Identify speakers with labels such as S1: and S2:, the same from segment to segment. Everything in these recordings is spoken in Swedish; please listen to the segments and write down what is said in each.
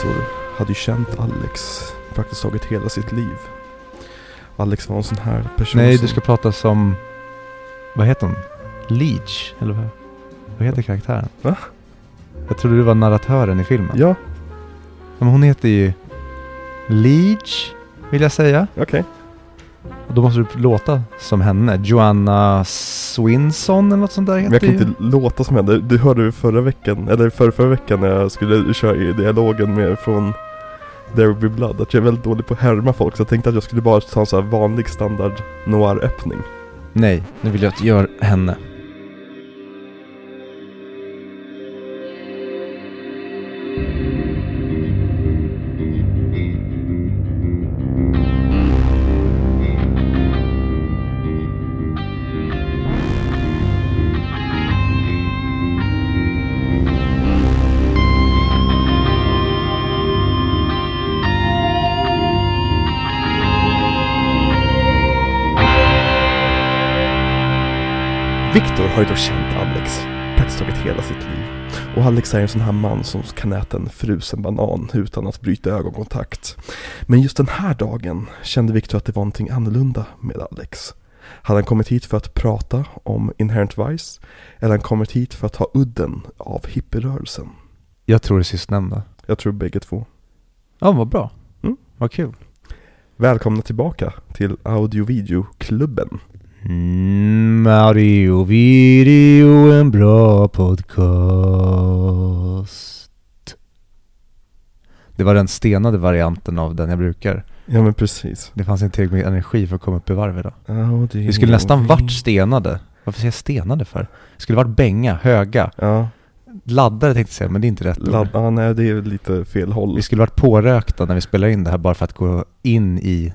S1: Viktor hade ju känt Alex praktiskt taget hela sitt liv. Alex var en sån här person
S2: Nej,
S1: som...
S2: du ska prata som... Vad heter hon? Leech? Eller vad, vad heter karaktären?
S1: Va?
S2: Jag trodde du var narratören i filmen.
S1: Ja,
S2: Men hon heter ju Leech, vill jag säga.
S1: okej.
S2: Och då måste du låta som henne. Joanna Swinson eller något sånt där
S1: Men jag kan
S2: ju.
S1: inte låta som henne. Du hörde ju förra veckan, eller förra, förra veckan när jag skulle köra i dialogen med från There Will Be Blood, att jag är väldigt dålig på att härma folk. Så jag tänkte att jag skulle bara ta en sån här vanlig standard noir-öppning.
S2: Nej, nu vill jag att du gör henne.
S1: Ju då känt Alex praktiskt taget hela sitt liv. Och Alex är en sån här man som kan äta en frusen banan utan att bryta ögonkontakt. Men just den här dagen kände Viktor att det var någonting annorlunda med Alex. Hade han kommit hit för att prata om Inherent Vice? Eller han kommit hit för att ta udden av hippierörelsen?
S2: Jag tror det sistnämnda.
S1: Jag tror bägge två.
S2: Ja, vad bra.
S1: Mm.
S2: Vad kul.
S1: Välkomna tillbaka till Audio-videoklubben.
S2: Mm, Mario Video, en bra podcast. Det var den stenade varianten av den jag brukar.
S1: Ja men precis.
S2: Det fanns inte tillräckligt med energi för att komma upp i varv idag.
S1: Audio
S2: Vi skulle nästan varit stenade. Varför säger jag stenade för? Det skulle varit bänga, höga.
S1: Ja,
S2: Laddade tänkte jag säga, men det är inte rätt ord.
S1: ladd, ja nej det är lite fel håll.
S2: Vi skulle varit pårökta när vi spelar in det här bara för att gå in i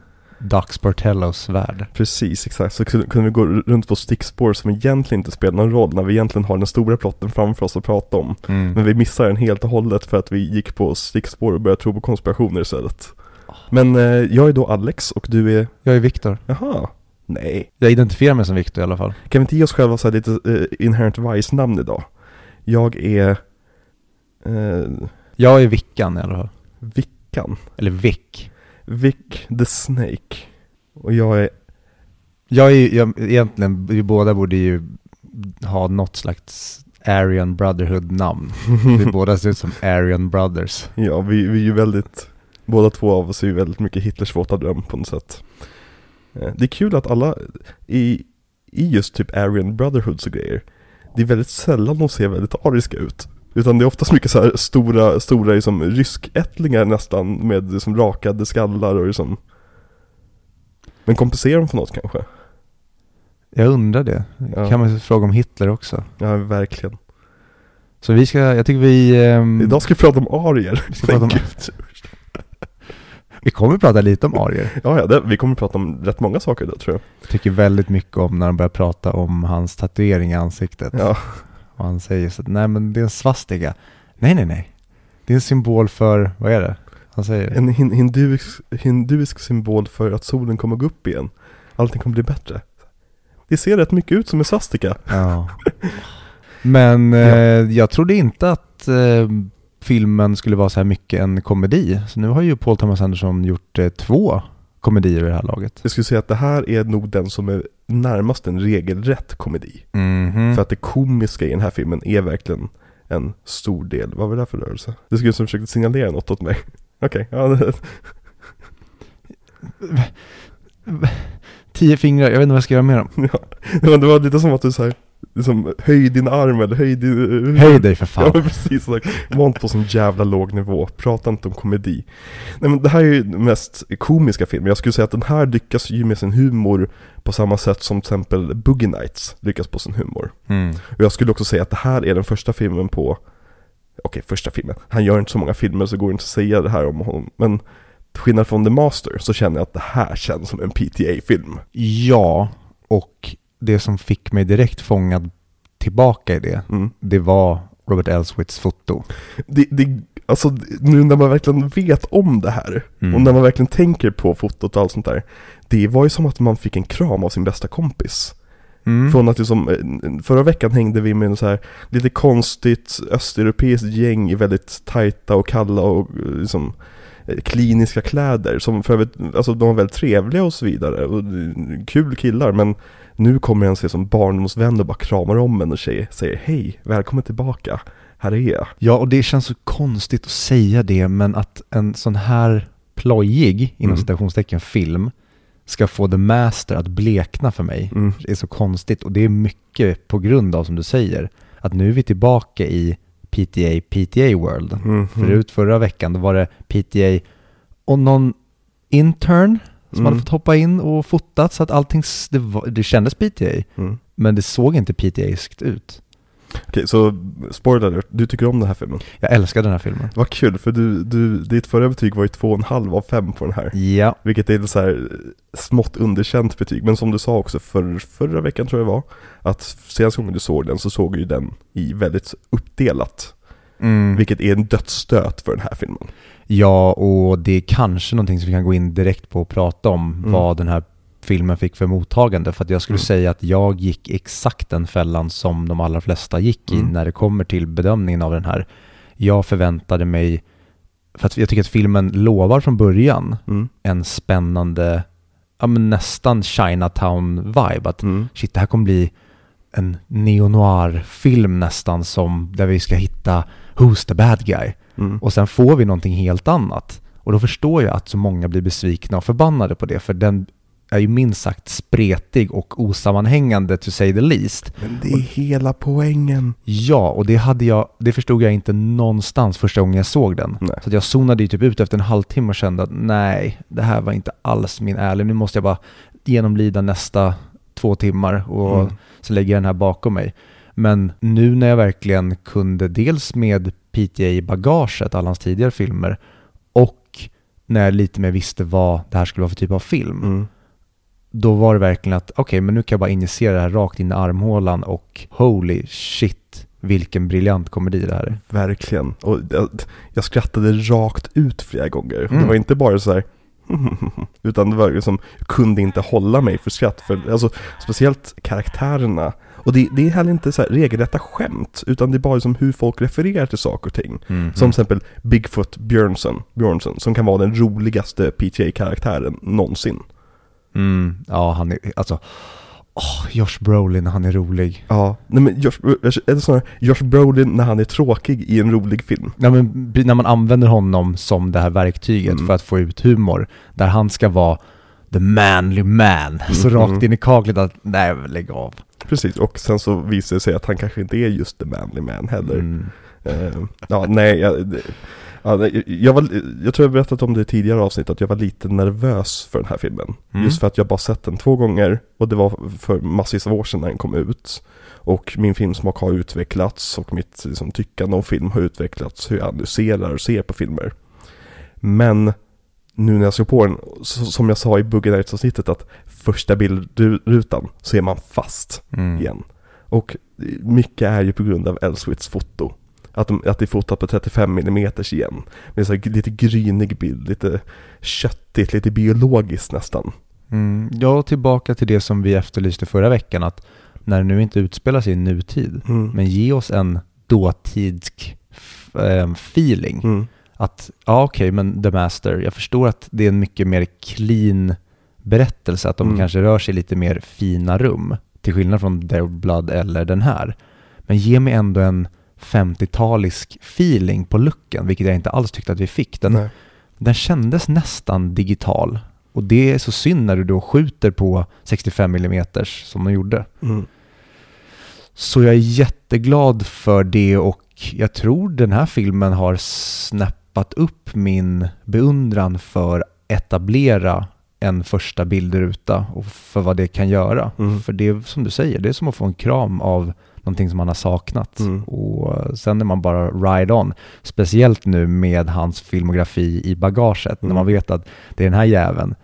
S2: Dax Bartellos värld.
S1: Precis, exakt. Så kunde vi gå runt på stickspår som egentligen inte spelar någon roll när vi egentligen har den stora plotten framför oss att prata om.
S2: Mm.
S1: Men vi missar den helt och hållet för att vi gick på stickspår och började tro på konspirationer istället. Men eh, jag är då Alex och du är,
S2: Jag är Viktor.
S1: jaha, nej.
S2: Jag identifierar mig som Viktor i alla fall.
S1: Kan vi inte ge oss själva så lite eh, inherent vice-namn idag? Jag är eh,
S2: Jag är Vickan i alla fall.
S1: Vickan,
S2: Eller Vic.
S1: Vic the Snake. Och jag är,
S2: Jag är ju, jag, egentligen, vi båda borde ju ha något slags Aryan Brotherhood-namn. Vi båda ser ut som Aryan Brothers.
S1: ja vi, vi är ju väldigt, båda två av oss är ju väldigt mycket Hitlers våta dröm på något sätt. Eh, Det är kul att alla i, i just typ Aryan Brotherhoods och grejer, det är väldigt sällan de ser väldigt ariska ut. Utan det är oftast mycket så här stora, stora liksom ryskättlingar nästan med liksom rakade skallar och liksom Men kompenserar de för något kanske?
S2: Jag undrar det.
S1: Ja.
S2: Kan man fråga om Hitler också?
S1: Ja, verkligen.
S2: Så vi ska, jag tycker vi... ehm,
S1: Idag ska vi prata om arier.
S2: Vi ska prata om-. Vi kommer prata lite om arier.
S1: Ja, ja, det, vi kommer prata om rätt många saker idag tror jag.
S2: Jag tycker väldigt mycket om när de börjar prata om hans tatuering i ansiktet.
S1: Ja,
S2: Och han säger så att, nej men det är en svastika. Nej, nej, nej. Det är en symbol för, vad är det? Han säger
S1: en hin hinduisk, hinduisk symbol för att solen kommer gå upp igen. Allting kommer bli bättre. Det ser rätt mycket ut som en svastika.
S2: Ja. Men eh, jag trodde inte att eh, filmen skulle vara så här mycket en komedi. Så nu har ju Paul Thomas Anderson gjort eh, två komedier i det här laget.
S1: Jag skulle säga att det här är nog den som är närmast en regelrätt komedi.
S2: Mhm.
S1: För att det komiska i den här filmen är verkligen en stor del. Vad var det där för rörelse? Det skulle som försökte signalera något åt mig. Okej, det-
S2: Tio fingrar, jag vet inte vad jag ska göra med dem.
S1: ja. Det var lite som att du såhär, liksom höj din arm eller höj din...
S2: Höj dig för
S1: Ja
S2: fan.
S1: men precis, var inte på sån jävla låg nivå, prata inte om komedi. Nej men det här är ju den mest komiska filmen, jag skulle säga att den här lyckas ju med sin humor på samma sätt som till exempel Boogie Nights lyckas på sin humor.
S2: Mm.
S1: Och jag skulle också säga att det här är den första filmen på, okej första filmen, han gör inte så många filmer så går det inte att säga det här om honom, men till skillnad från The Master så känner jag att det här känns som en PTA-film.
S2: Ja, och det som fick mig direkt fångad tillbaka i det,
S1: Mm.
S2: det var Robert Elswits foto.
S1: Det, det, alltså nu när man verkligen vet om det här,
S2: Mm.
S1: och när man verkligen tänker på fotot och allt sånt där, det var ju som att man fick en kram av sin bästa kompis.
S2: Mm.
S1: Från att liksom, förra veckan hängde vi med en så här lite konstigt östeuropeiskt gäng i väldigt tajta och kalla och eh, liksom eh, kliniska kläder som för övrigt, alltså de var väldigt trevliga och så vidare och eh, kul killar men nu kommer en se som barndomsvän och bara kramar om en och säger, säger hej, välkommen tillbaka, här är jag.
S2: Ja, och det känns så konstigt att säga det, men att en sån här plojig, inom
S1: Mm.
S2: citationstecken, film ska få The Master att blekna för mig.
S1: Mm.
S2: Det är så konstigt och det är mycket på grund av, som du säger, att nu är vi tillbaka i PTA, PTA World.
S1: Mm.
S2: Förut förra veckan, då var det PTA och någon intern som
S1: Mm.
S2: hade fått hoppa in och fotat så att allting, det, var, det kändes PTA,
S1: Mm.
S2: men det såg inte PTA-skt ut.
S1: Okej, så spoiler alert, du tycker om den här filmen?
S2: Jag älskar den här filmen.
S1: Vad kul, för du, du, ditt förra betyg var ju två och en halv av fem på den här.
S2: Ja,
S1: Vilket är ett så här smått underkänt betyg. Men som du sa också för, förra veckan tror jag det var. Att senaste gången du såg den så såg ju den i väldigt uppdelat.
S2: mm.
S1: Vilket är en dödsstöt för den här filmen.
S2: Ja, och det är kanske någonting som vi kan gå in direkt på och prata om
S1: Mm.
S2: vad den här filmen fick för mottagande. För att jag skulle
S1: Mm.
S2: säga att jag gick exakt den fällan som de allra flesta gick i
S1: Mm.
S2: när det kommer till bedömningen av den här. Jag förväntade mig, för att jag tycker att filmen lovar från början
S1: Mm.
S2: en spännande, ja men nästan Chinatown-vibe. Att
S1: Mm.
S2: shit, det här kommer bli en neo-noir-film nästan som, där vi ska hitta Who's the bad guy?
S1: Mm.
S2: Och sen får vi någonting helt annat. Och då förstår jag att så många blir besvikna och förbannade på det, för den är ju minst sagt spretig och osammanhängande to say the least.
S1: Men det är hela poängen.
S2: Ja, och det, hade jag, det förstod jag inte någonstans första gången jag såg den.
S1: Nej.
S2: Så jag zonade ju typ ut efter en halvtimme och kände att nej, det här var inte alls min ärlig. Nu måste jag bara genomlida nästa två timmar och
S1: Mm.
S2: så lägger jag den här bakom mig. Men nu när jag verkligen kunde, dels med PTA i bagaget, alla hans tidigare filmer, och när jag lite mer visste vad det här skulle vara för typ av film,
S1: Mm.
S2: då var det verkligen att okej, men nu kan jag bara injicera det här rakt in i armhålan och holy shit, vilken briljant komedi det här är.
S1: Verkligen. Och jag, jag skrattade rakt ut flera gånger.
S2: Mm.
S1: Det var inte bara så här utan det var liksom, jag kunde inte hålla mig för skratt. För, alltså, speciellt karaktärerna. Och det, det är heller inte så här regelrätta skämt, utan det är bara liksom hur folk refererar till saker och ting.
S2: Mhm.
S1: Som till exempel Bigfoot Björnsson, Björnsson som kan vara den roligaste PTA-karaktären någonsin.
S2: Mm, ja, han är, alltså, åh, Josh Brolin, han är rolig.
S1: Ja, nej men Josh, eller snarare Josh Brolin när han är tråkig i en rolig film.
S2: Ja, men när man använder honom som det här verktyget
S1: Mm.
S2: för att få ut humor, där han ska vara the manly man, så
S1: Mhm.
S2: rakt in i kaklet att, nej lägg av.
S1: Precis, och sen så visar det sig att han kanske inte är just the manly man heller.
S2: Mm.
S1: Eh, ja, nej, jag, jag, var, jag tror jag berättat om det i tidigare avsnitt att jag var lite nervös för den här filmen.
S2: Mm.
S1: Just för att jag bara sett den två gånger och det var för massvis av år sedan när den kom ut. Och min filmsmak har utvecklats och mitt liksom, tyckande om film har utvecklats, hur jag analyserar och ser på filmer. Men nu när jag såg på den, så, som jag sa i Buggen avsnittet att första bildrutan så är man fast
S2: Mm.
S1: igen. Och mycket är ju på grund av Elswits foto. Att, de, att det är fotat på 35 mm igen. Med så lite grynig bild, lite köttigt, lite biologiskt nästan.
S2: Mm. Ja, tillbaka till det som vi efterlyste förra veckan, att när det nu inte utspelar sig i nutid,
S1: Mm.
S2: men ge oss en dåtidsk ehm, feeling.
S1: Mm.
S2: Att, ja okej, men The Master, jag förstår att det är en mycket mer clean berättelse, att de
S1: Mm.
S2: kanske rör sig i lite mer fina rum, till skillnad från Their Blood eller den här. Men ge mig ändå en 50-talisk feeling på looken, vilket jag inte alls tyckte att vi fick. Den,
S1: Nej.
S2: den kändes nästan digital. Och det är så synd när du då skjuter på 65 mm som de gjorde.
S1: Mm.
S2: Så jag är jätteglad för det och jag tror den här filmen har snäppat upp min beundran för etablera en första bildruta och för vad det kan göra.
S1: Mm.
S2: För det är som du säger, det är som att få en kram av någonting som man har saknat.
S1: Mm.
S2: Och sen är man bara ride on. Speciellt nu med hans filmografi i bagaget, när
S1: Mm.
S2: man vet att det är den här jäveln.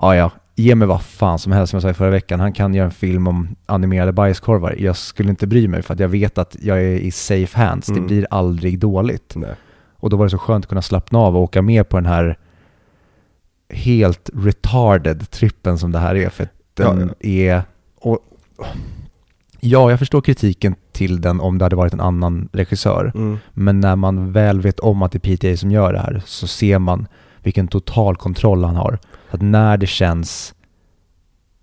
S2: Ja, ja, ge mig vad fan som helst som jag sa i förra veckan. Han kan göra en film om animerade bajskorvar. Jag skulle inte bry mig för att jag vet att jag är i safe hands. Det
S1: Mm.
S2: blir aldrig dåligt.
S1: Nej.
S2: Och då var det så skönt att kunna slappna av och åka med på den här helt retarded trippen som det här är. För den är... Och, Ja, jag förstår kritiken till den om det hade varit en annan regissör.
S1: Mm.
S2: Men när man väl vet om att det är PTA som gör det här så ser man vilken total kontroll han har. Att när det känns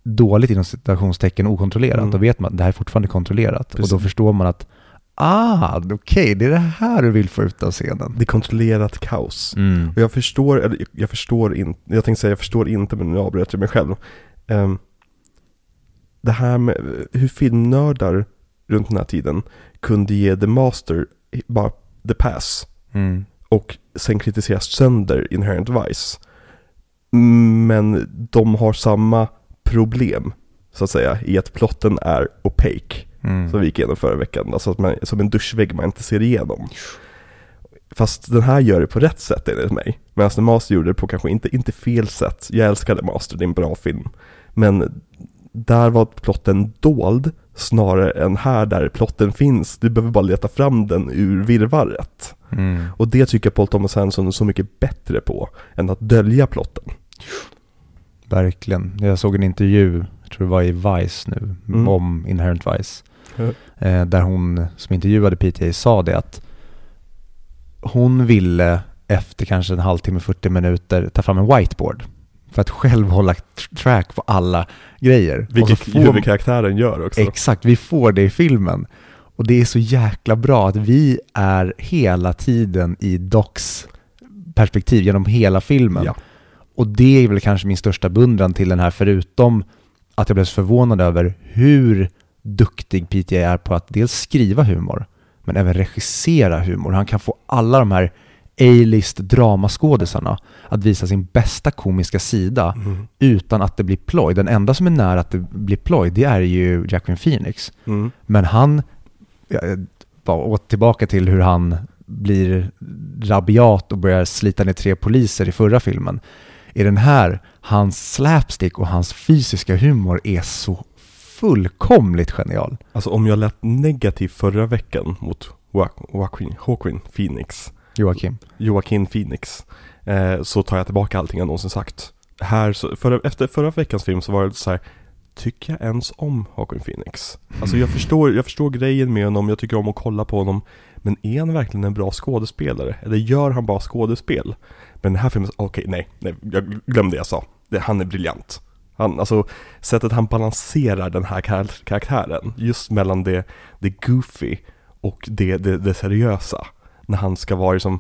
S2: dåligt inom citationstecken okontrollerat,
S1: Mm.
S2: då vet man att det här är fortfarande kontrollerat.
S1: Precis.
S2: Och då förstår man att ah, okej, det är det här du vill få ut av scenen.
S1: Det är kontrollerat kaos.
S2: Mm.
S1: Och jag förstår, eller jag förstår inte, jag tänkte säga jag förstår inte men nu avbröt jag mig själv. Ehm, det här med hur filmnördar runt den här tiden kunde ge The Master bara the pass
S2: Mm.
S1: och sen kritisera sönder Inherent Vice. Men de har samma problem, så att säga, i att plotten är opaque.
S2: Mm.
S1: Som vi gick igenom förra veckan, alltså att man, som en duschvägg man inte ser igenom. Fast den här gör det på rätt sätt enligt mig. Medan The Master gjorde det på kanske inte, inte fel sätt. Jag älskar The Master, det är en bra film. Men där var plotten dold snarare än här där plotten finns. Du behöver bara leta fram den ur virrvarret.
S2: Mm.
S1: Och det tycker jag Paul Thomas Anderson är så mycket bättre på än att dölja plotten.
S2: Verkligen. Jag såg en intervju, tror det var i Vice nu,
S1: Mm.
S2: om Inherent Vice. Eh, där hon som intervjuade PTA sa det att hon ville efter kanske en halvtimme, 40 minuter ta fram en whiteboard. För att själv hålla tr- track på alla grejer.
S1: Vilket huvudkaraktären gör också.
S2: Exakt, vi får det i filmen. Och det är så jäkla bra att vi är hela tiden i Docs perspektiv genom hela filmen.
S1: Ja.
S2: Och det är väl kanske min största beundran till den här, förutom att jag blev så förvånad över hur duktig PTA är på att dels skriva humor, men även regissera humor. Han kan få alla de här A-list dramaskådisarna att visa sin bästa komiska sida
S1: Mm.
S2: utan att det blir ploj. Den enda som är nära att det blir ploj, det är ju Jacqueline Phoenix.
S1: Mm.
S2: Men han, bara tillbaka till hur han blir rabiat och börjar slita ner tre poliser i förra filmen. I den här, hans slapstick och hans fysiska humor är så fullkomligt genial.
S1: Alltså om jag lät negativ förra veckan mot Joa- Joaquin, Joaquin Phoenix,
S2: Joakim.
S1: Joaquin Phoenix, eh, så tar jag tillbaka allting jag någonsin sagt. Här, så, förra, efter förra veckans film så var det så här, tycker jag ens om Joaquin Phoenix? Alltså jag förstår, jag förstår grejen med honom, jag tycker om att kolla på honom, men är han verkligen en bra skådespelare? Eller gör han bara skådespel? Men den här filmen, okej, nej, nej, jag glömde det jag sa. Det, han är briljant. Han, alltså, sättet han balanserar den här kar- karaktären, just mellan det, det goofy och det, det, det seriösa. När han ska vara som,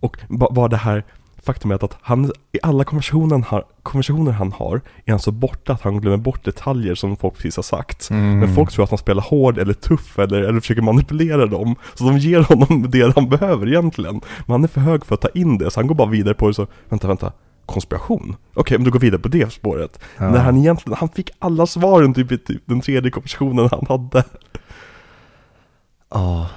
S1: och bara det här faktumet att han, i alla konversationer han, har, konversationer han har, är han så borta att han glömmer bort detaljer som folk precis har sagt.
S2: Mm.
S1: Men folk tror att han spelar hård eller tuff eller, eller försöker manipulera dem. Så de ger honom det han behöver egentligen. Men han är för hög för att ta in det, så han går bara vidare på det så, vänta, vänta, konspiration? Okej, men då går vi vidare på det spåret.
S2: Ja.
S1: När han egentligen, han fick alla svaren typ i typ den tredje konversationen han hade.
S2: Ja,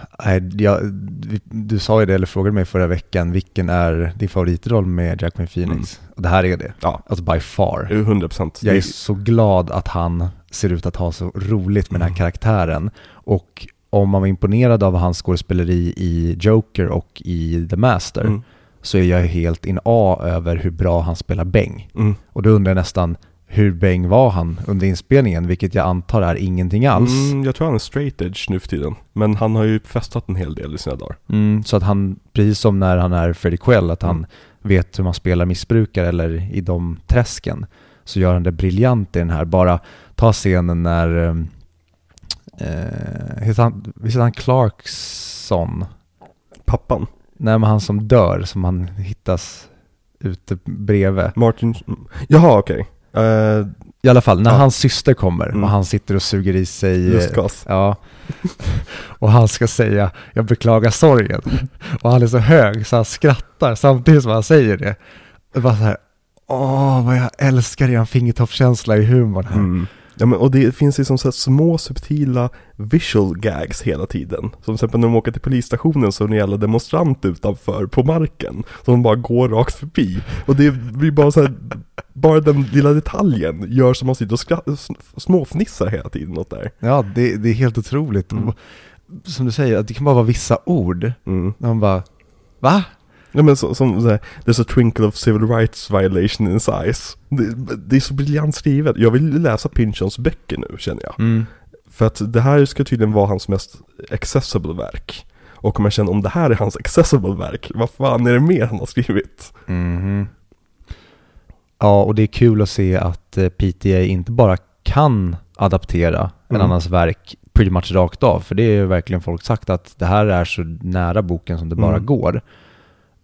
S2: vi- du sa ju det, eller frågade mig förra veckan, vilken är din favoritroll med Jacqueline Phoenix? Och det här är det.
S1: Ja.
S2: Alltså by far.
S1: 100 procent.
S2: Jag är så glad att han ser ut att ha så roligt med den
S1: Mm.
S2: här karaktären. Och om man var imponerad av hans skådespeleri i Joker och i The Master
S1: Mm.
S2: så är jag helt in A över hur bra han spelar Beng.
S1: Mm.
S2: Och då undrar jag nästan, hur Beng var han under inspelningen? Vilket jag antar är ingenting alls.
S1: Mm, jag tror han är straight edge nu för tiden. Men han har ju festat en hel del i sina dagar.
S2: Mm, så att han, precis som när han är Freddie Quell, att han
S1: Mm.
S2: vet hur man spelar missbrukare eller i de träsken, så gör han det briljant i den här. Bara ta scenen när, ehm, eh, heter han, visst heter han Clarkson?
S1: Pappan,
S2: Nej men han som dör, som han hittas ute bredvid.
S1: Martin, jaha okej. Eh,
S2: I alla fall, när
S1: Ja.
S2: hans syster kommer
S1: Mm.
S2: och han sitter och suger i sig eh,
S1: lustgas.
S2: Ja. Och han ska säga jag beklagar sorgen. Och han är så hög så han skrattar samtidigt som han säger det. Det var så här, åh vad jag älskar er fingertoppskänsla i humorn här.
S1: Mm. Ja, men, och det finns ju som så här små subtila visual gags hela tiden. Som till exempel när de åker till polisstationen så är det en jävla demonstrant utanför på marken. Som de bara går rakt förbi. Och det blir bara så här, bara den lilla detaljen gör som man sitter och småfnissar hela tiden åt där.
S2: Ja, det, det är helt otroligt.
S1: Mm.
S2: Som du säger, att det kan bara vara vissa ord.
S1: Mm.
S2: När man bara, va?
S1: Ja men så, som så här, there's a twinkle of civil rights violation in his eyes. Det, det är så briljant skrivet. Jag vill läsa Pynchons böcker nu känner jag.
S2: Mm.
S1: För att det här ska tydligen vara hans mest accessible verk. Och om man känner om det här är hans accessible verk, vad fan är det mer han har skrivit?
S2: Mhm. Ja, och det är kul att se att eh, PTA inte bara kan adaptera en
S1: Mm.
S2: annans verk pretty much rakt av, för det är ju verkligen folk sagt att det här är så nära boken som det bara
S1: Mm.
S2: går.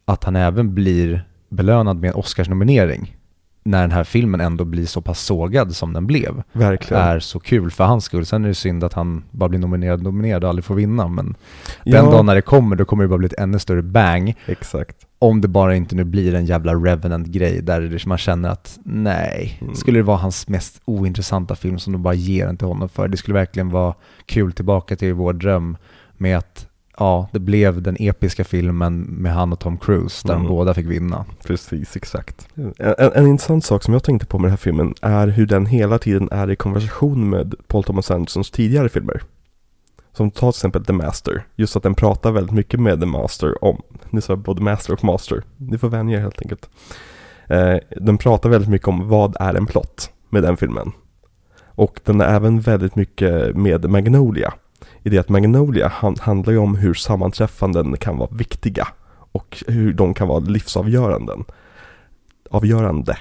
S2: Att han även blir belönad med en Oscarsnominering när den här filmen ändå blir så pass sågad som den blev
S1: Verkligen.
S2: är så kul för hans skull. Sen är det synd att han bara blir nominerad nominerad och aldrig får vinna, men
S1: ja,
S2: den dagen när det kommer, då kommer det bara bli ett ännu större bang.
S1: exakt.
S2: Om det bara inte nu blir en jävla Revenant-grej där man känner att nej,
S1: Mm.
S2: skulle det vara hans mest ointressanta film som de bara ger den till honom för. Det skulle verkligen vara kul tillbaka till vår dröm med att ja, det blev den episka filmen med han och Tom Cruise där
S1: Mm.
S2: de båda fick vinna.
S1: Precis, exakt. En, en, en intressant sak som jag tänkte på med den här filmen är hur den hela tiden är i konversation med Paul Thomas Andersons tidigare filmer. Som ta till exempel The Master. Just att den pratar väldigt mycket med The Master om, ni sa både Master och Master, ni får vänja er helt enkelt. Eh, den pratar väldigt mycket om vad är en plott med den filmen. Och den är även väldigt mycket med Magnolia. I det att Magnolia han, handlar ju om hur sammanträffanden kan vara viktiga och hur de kan vara livsavgörande. Avgörande.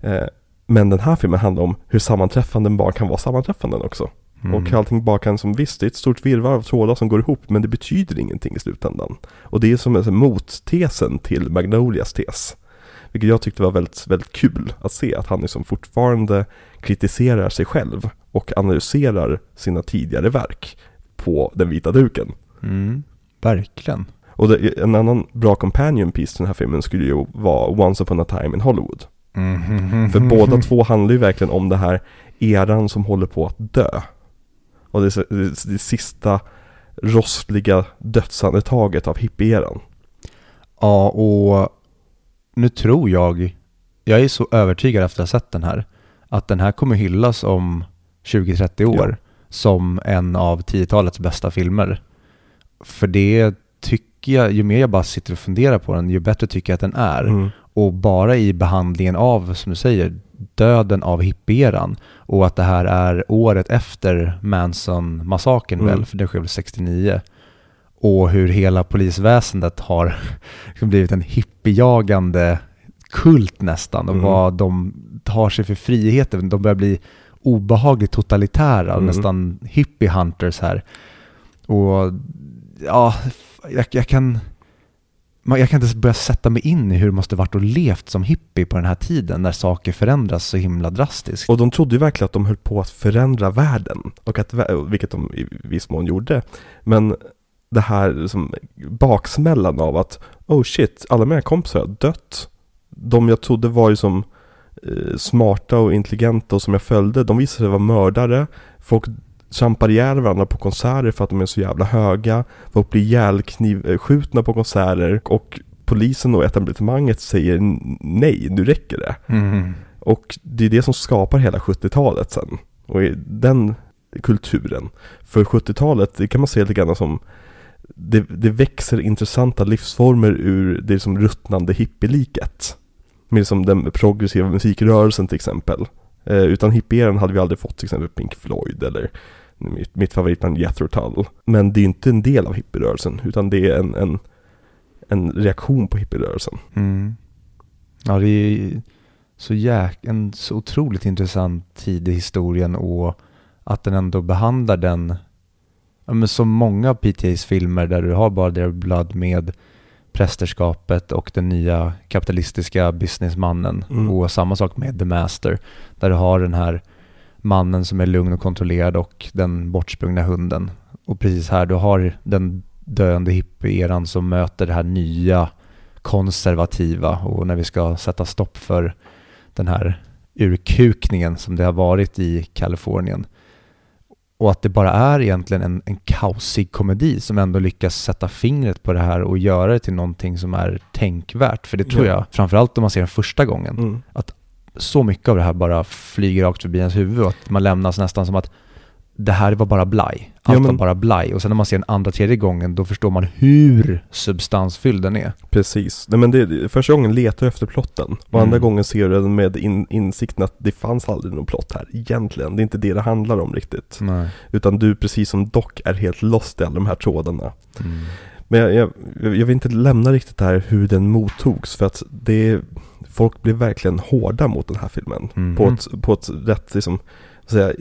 S1: Eh, men den här filmen handlar om hur sammanträffanden bara kan vara sammanträffanden också.
S2: Mm.
S1: Och allting bara kan som visst, det är ett stort virrvarr av trådar som går ihop men det betyder ingenting i slutändan. Och det är som mottesen till Magnolias tes. Vilket jag tyckte var väldigt, väldigt kul att se att han liksom fortfarande kritiserar sig själv och analyserar sina tidigare verk på den vita duken.
S2: Mm. Verkligen.
S1: Och det, en annan bra companion piece till den här filmen skulle ju vara Once upon a time in Hollywood.
S2: Mhm.
S1: För båda två handlar ju verkligen om det här eran som håller på att dö. Och det det, det sista rostliga dödsandetaget av hippieeran.
S2: Ja, och nu tror jag, jag är så övertygad efter att ha sett den här, att den här kommer hyllas om 20-30 år som en av 10-talets bästa filmer. För det tycker jag, ju mer jag bara sitter och funderar på den, ju bättre tycker jag att den är.
S1: Mm.
S2: Och bara i behandlingen av, som du säger, döden av hippieran och att det här är året efter Manson-massakern
S1: Mm.
S2: väl, för det sker väl 69. Och hur hela polisväsendet har blivit en hippiejagande kult nästan och
S1: Mm.
S2: vad de tar sig för friheter. De börjar bli obehagligt totalitära,
S1: Mm.
S2: nästan hippie hunters här. Och ja, jag, jag kan jag kan inte ens börja sätta mig in i hur det måste varit och levt som hippie på den här tiden när saker förändras så himla drastiskt.
S1: Och de trodde ju verkligen att de höll på att förändra världen. Och att, vilket de i viss mån gjorde. Men det här som baksmällan av att oh shit, alla mina kompisar har dött. De jag trodde var ju som smarta och intelligenta och som jag följde, de visade sig vara mördare. Folk trampar ihjäl varandra på konserter för att de är så jävla höga. Folk blir ihjälknivskjutna på konserter och polisen och etablissemanget säger "N- nej, nu räcker det.
S2: Mm.
S1: Och det är det som skapar hela 70-talet sen. Och den kulturen. För 70-talet, det kan man se lite grann som det, det växer intressanta livsformer ur det som ruttnande hippieliket. Med som den progressiva musikrörelsen till exempel. Eh, utan hippieran hade vi aldrig fått till exempel Pink Floyd eller mitt, mitt favoritband Jethro Tull. Men det är inte en del av hippierörelsen utan det är en, en, en reaktion på hippierörelsen.
S2: Mm. Ja, det är så jäk, en så otroligt intressant tid i historien och att den ändå behandlar den, ja, men som många av PTAs filmer där du har bara Their Blood med prästerskapet och den nya kapitalistiska businessmannen
S1: Mm.
S2: och samma sak med The Master där du har den här mannen som är lugn och kontrollerad och den bortsprungna hunden. Och precis här, du har den döende hippie-eran som möter det här nya konservativa och när vi ska sätta stopp för den här urkukningen som det har varit i Kalifornien. Och att det bara är egentligen en, en kaosig komedi som ändå lyckas sätta fingret på det här och göra det till någonting som är tänkvärt. För det tror
S1: Ja.
S2: jag, framförallt om man ser den första gången,
S1: Mm.
S2: så mycket av det här bara flyger rakt förbi ens huvud och att man lämnas nästan som att det här var bara blaj. Allt
S1: Ja,
S2: var
S1: men-
S2: bara blaj. Och sen när man ser den andra, tredje gången, då förstår man hur substansfylld den är.
S1: Precis. Nej men det, första gången letar du efter plotten. Och
S2: Mm.
S1: andra gången ser du den med in, insikten att det fanns aldrig någon plott här. Egentligen. Det är inte det det handlar om riktigt.
S2: Nej.
S1: Utan du precis som Doc är helt lost i alla de här trådarna.
S2: Mm.
S1: Men jag, jag, jag vill inte lämna riktigt det här hur den mottogs. För att det, folk blev verkligen hårda mot den här filmen.
S2: Mhm.
S1: På, ett, på ett rätt liksom, säga,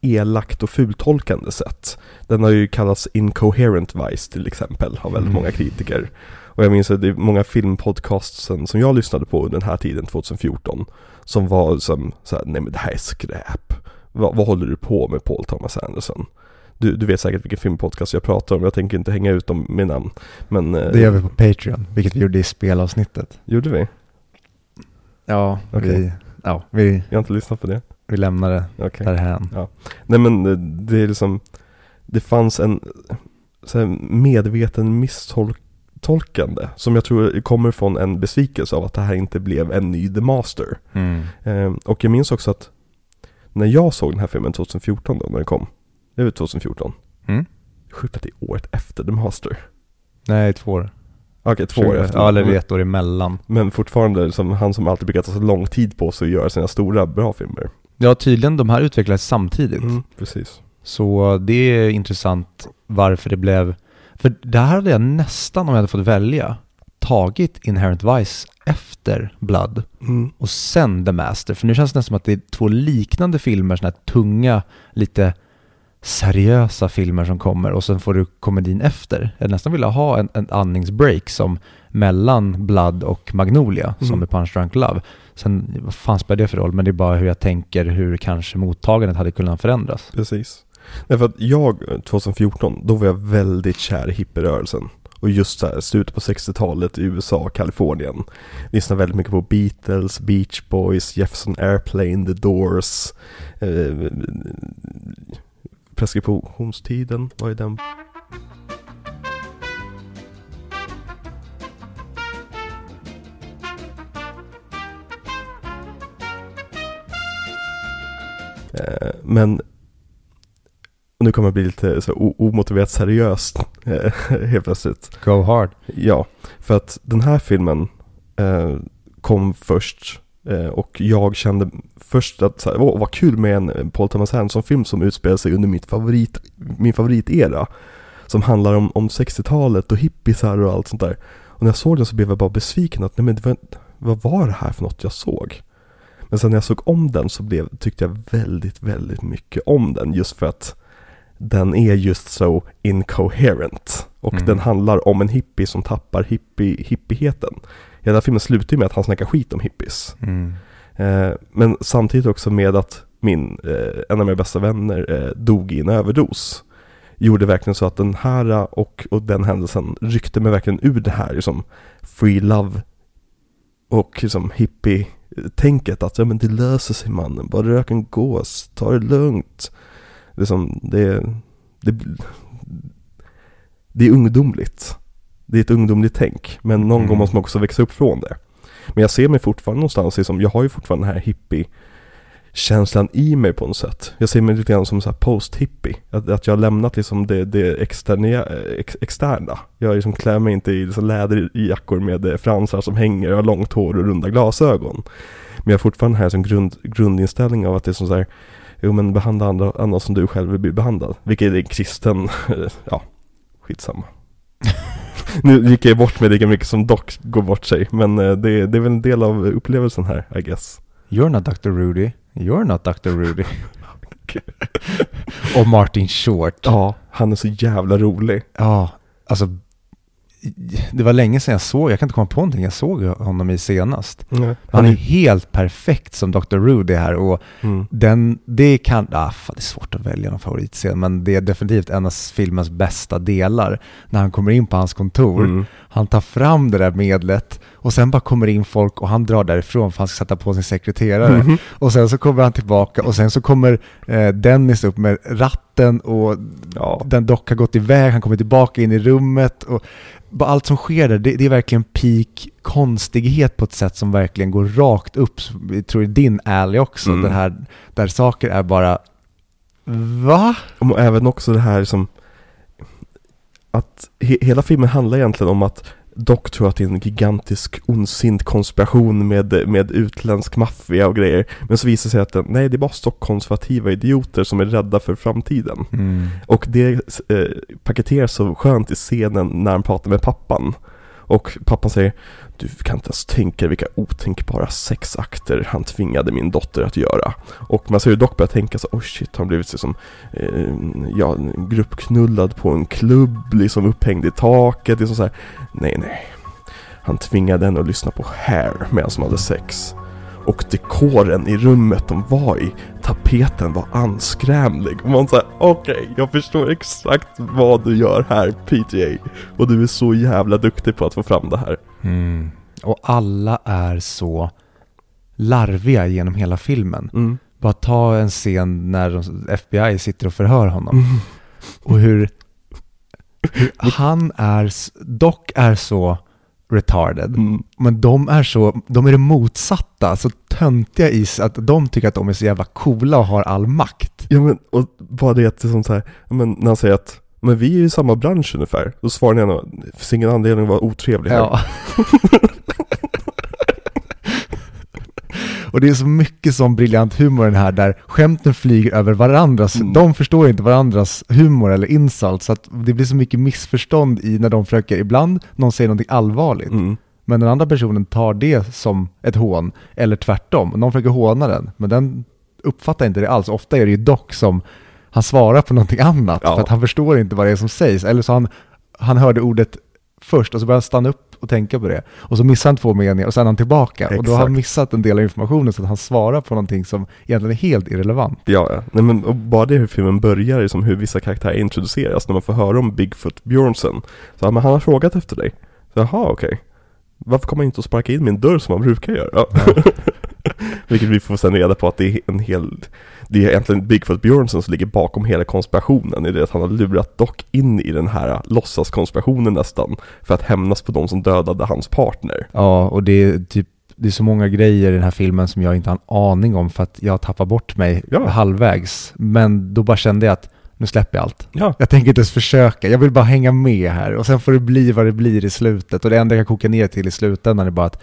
S1: elakt och fultolkande sätt. Den har ju kallats incoherent vice till exempel av väldigt
S2: Mm.
S1: många kritiker. Och jag minns att det är många filmpodcasts som jag lyssnade på under den här tiden, 2014, som var som så här, nej men det här är skräp. Vad, vad håller du på med Paul Thomas Anderson? Du, du vet säkert vilken filmpodcast jag pratar om, jag tänker inte hänga ut dem med namn. Men, eh,
S2: Det gör vi på Patreon, vilket vi gjorde i spelavsnittet.
S1: Gjorde vi?
S2: Ja,
S1: Okej.
S2: vi, ja vi,
S1: Jag har inte lyssnat på det.
S2: Vi lämnar det
S1: Okej.
S2: därhän.
S1: Nej men det är liksom Det fanns en medveten misstolkande Som jag tror kommer från en besvikelse av att det här inte blev en ny The Master
S2: Mm.
S1: eh, Och jag minns också att När jag såg den här filmen 2014 då, när den kom Det var 2014
S2: Mm.
S1: Sjukt att det är året efter The Master
S2: Nej, två år.
S1: Okej, två år efter
S2: Ja, eller ett år emellan.
S1: Men fortfarande som han som alltid brukar ta så lång tid på sig att göra sina stora bra filmer
S2: Ja, tydligen de här utvecklades samtidigt.
S1: mm, Precis
S2: Så det är intressant varför det blev... För där hade jag nästan, om jag hade fått välja, tagit Inherent Vice efter Blood
S1: mm.
S2: och sen The Master. För nu känns det nästan som att det är två liknande filmer, sådana här tunga, lite seriösa filmer som kommer och sen får du komedin efter. Jag nästan vilja ha en, en andningsbreak som mellan Blood och Magnolia, som
S1: Mm.
S2: är Punch Drunk Love. Sen, vad fan spelar det för roll? Men det är bara hur jag tänker, hur kanske mottagandet hade kunnat förändras.
S1: Precis. Därför att jag, eh, 2014, då var jag väldigt kär i hippierörelsen. Och just så här, slutet på 60-talet i USA, Kalifornien. Lyssnade väldigt mycket på Beatles, Beach Boys, Jefferson Airplane, The Doors. Eh, preskriptionstiden, vad är den? Men och nu kommer jag bli lite så omotiverat seriöst eh, helt plötsligt.
S2: Go hard.
S1: Ja, för att den här filmen eh, kom först eh, och jag kände först att så här, åh, vad kul med en eh, Paul Thomas Anderson-film som utspelar sig under mitt favorit, min favoritera. Som handlar om, om 60-talet och hippisar och allt sånt där. Och när jag såg den så blev jag bara besviken att nej men var, vad var det här för något jag såg? Men sen när jag såg om den så blev, tyckte jag väldigt, väldigt mycket om den just för att den är just så incoherent. Och
S2: Mm.
S1: den handlar om en hippie som tappar hippie, hippigheten. Hela filmen slutar ju med att han snackar skit om hippies.
S2: Mm.
S1: Eh, men samtidigt också med att min, eh, en av mina bästa vänner eh, dog i en överdos. Gjorde verkligen så att den här eh, och, och den händelsen ryckte mig verkligen ur det här liksom free love och liksom hippie-tänket att ja men det löser sig mannen, bara rök en gås, ta det lugnt. Liksom, det, det, det är ungdomligt. Det är ett ungdomligt tänk, men någon
S2: Mm.
S1: gång måste man också växa upp från det. Men jag ser mig fortfarande någonstans, liksom, jag har ju fortfarande den här hippie känslan i mig på något sätt. Jag ser mig lite grann som så här post-hippie. Att, att jag har lämnat liksom det, det externa, ex, externa. Jag liksom klär mig inte i liksom läderjackor med eh, fransar som hänger, jag har långt hår och runda glasögon. Men jag har fortfarande här som grund, grundinställning av att det är som så här, jo men behandla andra, andra som du själv vill bli behandlad. Vilket är en kristen, ja, skitsamma. nu gick jag bort med lika mycket som Doc går bort sig, men eh, det, det är väl en del av upplevelsen här, I guess.
S2: You're not Dr. Rudy. You're not Dr. Rudy. och Martin Short.
S1: Ja, han är så jävla rolig.
S2: Ja, alltså det var länge sedan jag såg, jag kan inte komma på någonting jag såg honom i senast.
S1: Han
S2: Han är helt perfekt som Dr. Rudy här och
S1: mm.
S2: den, det kan, ah, fan, det är svårt att välja någon favoritscen, men det är definitivt en av filmens bästa delar. När han kommer in på hans kontor,
S1: Mm.
S2: Han tar fram det där medlet och sen bara kommer in folk och han drar därifrån för han ska sätta på sin sekreterare.
S1: Mhm.
S2: Och sen så kommer han tillbaka och sen så kommer eh, Dennis upp med ratten och
S1: Ja.
S2: den dock har gått iväg, han kommer tillbaka in i rummet och bara allt som sker där, det, det är verkligen peak konstighet på ett sätt som verkligen går rakt upp, jag tror i din alley också,
S1: Mm.
S2: det här, där saker är bara Va?
S1: Och även också det här som att he hela filmen handlar egentligen om att Doc tror att det är en gigantisk ondsint konspiration med, med utländsk maffia och grejer. Men så visar det sig att den, nej, det är bara stockkonservativa idioter som är rädda för framtiden.
S2: Mm.
S1: Och det eh, paketeras så skönt i scenen när han pratar med pappan. Och pappan säger du kan inte ens tänka vilka otänkbara sexakter han tvingade min dotter att göra. Och man ser ju dock börja tänka så, oh shit, har han blivit liksom, eh, ja, gruppknullad på en klubb, liksom upphängd i taket, liksom så här. Nej, nej. Han tvingade henne att lyssna på Hair medan de hade sex. Och dekoren i rummet de var i, tapeten var anskrämlig. Och man säger okej, okay, jag förstår exakt vad du gör här PTA. Och du är så jävla duktig på att få fram det här.
S2: Mm. Och alla är så larviga genom hela filmen.
S1: Mm.
S2: Bara ta en scen när FBI sitter och förhör honom.
S1: Mm.
S2: Och hur, hur han är, dock är så retarded.
S1: Mm.
S2: Men de är så, de är det motsatta, så töntiga i s- att de tycker att de är så jävla coola och har all makt.
S1: Ja men, och bara det att det är som så här, men när han säger att men vi är ju i samma bransch ungefär. Då svarar ni gärna, det finns ingen anledning att vara otrevlig här.
S2: Ja. Och det är så mycket som briljant humor den här där skämten flyger över varandras,
S1: Mm.
S2: de förstår inte varandras humor eller insult så att det blir så mycket missförstånd i när de försöker, ibland någon säger någonting allvarligt
S1: Mm.
S2: men den andra personen tar det som ett hån eller tvärtom, någon försöker håna den men den uppfattar inte det alls, ofta är det ju dock som han svarar på någonting annat
S1: Ja.
S2: för att han förstår inte vad det är som sägs eller så han, han hörde ordet först och så börjar han stanna upp och tänka på det. Och så missar han två meningar och sen är han tillbaka. Och då har han
S1: Exakt.
S2: missat en del av informationen så att han svarar på någonting som egentligen är helt irrelevant.
S1: Ja, ja. Nej, men och bara det hur filmen börjar, är som hur vissa karaktärer introduceras, när man får höra om Bigfoot Björnsen. Så, ja, men han har frågat efter dig. Så, Jaha, okej. Varför kommer han inte att sparka in min dörr som han brukar göra? Vilket vi får sen reda på att det är en hel, det är egentligen Bigfoot Björnsen som ligger bakom hela konspirationen. I det att han har lurat Doc in i den här låtsaskonspirationen nästan. För att hämnas på de som dödade hans partner.
S2: Ja, och det är typ det är så många grejer i den här filmen som jag inte har en aning om för att jag tappar bort mig
S1: Ja.
S2: halvvägs. Men då bara kände jag att nu släpper jag allt.
S1: Ja,
S2: Jag tänker inte ens försöka, jag vill bara hänga med här och sen får det bli vad det blir i slutet. Och det enda jag kan koka ner till i slutändan är bara att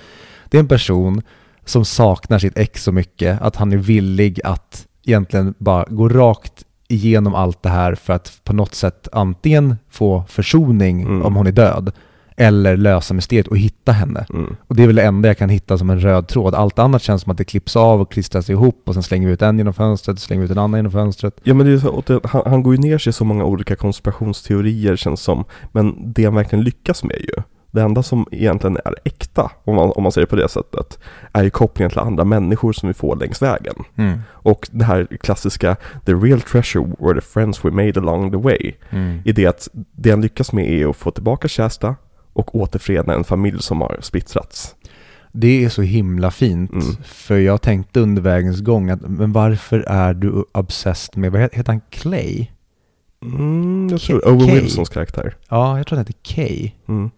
S2: det är en person som saknar sitt ex så mycket att han är villig att egentligen bara gå rakt igenom allt det här för att på något sätt antingen få försoning
S1: Mm.
S2: om hon är död eller lösa mysteriet och hitta henne.
S1: mm.
S2: Och det är väl det enda jag kan hitta som en röd tråd. Allt annat känns som att det klipps av och klistras ihop och sen slänger vi ut en genom fönstret, slänger vi ut en annan genom fönstret.
S1: Ja men det är så, och han, han går ju ner sig i så många olika konspirationsteorier känns som. Men det han verkligen lyckas med ju, det enda som egentligen är äkta, om man, om man säger på det sättet, är ju kopplingen till andra människor som vi får längs vägen.
S2: Mm.
S1: Och det här klassiska, the real treasure were the friends we made along the way.
S2: Mm.
S1: I det att det han lyckas med är att få tillbaka Shasta och återförena en familj som har splittrats.
S2: Det är så himla fint.
S1: Mm.
S2: För jag tänkte under vägens gång att, men varför är du obsessed med, vad heter han, Clay?
S1: Mm, jag
S2: K-
S1: tror Owen
S2: Kay.
S1: Wilsons karaktär.
S2: Ja, jag tror han heter Kay.
S1: Mm.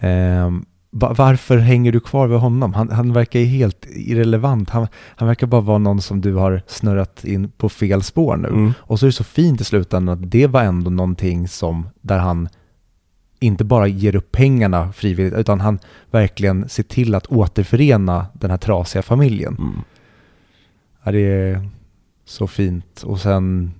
S2: Ehm, va- varför hänger du kvar vid honom? Han, han verkar ju helt irrelevant. Han, han verkar bara vara någon som du har snurrat in på fel spår nu.
S1: Mm.
S2: Och så är det så fint i slutändan att det var ändå någonting som, där han inte bara ger upp pengarna frivilligt, utan han verkligen ser till att återförena den här trasiga familjen.
S1: Mm.
S2: Ja, det är så fint. Och sen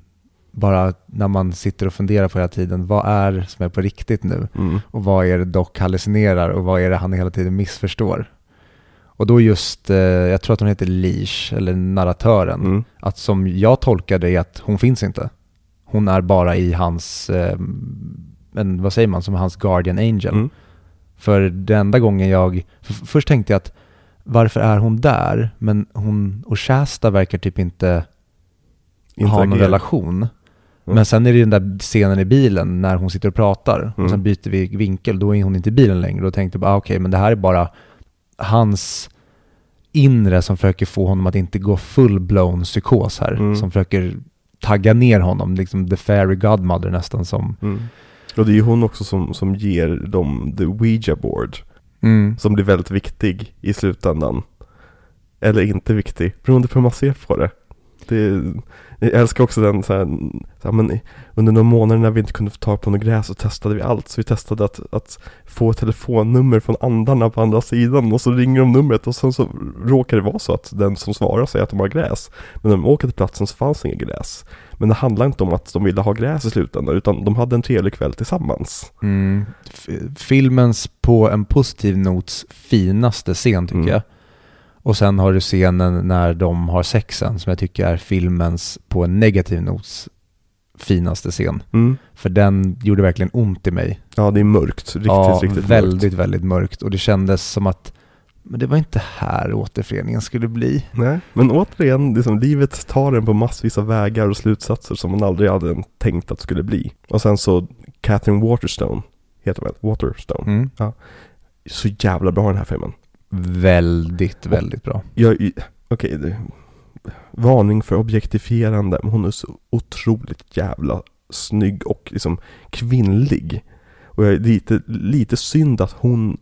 S2: bara när man sitter och funderar på hela tiden, vad är det som är på riktigt nu?
S1: Mm.
S2: Och vad är det Doc hallucinerar och vad är det han hela tiden missförstår? Och då just, eh, jag tror att hon heter Leash, eller narratören,
S1: Mm.
S2: att som jag tolkar det är att hon finns inte. Hon är bara i hans, eh, en, vad säger man, som hans guardian angel.
S1: Mm.
S2: För den enda gången jag, för först tänkte jag att varför är hon där? Men hon och Shasta verkar typ inte ha någon relation.
S1: Mm.
S2: Men sen är det den där scenen i bilen när hon sitter och pratar och
S1: Mm.
S2: sen byter vi vinkel, då är hon inte i bilen längre. Då tänkte jag bara, ah, okej, men det här är bara hans inre som försöker få honom att inte gå full-blown psykos här.
S1: Mm.
S2: Som försöker tagga ner honom, liksom the fairy godmother nästan som...
S1: Mm. Och det är ju hon också som, som ger dem the Ouija board.
S2: Mm.
S1: Som blir väldigt viktig i slutändan. Eller inte viktig, beroende på hur man ser på det. Det, jag älskar också den så här, så här, men under några månader när vi inte kunde få tag på något gräs så testade vi allt. Så vi testade att, att få telefonnummer från andarna på andra sidan och så ringer de numret och sen så råkar det vara så att den som svarar säger att de har gräs. Men när de åker till platsen så fanns inget gräs. Men det handlar inte om att de ville ha gräs i slutändan utan de hade en trevlig kväll tillsammans.
S2: Mm. Filmens på en positiv nots finaste scen tycker
S1: Mm.
S2: jag. Och sen har du scenen när de har sexen som jag tycker är filmens på en negativ nots finaste scen.
S1: Mm.
S2: För den gjorde verkligen ont i mig.
S1: Ja, det är mörkt. Riktigt,
S2: ja,
S1: riktigt
S2: väldigt,
S1: mörkt.
S2: väldigt mörkt. Och det kändes som att men det var inte här återföreningen skulle bli.
S1: Nej, men återigen, liksom, livet tar en på massvis av vägar och slutsatser som man aldrig hade tänkt att skulle bli. Och sen så Catherine Waterstone, heter hon väl? Waterstone.
S2: Mm.
S1: Så jävla bra den här filmen.
S2: Väldigt, väldigt bra.
S1: Jag, okej, det- varning för objektifierande, men hon är så otroligt jävla snygg och liksom kvinnlig. Och jag är lite, lite synd att hon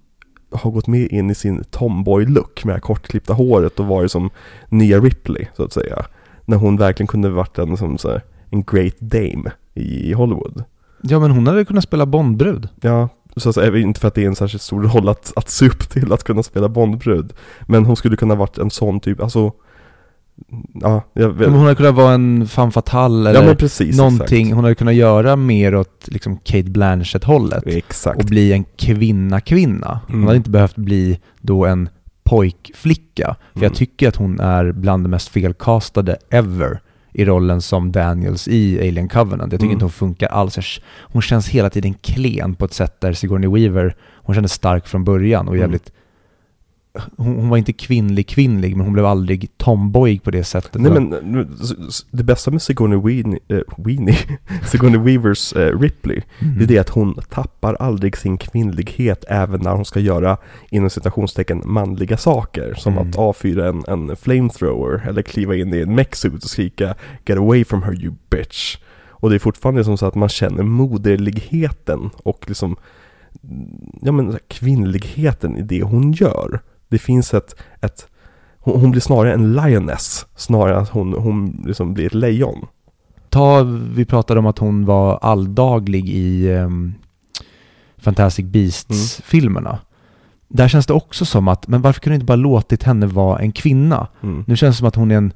S1: har gått med in i sin tomboy-look med det här kortklippta håret och varit som nya Ripley, så att säga. När hon verkligen kunde varit en, som, så här, en great dame i Hollywood.
S2: Ja, men hon hade kunnat spela Bondbrud.
S1: Ja, så att säga, inte för att det är en särskilt stor roll att, att se upp till att kunna spela Bondbrud. Men hon skulle kunna varit en sån typ, alltså Ja, jag vet.
S2: Hon hade kunnat vara en fatale
S1: ja
S2: eller
S1: men precis,
S2: någonting.
S1: Exakt.
S2: Hon hade kunnat göra mer åt liksom Kate Blanchett-hållet.
S1: exakt.
S2: Och bli en kvinna-kvinna. Hon
S1: Mm.
S2: hade inte behövt bli då en pojkflicka. För
S1: Mm.
S2: jag tycker att hon är bland de mest felkastade ever i rollen som Daniels i Alien Covenant. Jag tycker
S1: Mm.
S2: inte hon funkar alls. Hon känns hela tiden klen på ett sätt där Sigourney Weaver, hon kändes stark från början och
S1: Mm.
S2: jävligt hon, hon var inte kvinnlig kvinnlig men hon blev aldrig tomboyig på det sättet.
S1: Nej men det bästa med Sigourney Weenie, äh, Weenie Sigourney Weavers eh, Ripley,
S2: Mhm.
S1: det är det att hon tappar aldrig sin kvinnlighet även när hon ska göra inom citationstecken manliga saker. Som
S2: Mm.
S1: att avfyra en, en flamethrower eller kliva in i en mechsuit och skrika Get away from her you bitch. Och det är fortfarande som så att man känner moderligheten och liksom ja men kvinnligheten i det hon gör. Det finns ett, ett hon, hon blir snarare en lioness, snarare att hon, hon liksom blir ett lejon.
S2: Ta, vi pratade om att hon var alldaglig i ehm, Fantastic Beasts-filmerna. Där känns det också som att, men varför kunde du inte bara låtit henne vara en kvinna?
S1: Mm.
S2: Nu känns det som att hon är en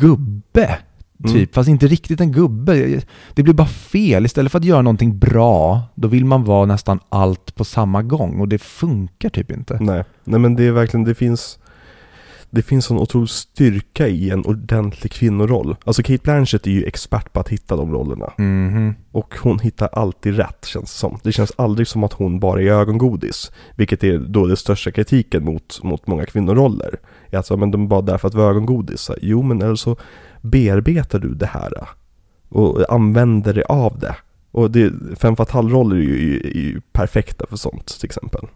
S2: gubbe, typ.
S1: Mm.
S2: Fast inte riktigt en gubbe. Det blir bara fel. Istället för att göra någonting bra, då vill man vara nästan allt på samma gång. Och det funkar typ inte.
S1: Nej, nej men det är verkligen, det finns Det finns sån otrolig styrka i en ordentlig kvinnoroll. Alltså Kate Blanchett är ju expert på att hitta de rollerna.
S2: Mhm.
S1: Och hon hittar alltid rätt känns det som. Det känns aldrig som att hon bara är ögongodis. Vilket är då den största kritiken mot, mot många kvinnoroller. Alltså, men de är bara där för att vara ögongodis. Jo men eller så bearbetar du det här. Och använder det av det. Och det, fem fatal-roller är ju, är ju perfekta för sånt till exempel.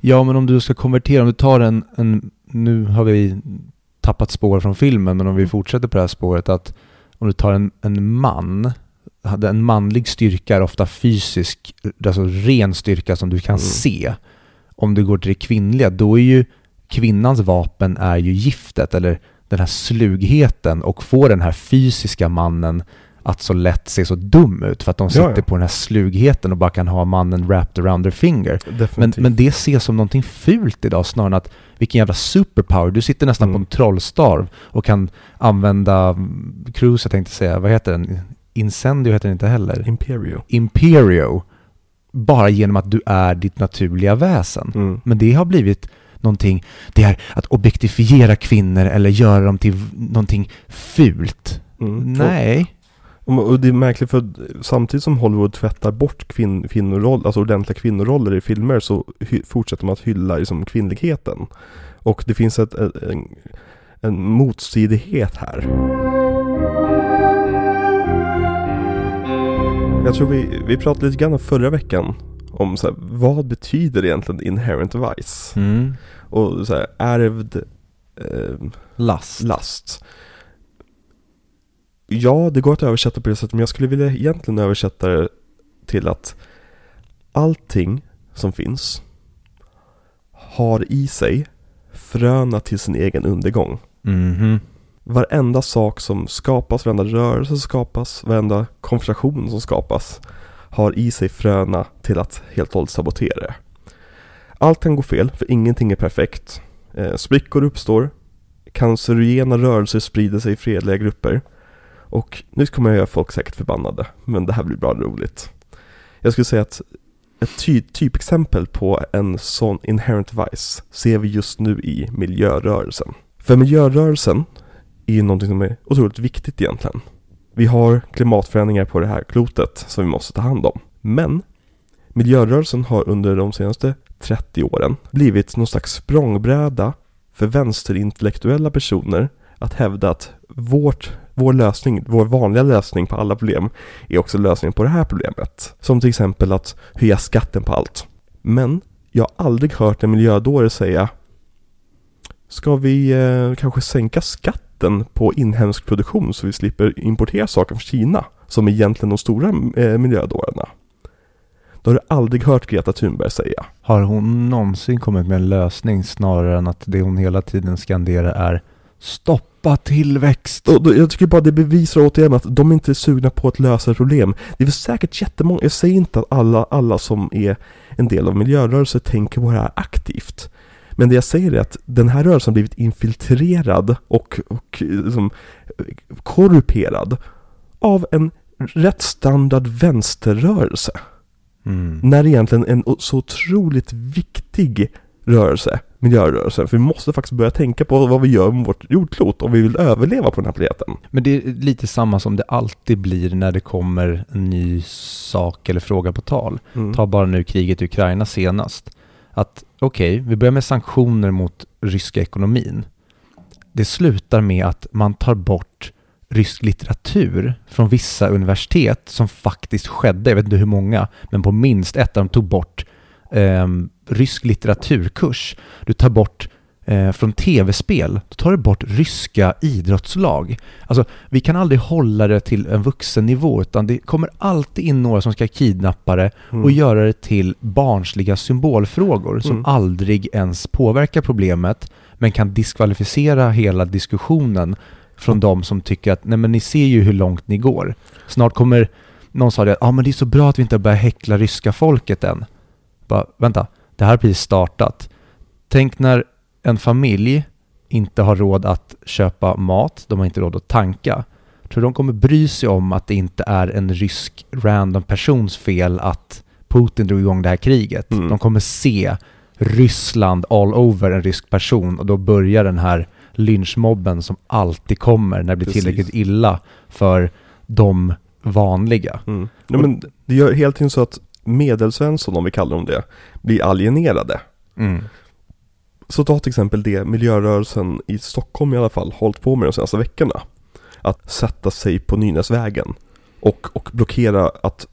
S2: Ja, men om du ska konvertera, om du tar en, en, nu har vi tappat spår från filmen, men om vi fortsätter på det här spåret att om du tar en, en man, en manlig styrka är ofta fysisk, alltså ren styrka som du kan
S1: Mm.
S2: se. Om du går till det kvinnliga, då är ju kvinnans vapen är ju giftet, eller den här slugheten och får den här fysiska mannen att så lätt se så dum ut för att de
S1: Ja,
S2: sitter
S1: ja.
S2: på den här slugheten och bara kan ha mannen wrapped around their finger. Men,
S1: Definitivt.
S2: men det ses som någonting fult idag snarare än att vilken jävla superpower. Du sitter nästan
S1: Mm.
S2: på en trollstav och kan använda mm, Cruise, jag tänkte säga, vad heter den? Incendio heter den inte heller.
S1: Imperio.
S2: Imperio. Bara genom att du är ditt naturliga väsen.
S1: Mm.
S2: Men det har blivit någonting, det är att objektifiera kvinnor eller göra dem till någonting fult.
S1: Mm.
S2: Nej.
S1: Och, och det är märkligt för samtidigt som Hollywood tvättar bort kvinn, kvinnoroll, alltså ordentliga kvinnoroller i filmer så hy, fortsätter man att hylla liksom, kvinnligheten. Och det finns ett, en, en motsidighet här. Jag tror vi, vi pratade lite grann förra veckan om så här, vad betyder egentligen inherent vice?
S2: Mm.
S1: Och så här, ärvd eh,
S2: Last.
S1: last. Ja, det går att översätta på det sättet, men jag skulle vilja egentligen översätta det till att allting som finns har i sig fröna till sin egen undergång.
S2: Mhm.
S1: varenda sak som skapas, varenda rörelse som skapas, varenda konversation som skapas har i sig fröna till att helt och hållet sabotera det. Allt kan gå fel, för ingenting är perfekt. Eh, sprickor uppstår, cancerogena rörelser sprider sig i fredliga grupper. Och nu kommer jag göra folk säkert förbannade, men det här blir bra roligt. Jag skulle säga att ett ty typexempel på en sån inherent vice ser vi just nu i miljörörelsen. För miljörörelsen är ju någonting som är otroligt viktigt egentligen. Vi har klimatförändringar på det här klotet som vi måste ta hand om. Men miljörörelsen har under de senaste 30 åren blivit någon slags språngbräda för vänsterintellektuella personer att hävda att vårt, vår lösning, vår vanliga lösning på alla problem är också lösningen på det här problemet. Som till exempel att höja skatten på allt. Men jag har aldrig hört en miljödåre säga Ska vi eh, kanske sänka skatten på inhemsk produktion så vi slipper importera saker från Kina? Som är egentligen de stora eh, miljödårarna. Det har du aldrig hört Greta Thunberg säga.
S2: Har hon någonsin kommit med en lösning snarare än att det hon hela tiden skanderar är Stoppa tillväxt!
S1: Och då, jag tycker bara det bevisar återigen att de inte är sugna på att lösa problem. Det är väl säkert jättemånga, jag säger inte att alla, alla som är en del av miljörörelsen tänker på det här aktivt. Men det jag säger är att den här rörelsen har blivit infiltrerad och, och liksom, korrumperad av en rätt standard vänsterrörelse.
S2: Mm.
S1: När egentligen en så otroligt viktig rörelse, miljörörelsen, för vi måste faktiskt börja tänka på vad vi gör med vårt jordklot om vi vill överleva på den här planeten.
S2: Men det är lite samma som det alltid blir när det kommer en ny sak eller fråga på tal.
S1: Mm.
S2: Ta bara nu kriget i Ukraina senast. Att okej, okay, vi börjar med sanktioner mot ryska ekonomin. Det slutar med att man tar bort rysk litteratur från vissa universitet som faktiskt skedde, jag vet inte hur många, men på minst ett av dem tog bort eh, rysk litteraturkurs. Du tar bort eh, från tv-spel, då tar du bort ryska idrottslag. Alltså, vi kan aldrig hålla det till en vuxen nivå, utan det kommer alltid in några som ska kidnappa det
S1: Mm.
S2: och göra det till barnsliga symbolfrågor som
S1: Mm.
S2: aldrig ens påverkar problemet, men kan diskvalificera hela diskussionen från de som tycker att nej men ni ser ju hur långt ni går. Snart kommer någon sa det att ah, men det är så bra att vi inte har börjat häckla ryska folket än. Bara, vänta, det här har precis startat. Tänk när en familj inte har råd att köpa mat, de har inte råd att tanka. Tror de kommer bry sig om att det inte är en rysk random persons fel att Putin drog igång det här kriget?
S1: Mm.
S2: De kommer se Ryssland all over en rysk person och då börjar den här lynchmobben som alltid kommer när det blir
S1: Precis.
S2: tillräckligt illa för de vanliga.
S1: Mm. Nej, men det gör helt enkelt så att medelsvensson, om vi kallar dem det, blir alienerade.
S2: Mm.
S1: Så ta till exempel det miljörörelsen i Stockholm i alla fall hållit på med de senaste veckorna. Att sätta sig på Nynäsvägen och, och blockera att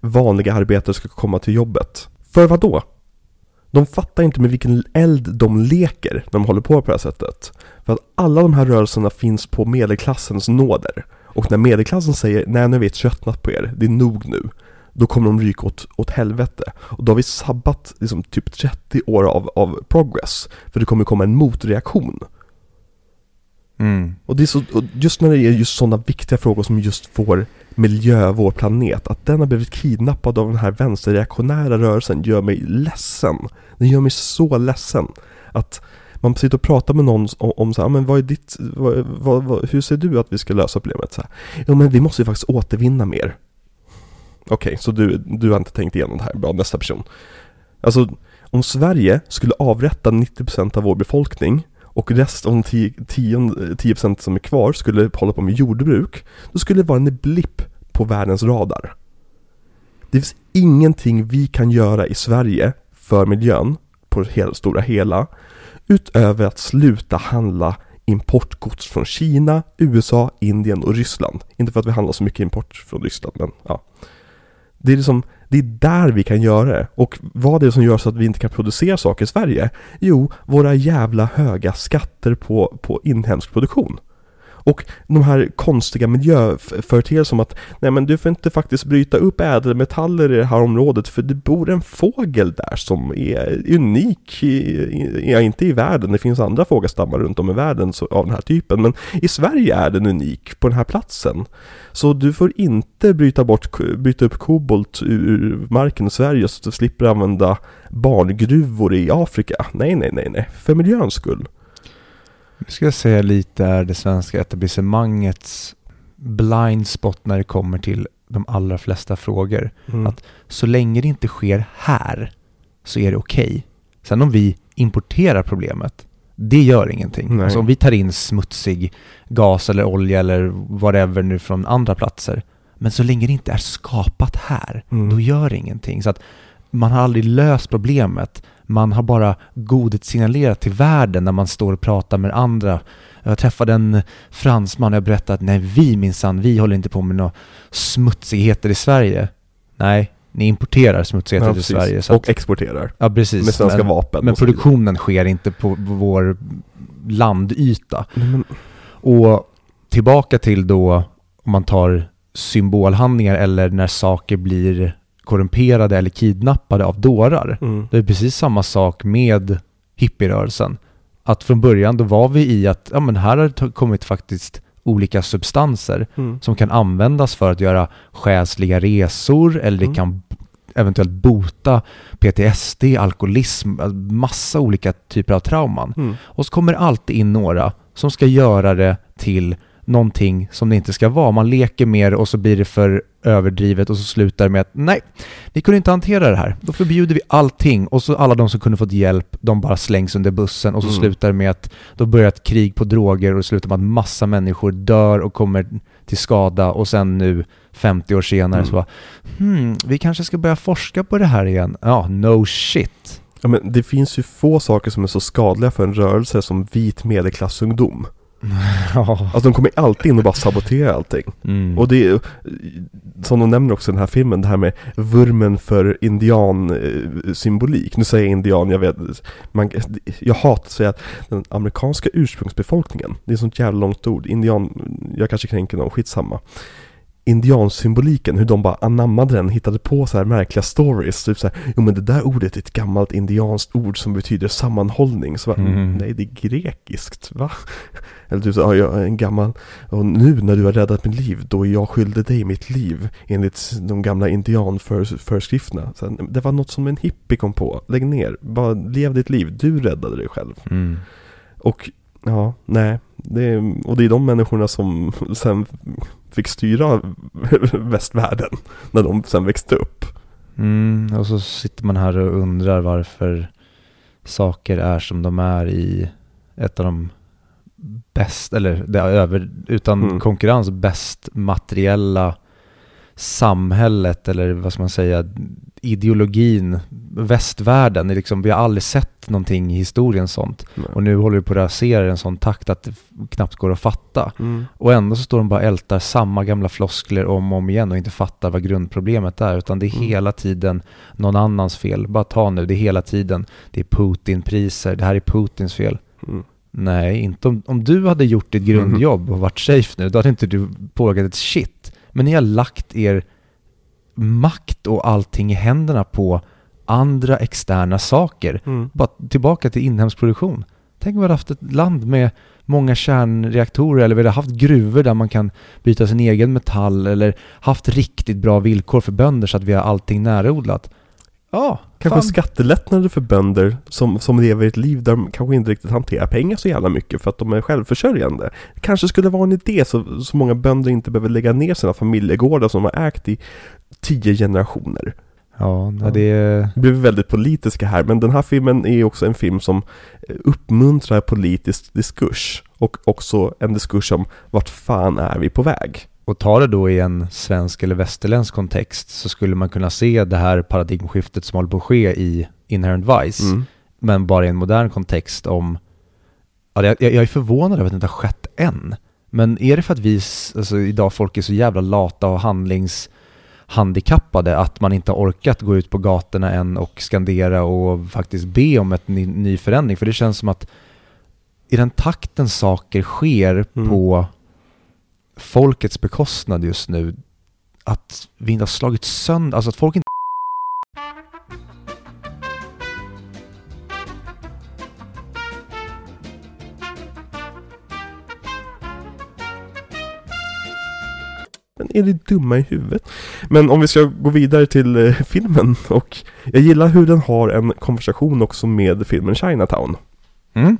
S1: vanliga arbetare ska komma till jobbet. För vad då? De fattar inte med vilken eld de leker när de håller på på det här sättet. För att alla de här rörelserna finns på medelklassens nåder. Och när medelklassen säger nej nu har vi tröttnat på er, det är nog nu. Då kommer de ryka åt, åt helvete. Och då har vi sabbat liksom, typ 30 år av, av progress. För det kommer komma en motreaktion.
S2: Mm.
S1: Och det är så, just när det är just sådana viktiga frågor som just vår miljö, vår planet, att den har blivit kidnappad av den här vänsterreaktionära rörelsen gör mig ledsen. Det gör mig så ledsen. Att man sitter och pratar med någon om, om så här, "Ja, men vad är ditt, vad, vad, vad, hur ser du att vi ska lösa problemet? Så här, jo men vi måste ju faktiskt återvinna mer. Okej, så du, du har inte tänkt igenom det här, bra, nästa person. Alltså, om Sverige skulle avrätta 90% av vår befolkning och resten av de 10%, 10% som är kvar skulle hålla på med jordbruk, då skulle det vara en blipp på världens radar. Det finns ingenting vi kan göra i Sverige för miljön på det hela, stora hela utöver att sluta handla importgods från Kina, USA, Indien och Ryssland. Inte för att vi handlar så mycket import från Ryssland, men ja. Det är liksom, det är där vi kan göra det. Och vad är det som gör så att vi inte kan producera saker i Sverige? Jo, våra jävla höga skatter på, på inhemsk produktion. Och de här konstiga miljöföreteelser som att nej men du får inte faktiskt bryta upp ädelmetaller i det här området för det bor en fågel där som är unik, i, ja inte i världen, det finns andra fågelstammar runt om i världen av den här typen, men i Sverige är den unik på den här platsen. Så du får inte bryta, bort, bryta upp kobolt ur marken i Sverige så att du slipper använda barngruvor i Afrika. Nej, nej, nej, nej, för miljöns skull.
S2: Nu ska jag säga lite är det svenska etablissemangets blind spot när det kommer till de allra flesta frågor. Mm. Att så länge det inte sker här så är det okej. Okay. Sen om vi importerar problemet, det gör ingenting. Alltså om vi tar in smutsig gas eller olja eller whatever nu från andra platser. Men så länge det inte är skapat här, mm. då gör det ingenting. Så att man har aldrig löst problemet. Man har bara godet signalerat till världen när man står och pratar med andra. Jag träffade en fransman och jag berättade att nej, vi minsann, vi håller inte på med några smutsigheter i Sverige. Nej, ni importerar smutsigheter ja, till Sverige.
S1: Så att, och exporterar.
S2: Ja, precis.
S1: Med svenska men, vapen.
S2: Men produktionen sker inte på vår landyta. Mm. Och tillbaka till då, om man tar symbolhandlingar eller när saker blir korrumperade eller kidnappade av dårar. Mm. Det är precis samma sak med hippierörelsen. Att från början då var vi i att, ja men här har det kommit faktiskt olika substanser mm. som kan användas för att göra själsliga resor eller det mm. kan eventuellt bota PTSD, alkoholism, massa olika typer av trauman. Mm. Och så kommer det alltid in några som ska göra det till någonting som det inte ska vara. Man leker mer och så blir det för överdrivet och så slutar det med att nej, ni kunde inte hantera det här. Då förbjuder vi allting och så alla de som kunde fått hjälp, de bara slängs under bussen och så mm. slutar det med att då börjar ett krig på droger och det slutar med att massa människor dör och kommer till skada och sen nu 50 år senare mm. så bara hmm, vi kanske ska börja forska på det här igen. Ja, no shit.
S1: Ja, men det finns ju få saker som är så skadliga för en rörelse som vit medelklassungdom. Alltså de kommer alltid in och bara sabotera allting. Mm. Och det är, som de nämner också i den här filmen, det här med vurmen för indiansymbolik. Nu säger jag indian, jag vet, man, jag hatar att säga att den amerikanska ursprungsbefolkningen, det är ett sånt jävla långt ord, indian, jag kanske kränker någon, skitsamma indiansymboliken, hur de bara anammade den, hittade på så här märkliga stories. Typ så här, jo men det där ordet är ett gammalt indianskt ord som betyder sammanhållning. Så bara, mm. nej det är grekiskt, va? Eller typ så ja, jag är en gammal, och nu när du har räddat mitt liv, då är jag skyldig dig mitt liv enligt de gamla indianföreskrifterna. Så det var något som en hippie kom på, lägg ner, bara lev ditt liv, du räddade dig själv. Mm. Och ja, nej, det, och det är de människorna som sen fick styra västvärlden när de sen växte upp.
S2: Mm, och så sitter man här och undrar varför saker är som de är i ett av de bäst, eller det över, utan mm. konkurrens bäst materiella samhället eller vad ska man säga, ideologin, västvärlden, liksom, vi har aldrig sett någonting i historien sånt. Nej. Och nu håller vi på att rasera i en sån takt att det knappt går att fatta. Mm. Och ändå så står de bara och ältar samma gamla floskler om och om igen och inte fattar vad grundproblemet är. Utan det är mm. hela tiden någon annans fel. Bara ta nu, det är hela tiden, det är Putin-priser, det här är Putins fel. Mm. Nej, inte om, om du hade gjort ditt grundjobb och varit safe nu, då hade inte du påverkat ett shit. Men ni har lagt er makt och allting i händerna på andra externa saker. Mm. Bara tillbaka till inhemsk produktion. Tänk om vi hade haft ett land med många kärnreaktorer eller vi hade haft gruvor där man kan byta sin egen metall eller haft riktigt bra villkor för bönder så att vi har allting närodlat. Ja,
S1: Kanske fan. skattelättnader för bönder som, som lever ett liv där de kanske inte riktigt hanterar pengar så jävla mycket för att de är självförsörjande. Kanske skulle vara en idé så, så många bönder inte behöver lägga ner sina familjegårdar som de har ägt i tio generationer.
S2: Ja, det...
S1: Ja. Vi blir väldigt politiska här, men den här filmen är också en film som uppmuntrar politisk diskurs. Och också en diskurs om vart fan är vi på väg?
S2: Och tar det då i en svensk eller västerländsk kontext så skulle man kunna se det här paradigmskiftet som håller på att ske i Inherent Vice, mm. men bara i en modern kontext om... Ja, jag, jag är förvånad över att det inte har skett än. Men är det för att vi, alltså idag folk är så jävla lata och handlingshandikappade att man inte har orkat gå ut på gatorna än och skandera och faktiskt be om ett ny, ny förändring? För det känns som att i den takten saker sker mm. på folkets bekostnad just nu. Att vi inte har slagit sönder, alltså att folk inte
S1: Men är det dumma i huvudet? Men om vi ska gå vidare till eh, filmen och jag gillar hur den har en konversation också med filmen Chinatown.
S2: Mm.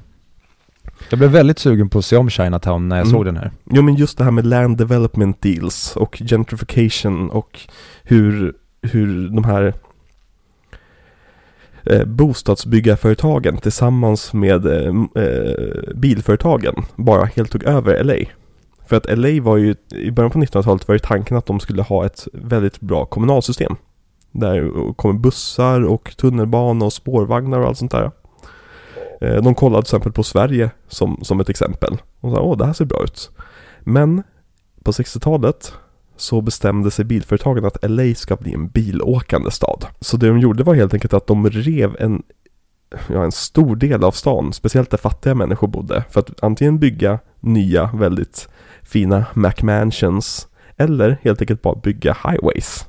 S2: Jag blev väldigt sugen på att se om Chinatown när jag
S1: Mm.
S2: såg den här.
S1: Jo men just det här med land development deals och gentrification och hur, hur de här eh, bostadsbyggarföretagen tillsammans med eh, eh, bilföretagen bara helt tog över LA. För att LA var ju, i början på 1900-talet var ju tanken att de skulle ha ett väldigt bra kommunalsystem. Där kommer bussar och tunnelbana och spårvagnar och allt sånt där. Eh, de kollade till exempel på Sverige som, som ett exempel. Och sa, åh det här ser bra ut. Men på 60-talet så bestämde sig bilföretagen att LA ska bli en bilåkande stad. Så det de gjorde var helt enkelt att de rev en, ja, en stor del av stan, speciellt där fattiga människor bodde, för att antingen bygga nya väldigt fina McMansions eller helt enkelt bara bygga highways.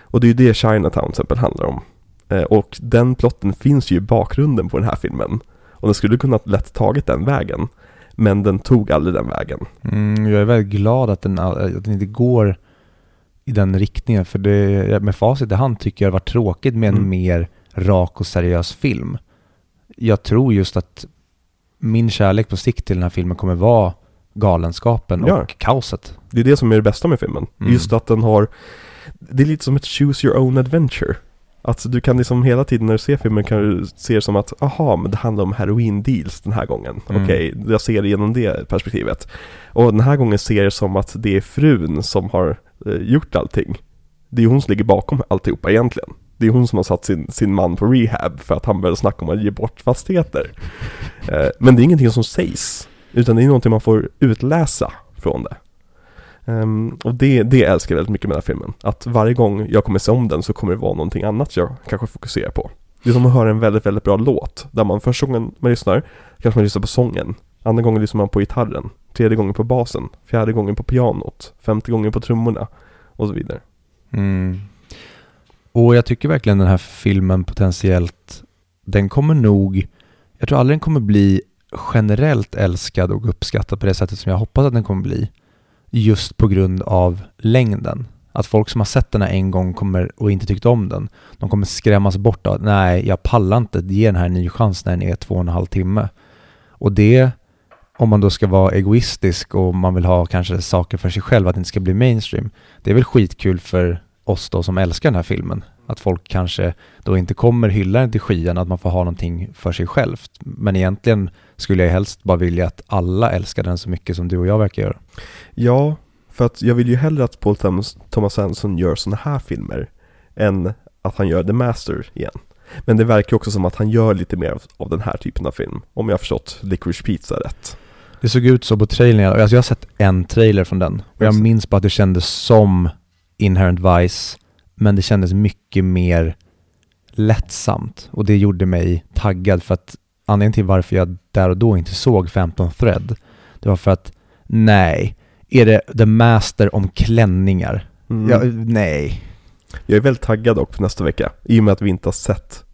S1: Och det är ju det Chinatown till exempel handlar om. Eh, och den plotten finns ju i bakgrunden på den här filmen. Och den skulle kunnat lätt tagit den vägen. Men den tog aldrig den vägen.
S2: Mm, jag är väldigt glad att den, att den inte går i den riktningen. För det, med facit i hand tycker jag det var tråkigt med en
S1: Mm.
S2: mer rak och seriös film. Jag tror just att min kärlek på sikt till den här filmen kommer vara galenskapen
S1: Ja.
S2: och kaoset.
S1: Det är det som är det bästa med filmen.
S2: Mm.
S1: Just att den har Det är lite som ett choose your own adventure Att du kan liksom hela tiden när du ser filmen kan du se det som att Aha, men det handlar om heroin deals den här gången.
S2: Mm.
S1: Okej, jag ser det genom det perspektivet. Och den här gången ser det som att det är frun som har eh, gjort allting. Det är hon som ligger bakom alltihopa egentligen. Det är hon som har satt sin, sin man på rehab för att han började snacka om att ge bort fastigheter. Eh, Men det är ingenting som sägs Utan det är någonting man får utläsa från det Um, och det, det älskar jag väldigt mycket med den här filmen. Att varje gång jag kommer se om den så kommer det vara någonting annat jag kanske fokuserar på. Det är som att höra en väldigt, väldigt bra låt. Där man första gången man lyssnar kanske man lyssnar på sången. Andra gången lyssnar man på gitarren. Tredje gången på basen. Fjärde gången på pianot. Femte gången på trummorna. Och så vidare.
S2: Mm. Och jag tycker verkligen den här filmen potentiellt, den kommer nog, jag tror aldrig den kommer bli generellt älskad och uppskattad på det sättet som jag hoppas att den kommer bli. Just på grund av längden. Att folk som har sett den här en gång kommer och inte tyckt om den, de kommer skrämmas bort av att nej, jag pallar inte ge den här en ny chans när den är två och en halv timme. Och det, om man då ska vara egoistisk och man vill ha kanske saker för sig själv, att det inte ska bli mainstream. Det är väl skitkul för oss då som älskar den här filmen. Att folk kanske då inte kommer hylla den till skyan, att man får ha någonting för sig självt. Men egentligen skulle jag helst bara vilja att alla älskar den så mycket som du och jag verkar göra.
S1: Ja, för att jag vill ju hellre att Paul Thomas, Thomas Anderson gör sådana här filmer än att han gör The Master igen. Men det verkar också som att han gör lite mer av, av den här typen av film, om jag har förstått Licorice Pizza rätt.
S2: Det såg ut så på trailern, alltså jag har sett en trailer från den. Och jag minns bara att det kändes som Inherent Vice, men det kändes mycket mer lättsamt. Och det gjorde mig taggad för att anledningen till varför jag där och då inte såg 15 Thread, det var för att nej, är det The Master om klänningar?
S1: Mm.
S2: Ja, nej.
S1: Jag är väldigt taggad dock på nästa vecka, i och med att vi inte har sett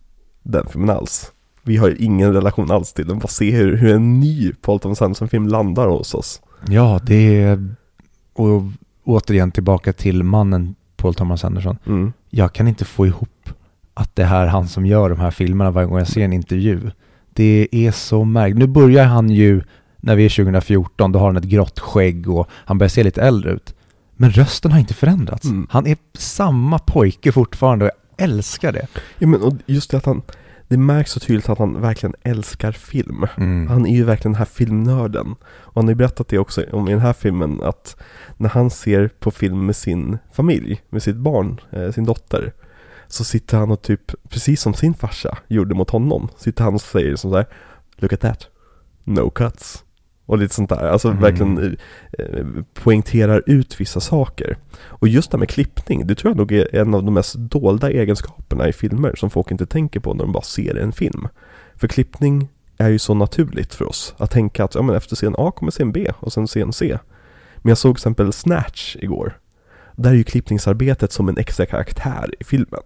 S1: den filmen alls. Vi har ju ingen relation alls till den, bara se hur, hur en ny Paul Thomas Anderson-film landar hos oss.
S2: Ja, det är... Och återigen tillbaka till mannen Paul Thomas Anderson.
S1: Mm.
S2: jag kan inte få ihop att det här är han som gör de här filmerna varje gång jag ser en intervju. Det är så märkligt. Nu börjar han ju, när vi är 2014, då har han ett grått skägg och han börjar se lite äldre ut. Men rösten har inte förändrats.
S1: Mm.
S2: Han är samma pojke fortfarande och jag älskar det.
S1: Ja men och just det att han, det märks så tydligt att han verkligen älskar film.
S2: Mm.
S1: Han är ju verkligen den här filmnörden. Och han har ju berättat det också om i den här filmen att när han ser på film med sin familj, med sitt barn, eh, sin dotter, så sitter han och typ, precis som sin farsa gjorde mot honom, sitter han och säger sånt där Look at that, no cuts. Och lite sånt där, alltså
S2: Mm.
S1: verkligen eh, poängterar ut vissa saker. Och just det här med klippning, det tror jag nog är en av de mest dolda egenskaperna i filmer som folk inte tänker på när de bara ser en film. För klippning är ju så naturligt för oss att tänka att ja, men efter scen A kommer scen B och sen scen C. Men jag såg till exempel Snatch igår. Där är ju klippningsarbetet som en extra karaktär i filmen.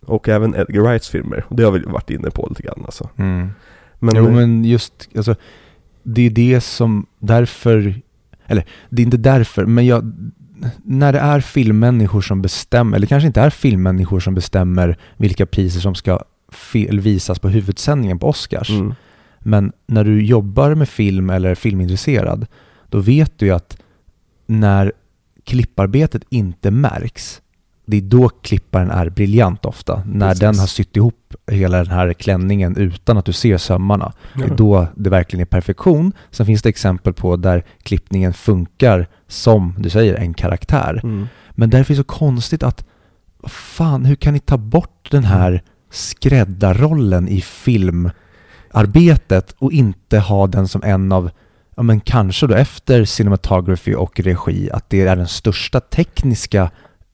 S1: Och även Edgar Wrights filmer. Och det har vi varit inne på lite grann alltså.
S2: Mm.
S1: Men,
S2: jo men just, alltså, det är det som, därför, eller det är inte därför, men jag, när det är filmmänniskor som bestämmer, eller kanske inte är filmmänniskor som bestämmer vilka priser som ska visas på huvudsändningen på Oscars,
S1: mm,
S2: men när du jobbar med film eller är filmintresserad, då vet du ju att när klipparbetet inte märks, det är då klipparen är briljant ofta. När
S1: Precis.
S2: den har sytt ihop hela den här klänningen utan att du ser sömmarna. Det är då det verkligen är perfektion. Sen finns det exempel på där klippningen funkar som, du säger, en karaktär.
S1: mm,
S2: Men därför är det så konstigt att, fan, hur kan ni ta bort den här skräddarrollen i filmarbetet och inte ha den som en av, ja men kanske då efter cinematography och regi, att det är den största tekniska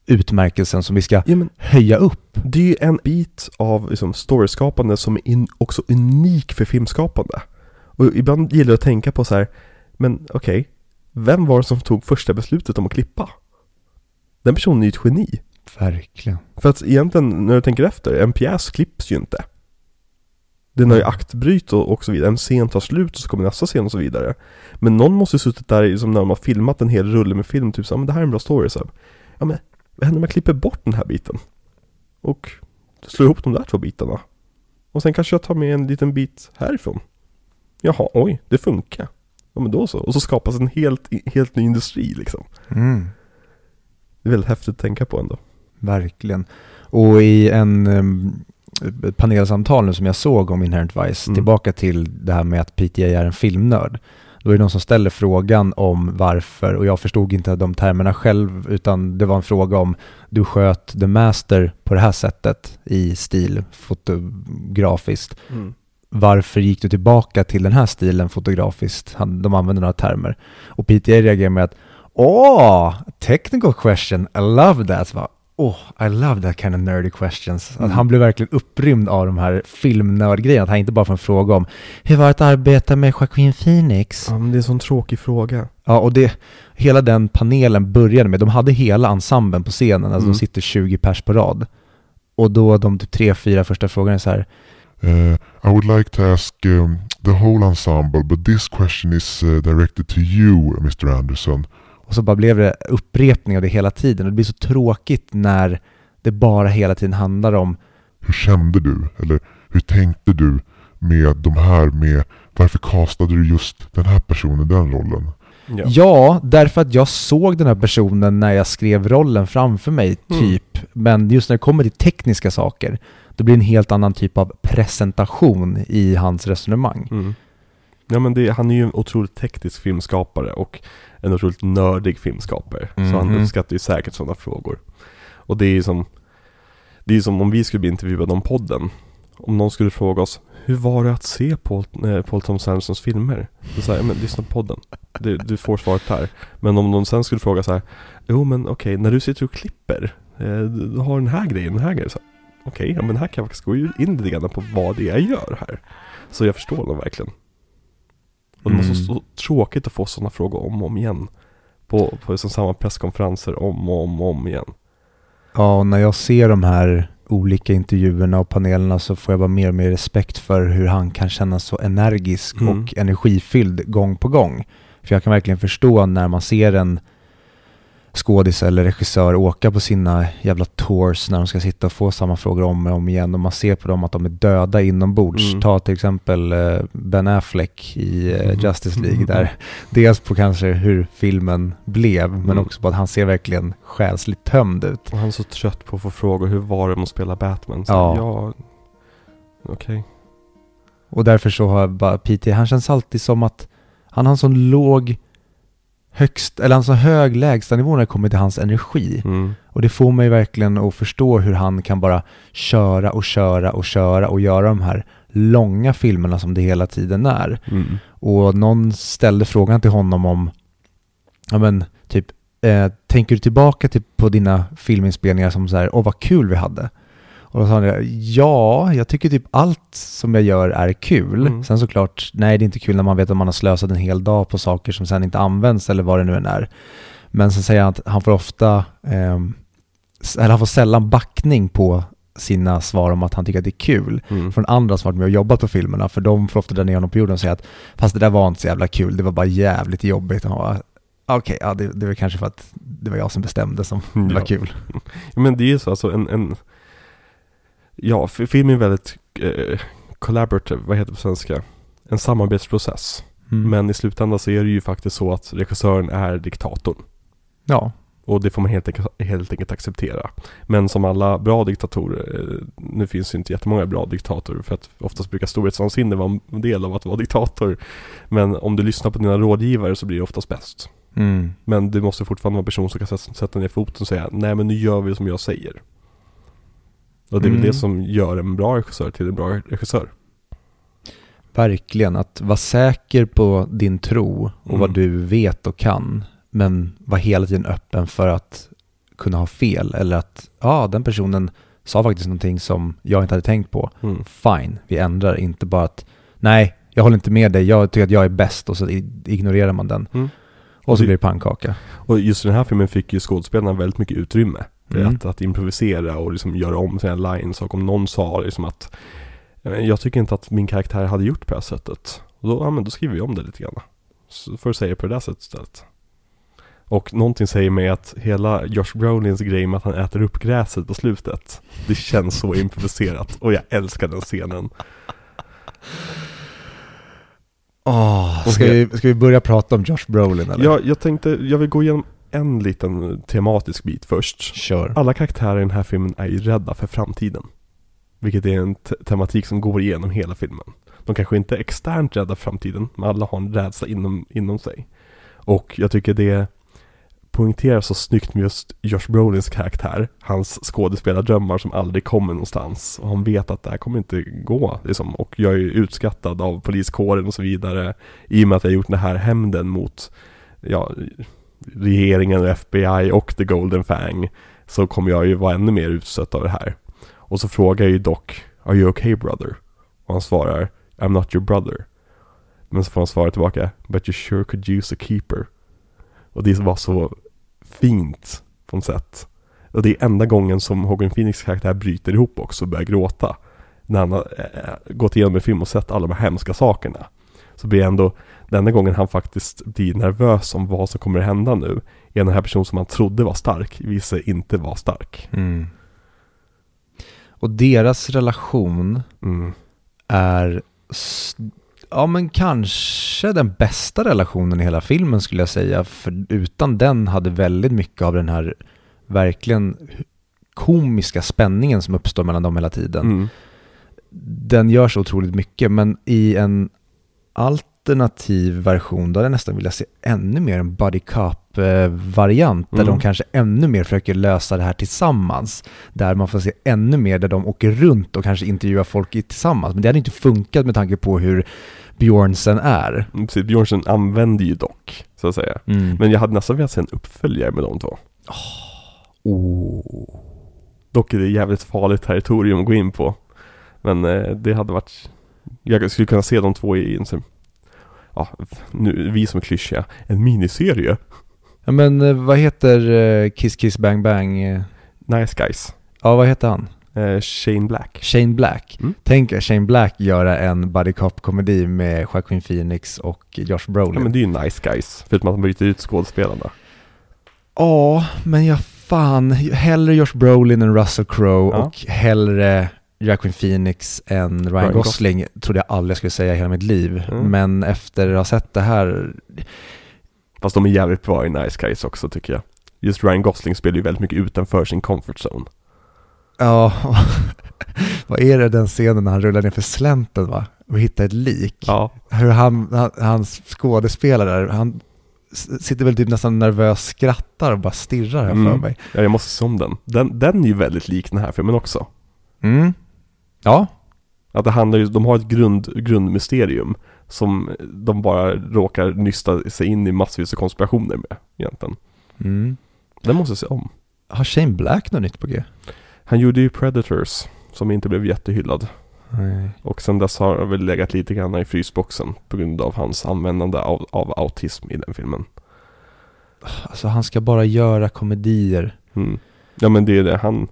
S2: utmärkelsen som vi ska
S1: ja,
S2: höja upp.
S1: det är ju en bit av liksom, storyskapande som är in, också unik för filmskapande. Och ibland gillar jag att tänka på så här, men okej, vem var det som tog första beslutet om att klippa? Den personen är ju ett geni.
S2: Verkligen.
S1: För att egentligen, när du tänker efter, en pjäs klipps ju inte. Den har ju aktbryt och, och så vidare. En scen tar slut och så kommer nästa scen och så vidare. Men någon måste ju suttit där som när de har filmat en hel rulle med film, typ så men det här är en bra story, så. Ja men, vad händer om jag klipper bort den här biten? Och slår ihop de där två bitarna. Och sen kanske jag tar med en liten bit härifrån. Jaha, oj, det funkar. Ja men då så. Och så skapas en helt, helt ny industri liksom.
S2: Mm.
S1: Det är väldigt häftigt att tänka på ändå.
S2: Verkligen. Och i en ett panelsamtal nu som jag såg om Inherent Vice,
S1: Mm.
S2: tillbaka till det här med att PTA är en filmnörd. Då är det någon som ställer frågan om varför, och jag förstod inte de termerna själv, utan det var en fråga om du sköt The Master på det här sättet i stil fotografiskt. Varför gick du tillbaka till den här stilen fotografiskt? De använder några termer. Och PTA reagerar med att Åh, technical question, I love that. Så bara, Åh, I love that kind of nerdy questions. Att
S1: Mm.
S2: han blev verkligen upprymd av de här filmnördgrejerna. Att han inte bara får en fråga om hur var det att arbeta med Joaquin Phoenix?
S1: Ja men det är en sån tråkig fråga.
S2: Ja, och det, hela den panelen började med, de hade hela ensemblen på scenen, alltså
S1: Mm.
S2: de sitter 20 pers på rad. Och då de typ tre, fyra första frågorna är så här,
S3: Uh, I would like to ask um, the whole ensemble, but this question is uh, directed to you, Mr. Anderson.
S2: Och så bara blev det upprepning av det hela tiden. Och det blir så tråkigt när det bara hela tiden handlar om
S3: Hur kände du? Eller hur tänkte du med de här med varför castade du just den här personen den rollen?
S1: Ja.
S2: Ja, därför att jag såg den här personen när jag skrev rollen framför mig,
S1: Mm.
S2: typ. Men just när det kommer till tekniska saker, då blir det en helt annan typ av presentation i hans resonemang.
S1: Mm. Ja men det, han är ju en otroligt teknisk filmskapare och en otroligt nördig filmskapare. Så han
S2: Mhm.
S1: uppskattar ju säkert sådana frågor. Och det är ju som, det är som om vi skulle bli intervjuade om podden. Om någon skulle fråga oss, hur var det att se Paul, eh, Paul Thomas Andersons filmer? Då säger men lyssna på podden. Du, du får svaret här. Men om någon sen skulle fråga så här, jo men okej, när du sitter och klipper, eh, du har den här grejen, den här grejen. Så Okej, ja men här kan jag faktiskt gå in lite grann på vad det är jag gör här. Så jag förstår dem verkligen. Och det måste
S2: Mm.
S1: vara så tråkigt att få sådana frågor om och om igen. På, på liksom samma presskonferenser om och om och om igen.
S2: Ja, och när jag ser de här olika intervjuerna och panelerna så får jag bara mer och mer respekt för hur han kan kännas så energisk
S1: Mm.
S2: och energifylld gång på gång. För jag kan verkligen förstå när man ser en skådis eller regissör åka på sina jävla tours när de ska sitta och få samma frågor om och om igen och man ser på dem att de är döda inombords.
S1: Mm.
S2: Ta till exempel eh, Ben Affleck i eh,
S1: Mm.
S2: Justice League där. Dels på kanske hur filmen blev men
S1: Mm.
S2: också på att han ser verkligen själsligt tömd ut.
S1: Och han är så trött på att få frågor, hur var det att spela Batman? Så,
S2: Ja.
S1: ja Okej.
S2: Och därför så har jag bara P.T. Han känns alltid som att han har en sån låg högst, eller en så hög lägstanivå när det kommer till hans energi.
S1: Mm.
S2: Och det får mig verkligen att förstå hur han kan bara köra och köra och köra och göra de här långa filmerna som det hela tiden är.
S1: Mm.
S2: Och någon ställde frågan till honom om, ja men typ, eh, tänker du tillbaka till, på dina filminspelningar som så här, åh vad kul vi hade? Och då sa han, ja, jag tycker typ allt som jag gör är kul.
S1: Mm.
S2: Sen såklart, nej det är inte kul när man vet att man har slösat en hel dag på saker som sen inte används eller vad det nu än är. Men sen säger han att han får ofta, s- eller han får sällan backning på sina svar om att han tycker att det är kul
S1: Mm.
S2: från andra som varit med och jobbat på filmerna, för de får ofta dra ner honom på jorden och säga att fast det där var inte så jävla kul, det var bara jävligt jobbigt. Och han bara, Okej, ja, det, det var kanske för att det var jag som bestämde som det var
S1: Ja.
S2: kul.
S1: Men det är ju så alltså en, en Ja, film är väldigt eh, collaborative, vad heter det på svenska? En samarbetsprocess.
S2: Mm.
S1: Men i slutändan så är det ju faktiskt så att regissören är diktatorn.
S2: Ja,
S1: Och det får man helt enkelt, helt enkelt acceptera. Men som alla bra diktatorer, eh, nu finns ju inte jättemånga bra diktatorer för att oftast brukar storhetsvansinne vara en del av att vara diktator. Men om du lyssnar på dina rådgivare så blir det oftast bäst.
S2: mm.
S1: Men du måste fortfarande vara en person som kan sätta- sätta ner foten och säga nej men nu gör vi som jag säger. Och det är väl
S2: Mm.
S1: det som gör en bra regissör till en bra regissör.
S2: verkligen. Att vara säker på din tro och
S1: Mm.
S2: vad du vet och kan, men vara hela tiden öppen för att kunna ha fel eller att, ja, den personen sa faktiskt någonting som jag inte hade tänkt på.
S1: Mm.
S2: Fine, vi ändrar. Inte bara att, nej, jag håller inte med dig, jag tycker att jag är bäst och så ignorerar man den.
S1: Mm.
S2: Och så blir det pannkaka.
S1: Och just den här filmen fick ju skådespelarna väldigt mycket utrymme.
S2: Mm.
S1: Att, att improvisera och liksom göra om sina lines och om någon sa liksom att "Eh, Jag tycker inte att min karaktär hade gjort på det här sättet. Och då, ja men då skriver vi om det lite grann. Så får du säga på det där sättet istället. Och någonting säger mig att hela Josh Brolins grej med att han äter upp gräset på slutet Det känns så improviserat och jag älskar den scenen. Och
S2: ska, vi, ska vi börja prata om Josh Brolin eller?
S1: Jag, jag tänkte, jag vill gå igenom en liten tematisk bit först.
S2: Kör.
S1: Alla karaktärer i den här filmen är ju rädda för framtiden. Vilket är en te- tematik som går igenom hela filmen. De kanske inte är externt rädda för framtiden, men alla har en rädsla inom, inom sig. Och jag tycker det poängteras så snyggt med just Josh Brolins karaktär. Hans skådespelardrömmar som aldrig kommer någonstans. Och han vet att det här kommer inte gå. Liksom. Och jag är ju utskattad av poliskåren och så vidare. I och med att jag gjort den här hämnden mot ja, regeringen och FBI och The Golden Fang så kommer jag ju vara ännu mer utsatt av det här. Och så frågar jag ju Doc, Are you okay brother? Och han svarar, I'm not your brother. Men så får han svara tillbaka, But you sure could use a keeper. Och det var så fint på något sätt. Och det är enda gången som Hogan Phoenix karaktär bryter ihop också och börjar gråta. När han har äh, gått igenom en film och sett alla de här hemska sakerna. Så blir jag ändå, den enda gången han faktiskt blir nervös om vad som kommer att hända nu är den här personen som han trodde var stark visar inte vara stark.
S2: Mm. Och deras relation
S1: Mm.
S2: är, ja men kanske den bästa relationen i hela filmen skulle jag säga. För utan den hade väldigt mycket av den här verkligen komiska spänningen som uppstår mellan dem hela tiden.
S1: Mm.
S2: Den gör så otroligt mycket, men i en alternativ version, då hade jag nästan vilja se ännu mer en buddy cop-variant, där
S1: Mm.
S2: de kanske ännu mer försöker lösa det här tillsammans. Där man får se ännu mer där de åker runt och kanske intervjuar folk tillsammans. Men det hade inte funkat med tanke på hur Björnsen är.
S1: Precis, Björnsen använder ju dock, så att säga.
S2: Mm.
S1: Men jag hade nästan velat se en uppföljare med de två.
S2: Oh.
S1: Dock är det jävligt farligt territorium att gå in på. Men eh, det hade varit... Jag skulle kunna se de två i en sån- Ja, nu, vi som är klyschiga. En miniserie.
S2: Ja men eh, vad heter eh, Kiss Kiss Bang Bang? eh?
S1: Nice guys.
S2: Ja, vad heter han?
S1: Eh, Shane Black.
S2: Shane Black.
S1: Mm.
S2: Tänk er Shane Black göra en buddy cop-komedi med Joaquin Phoenix och Josh Brolin.
S1: Ja men det är ju nice guys. Förutom att man byter ut skådespelarna.
S2: Ja, men jag fan, hellre Josh Brolin än Russell Crowe
S1: Ja.
S2: och hellre Joaquin Phoenix än Ryan,
S1: Ryan
S2: Gosling, trodde jag aldrig jag skulle säga i hela mitt liv.
S1: Mm.
S2: Men efter att ha sett det här,
S1: Fast de är jävligt bra i Nice Guys också tycker jag. Just Ryan Gosling spelar ju väldigt mycket utanför sin comfort zone.
S2: ja, vad är det den scenen när han rullar ner för slänten va? Och hittar ett lik.
S1: Ja.
S2: Hur han, han, hans skådespelare han sitter väl typ nästan nervös skrattar och bara stirrar här för
S1: Mm.
S2: mig.
S1: ja, jag måste se om den. den. Den är ju väldigt lik den här filmen också.
S2: Mm. Ja,
S1: Att det handlar ju, de har ett grund, grundmysterium som de bara råkar nysta sig in i massvis av konspirationer med egentligen.
S2: mm.
S1: Den måste jag se om.
S2: Har Shane Black något nytt på G?
S1: Han gjorde ju Predators. som inte blev jättehyllad.
S2: Nej.
S1: Och sen dess har han väl legat lite grann i frysboxen på grund av hans användande av, av autism i den filmen.
S2: Alltså han ska bara göra komedier.
S1: Mm. Ja men det är det han...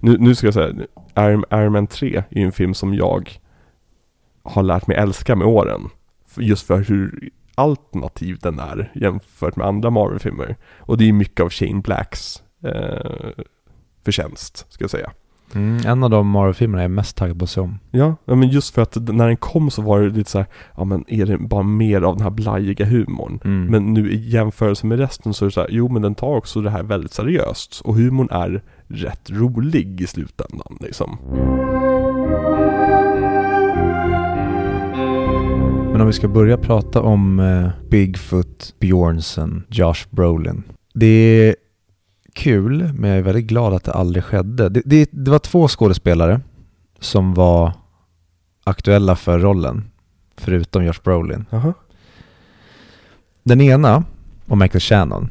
S1: Nu, nu ska jag säga, Iron, Iron Man 3 är ju en film som jag har lärt mig älska med åren. Just för hur alternativ den är jämfört med andra Marvel-filmer. Och det är mycket av Shane Blacks eh, förtjänst, ska jag säga.
S2: Mm, en av de Marvel-filmerna jag är mest taggad på att se om.
S1: Ja, ja, men just för att när den kom så var det lite så här, ja men är det bara mer av den här blajiga humorn?
S2: Mm.
S1: Men nu i jämförelse med resten så är det så här, jo men den tar också det här väldigt seriöst. Och humorn är rätt rolig i slutändan liksom.
S2: Men om vi ska börja prata om eh, Bigfoot, Bjornsen, Josh Brolin. Det är kul, men jag är väldigt glad att det aldrig skedde. Det, det, det var två skådespelare som var aktuella för rollen, förutom Josh Brolin.
S1: Jaha.
S2: Den ena var Michael Shannon,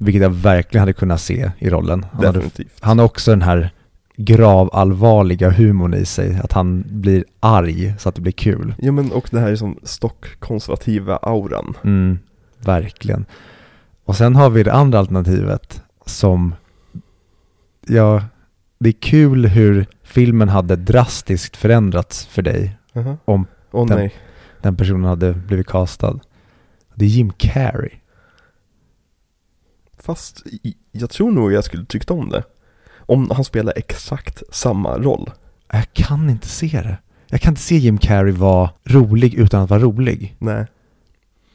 S2: vilket jag verkligen hade kunnat se i rollen. Han, hade, han har också den här gravallvarliga humorn i sig, att han blir arg så att det blir kul.
S1: Ja men och det här är som stockkonservativa auran.
S2: Mm, verkligen. Och sen har vi det andra alternativet som, ja, det är kul hur filmen hade drastiskt förändrats för dig.
S1: Jaha.
S2: Om
S1: Åh
S2: den-. Den personen hade blivit castad. Det är Jim Carrey.
S1: Fast jag tror nog jag skulle tyckt om det. Om han spelar exakt samma roll.
S2: Jag kan inte se det. Jag kan inte se Jim Carrey vara rolig utan att vara rolig.
S1: Nej.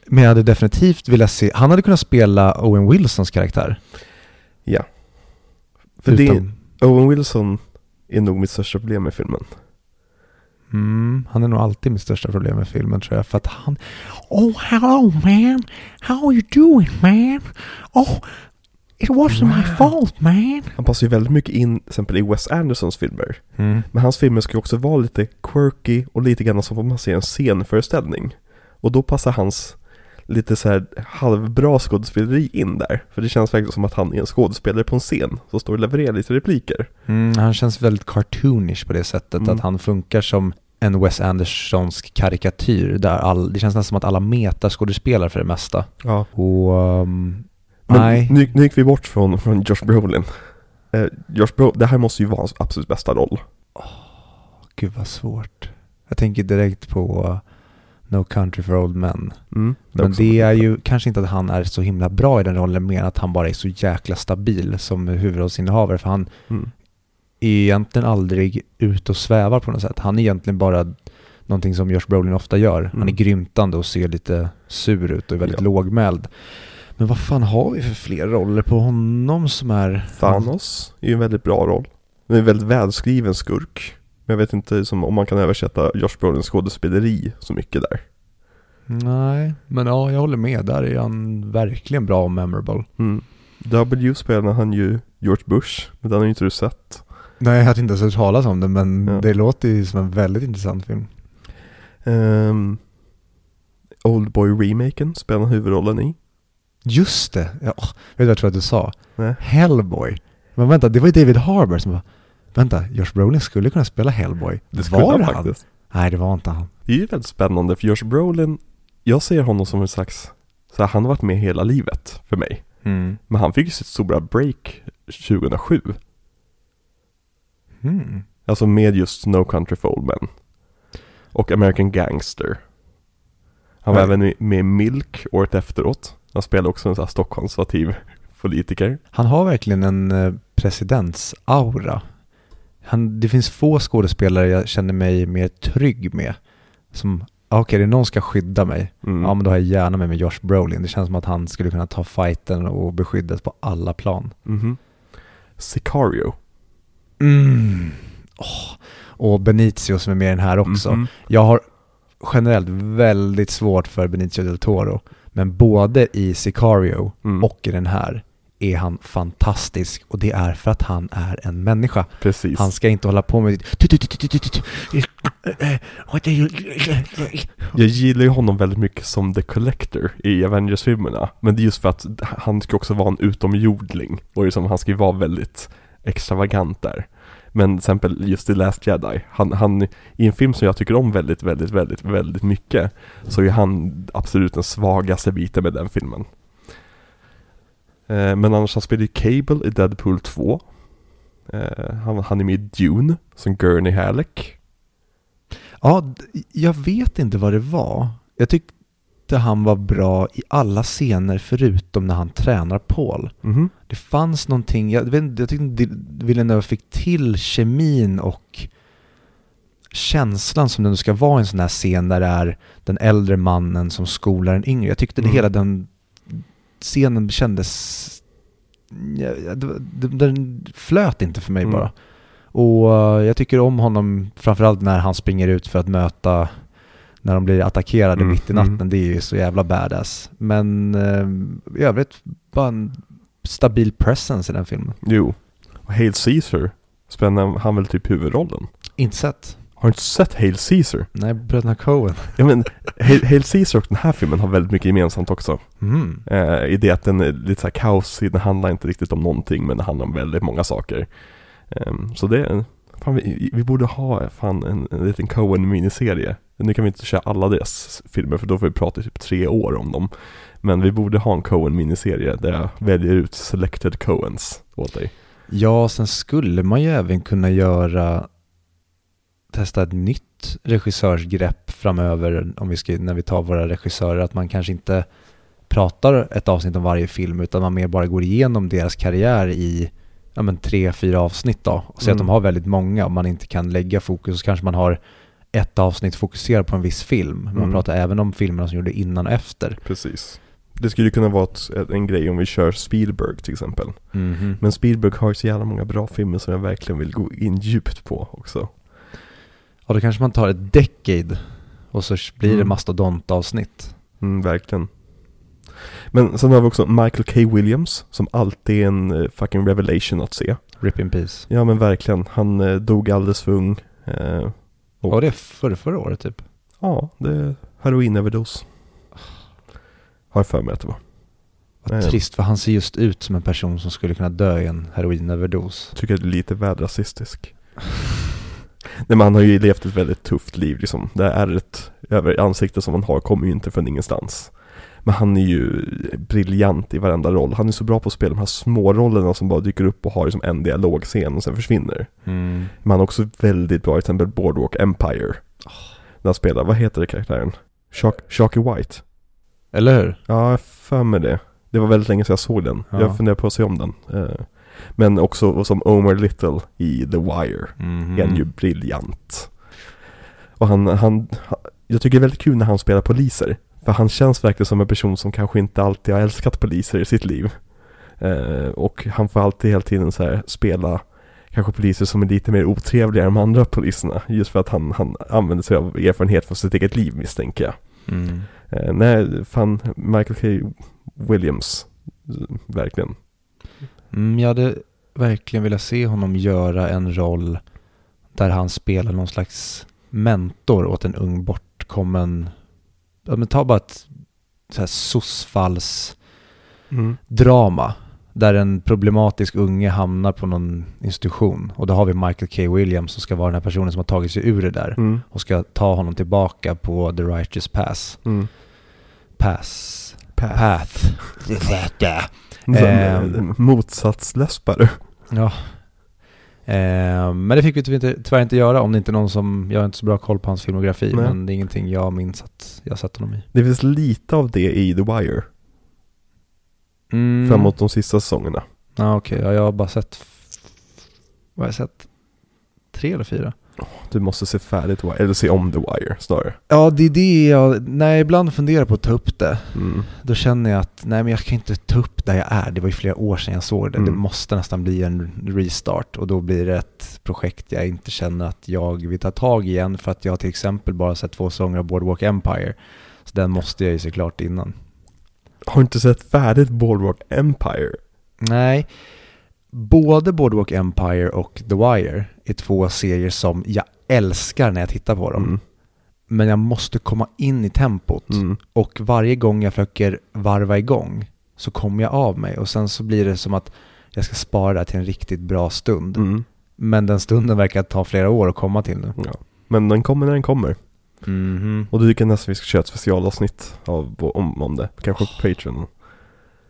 S2: Men jag hade definitivt velat se, han hade kunnat spela Owen Wilsons karaktär.
S1: Ja. För det,
S2: Utan-
S1: Owen Wilson är nog mitt största problem med filmen.
S2: Mm, han är nog alltid mitt största problem med filmen tror jag. För att han... Oh, hello man! How are you doing man? Oh, it wasn't my fault man!
S1: Han passar ju väldigt mycket in till exempel i Wes Andersons filmer.
S2: Mm.
S1: Men hans filmer ska ju också vara lite quirky och lite grann som om man ser en scenföreställning. Och då passar hans lite så här halvbra skådespeleri in där. För det känns verkligen som att han är en skådespelare på en scen som står och levererar lite repliker.
S2: Mm, han känns väldigt cartoonish på det sättet.
S1: Mm.
S2: Att han funkar som en Wes Andersonsk karikatyr. Där all, det känns nästan som att alla metaskådespelar för det mesta.
S1: Ja.
S2: Och... ehm,
S1: Men
S2: nej.
S1: Nu, nu gick vi bort från, från Josh Brolin. Eh, Josh Brolin, det här måste ju vara hans absolut bästa roll.
S2: Gud vad svårt. Jag tänker direkt på No Country for Old Men.
S1: Mm,
S2: Men
S1: också
S2: det är ju kanske inte att han är så himla bra i den rollen, mer att han bara är så jäkla stabil som huvudrollsinnehavare. För han.
S1: Mm.
S2: är egentligen aldrig ute och svävar på något sätt. Han är egentligen bara någonting som Josh Brolin ofta gör. Han är
S1: Mm.
S2: grymtande och ser lite sur ut och är väldigt
S1: Ja.
S2: lågmäld. Men vad fan har vi för fler roller på honom som är...
S1: Thanos är ju en väldigt bra roll. Det är en väldigt välskriven skurk. Men jag vet inte som, om man kan översätta Josh Brolins skådespeleri så mycket där.
S2: Nej, men ja, jag håller med. Där är han verkligen bra och memorable.
S1: Mm. W spelar han ju George Bush, men den har ju inte du sett.
S2: Nej, jag hade inte ens hört talas om det, men
S1: Ja.
S2: det låter ju som en väldigt intressant film.
S1: Um, Oldboy-remaken spelar han huvudrollen i.
S2: Just det! Ja, vet du vad jag tror att du sa?
S1: Nej.
S2: Hellboy. Men vänta, det var ju David Harbour som var... Vänta, Josh Brolin skulle kunna spela Hellboy.
S1: Det skulle
S2: var
S1: han
S2: han?
S1: faktiskt.
S2: Nej, det var inte han.
S1: Det är ju väldigt spännande för Josh Brolin, jag ser honom som en slags, så här, han har varit med hela livet för mig.
S2: Mm.
S1: Men han fick ju sitt stora break 2007.
S2: Mm.
S1: Alltså med just No Country for Old Men. Och American Gangster. Han var
S2: Nej.
S1: även med- med i Milk året efteråt. Han spelade också en sån här stockkonservativ politiker.
S2: Han har verkligen en eh, presidentsaura. Han, det finns få skådespelare jag känner mig mer trygg med. Som, ah, okej, det är någon ska skydda mig.
S1: Mm.
S2: Ja, men då har jag gärna med mig Josh Brolin. Det känns som att han skulle kunna ta fighten och beskyddas på alla plan.
S1: Mhm. Sicario.
S2: Mm. Åh. Och Benicio som är med i den här också.
S1: Mhm.
S2: Jag har generellt väldigt svårt för Benicio del Toro. Men både i Sicario
S1: Mm.
S2: och i den här är han fantastisk. Och det är för att han är en människa.
S1: Precis.
S2: Han ska inte hålla på med...
S1: Jag gillar ju honom väldigt mycket som The Collector i Avengers-filmerna. Men det är just för att han ska också vara en utomjordling. Och liksom, han ska ju vara väldigt extravagant där. Men till exempel just The Last Jedi, han, han, i en film som jag tycker om väldigt, väldigt, väldigt, väldigt mycket så är han absolut den svagaste biten med den filmen. Eh, men annars han spelar ju Cable i Deadpool 2. Eh, han, han är med i Dune som Gurney Halleck.
S2: Ja, jag vet inte vad det var. Jag tyckte han var bra i alla scener förutom när han tränar Paul.
S1: Mhm.
S2: Det fanns någonting, jag, vet, jag tyckte Villeneuve fick till kemin och känslan som det ska vara i en sån här scen där det är den äldre mannen som skolar den yngre. Jag tyckte det
S1: Mm.
S2: hela den scenen kändes... Den flöt inte för mig
S1: Mm.
S2: bara. Och eh, jag tycker om honom framförallt när han springer ut för att möta när de blir attackerade
S1: Mm,
S2: mitt i natten.
S1: mm.
S2: Det är ju så jävla badass. Men eh, i övrigt bara en stabil presence i den filmen.
S1: Jo. Och Hail Caesar spelar han väl typ huvudrollen?
S2: Inte sett.
S1: Har du inte sett Hail Caesar?
S2: Nej, bröderna Coen.
S1: Ja men Hail, Hail Caesar och den här filmen har väldigt mycket gemensamt också.
S2: Mm.
S1: Eh, I det att den är lite så här kaosig, den handlar inte riktigt om någonting men det handlar om väldigt många saker. Ehm, så det, fan vi, vi borde ha fan en, en liten Coen miniserie. Nu kan vi inte köra alla deras filmer för då får vi prata i typ tre år om dem. Men vi borde ha en Coen miniserie där jag väljer ut selected Coens åt dig.
S2: Ja, sen skulle man ju även kunna göra testa ett nytt regissörsgrepp framöver om vi ska, när vi tar våra regissörer, att man kanske inte pratar ett avsnitt om varje film utan man mer bara går igenom deras karriär i ja, men tre, fyra avsnitt då. Och se att
S1: Mm.
S2: de har väldigt många och man inte kan lägga fokus så kanske man har ett avsnitt fokuserat på en viss film. Men Man
S1: Mm.
S2: pratar även om filmerna som gjorde innan och efter.
S1: Precis. Det skulle kunna vara ett, en grej om vi kör Spielberg till exempel.
S2: Mhm.
S1: Men Spielberg har så jävla många bra filmer som jag verkligen vill gå in djupt på också.
S2: Och då kanske man tar ett decade och så blir det
S1: Mm.
S2: mastodontavsnitt.
S1: Mm, verkligen. Men sen har vi också Michael K. Williams som alltid är en eh, fucking revelation att se.
S2: Rip in peace.
S1: Ja men verkligen, han eh, dog alldeles för ung. Eh, Och-
S2: Och det för, förra året typ.
S1: ja, det är heroinöverdos. Har för mig att det var.
S2: Vad
S1: Nej.
S2: trist, för han ser just ut som en person som skulle kunna dö i en heroinöverdos.
S1: Tycker det är lite väl rasistisk. Nej men han har ju levt ett väldigt tufft liv liksom. Det är ett över ansikte som han har kommer ju inte från ingenstans. Men han är ju briljant i varenda roll. Han är så bra på att spela de här små rollerna som bara dyker upp och har liksom en dialogscen och sen försvinner.
S2: Mm.
S1: Men han är också väldigt bra i till exempel Boardwalk Empire. När han spelar, vad heter det karaktären? Shark, Sharky White?
S2: Eller hur?
S1: Ja, jag för mig det. Det var väldigt länge sedan jag såg den.
S2: Ja.
S1: Jag funderar på att se om den. Men också som Omer Little i The Wire.
S2: Mhm.
S1: är han ju briljant. Och han, han, jag tycker det är väldigt kul när han spelar poliser. För han känns verkligen som en person som kanske inte alltid har älskat poliser i sitt liv. Eh, och han får alltid hela tiden så här spela kanske poliser som är lite mer otrevliga än de andra poliserna. Just för att han, han använder sig av erfarenhet från sitt eget liv misstänker jag.
S2: Mm.
S1: Eh, nej, fan Michael K. Williams. Verkligen.
S2: Mm, jag hade verkligen velat se honom göra en roll där han spelar någon slags mentor åt en ung bortkommen, ja men ta bara ett så här sossfalls
S1: Mm.
S2: drama där en problematisk unge hamnar på någon institution och då har vi Michael K. Williams som ska vara den här personen som har tagit sig ur det där
S1: Mm.
S2: och ska ta honom tillbaka på the righteous pass.
S1: Mm.
S2: Pass.
S1: Path.
S2: Path.
S1: Eh,
S2: Ehm.
S1: Motsatsläspare.
S2: Ja. Eh, men det fick vi tyvärr inte, tyvärr inte göra om det inte är någon som, jag har inte så bra koll på hans filmografi,
S1: Nej.
S2: men det är ingenting jag minns att jag sett honom i.
S1: Det finns lite av det i The Wire.
S2: Mm.
S1: Framåt de sista säsongerna.
S2: Ja okej, ja, jag har bara sett, vad har jag sett? Tre eller fyra?
S1: Du måste se färdigt eller se om The Wire snarare.
S2: Ja, det är det jag, när jag ibland funderar på att ta upp det,
S1: Mm.
S2: då känner jag att nej men jag kan inte ta upp där jag är. Det var ju flera år sedan jag såg det.
S1: Mm.
S2: Det måste nästan bli en restart och då blir det ett projekt jag inte känner att jag vill ta tag i igen för att jag till exempel bara sett två säsonger av Boardwalk Empire. Så den måste jag ju se klart innan.
S1: Har du inte sett färdigt Boardwalk Empire?
S2: Nej, både Boardwalk Empire och The Wire är två serier som jag älskar när jag tittar på dem.
S1: Mm.
S2: Men jag måste komma in i tempot.
S1: Mm.
S2: Och varje gång jag försöker varva igång så kommer jag av mig och sen så blir det som att jag ska spara det här till en riktigt bra stund.
S1: Mm.
S2: Men den stunden verkar ta flera år att komma till nu.
S1: Ja. Men den kommer när den kommer.
S2: Mhm.
S1: Och du tycker nästan vi ska köra ett specialavsnitt av, om, om det. Kanske på Patreon.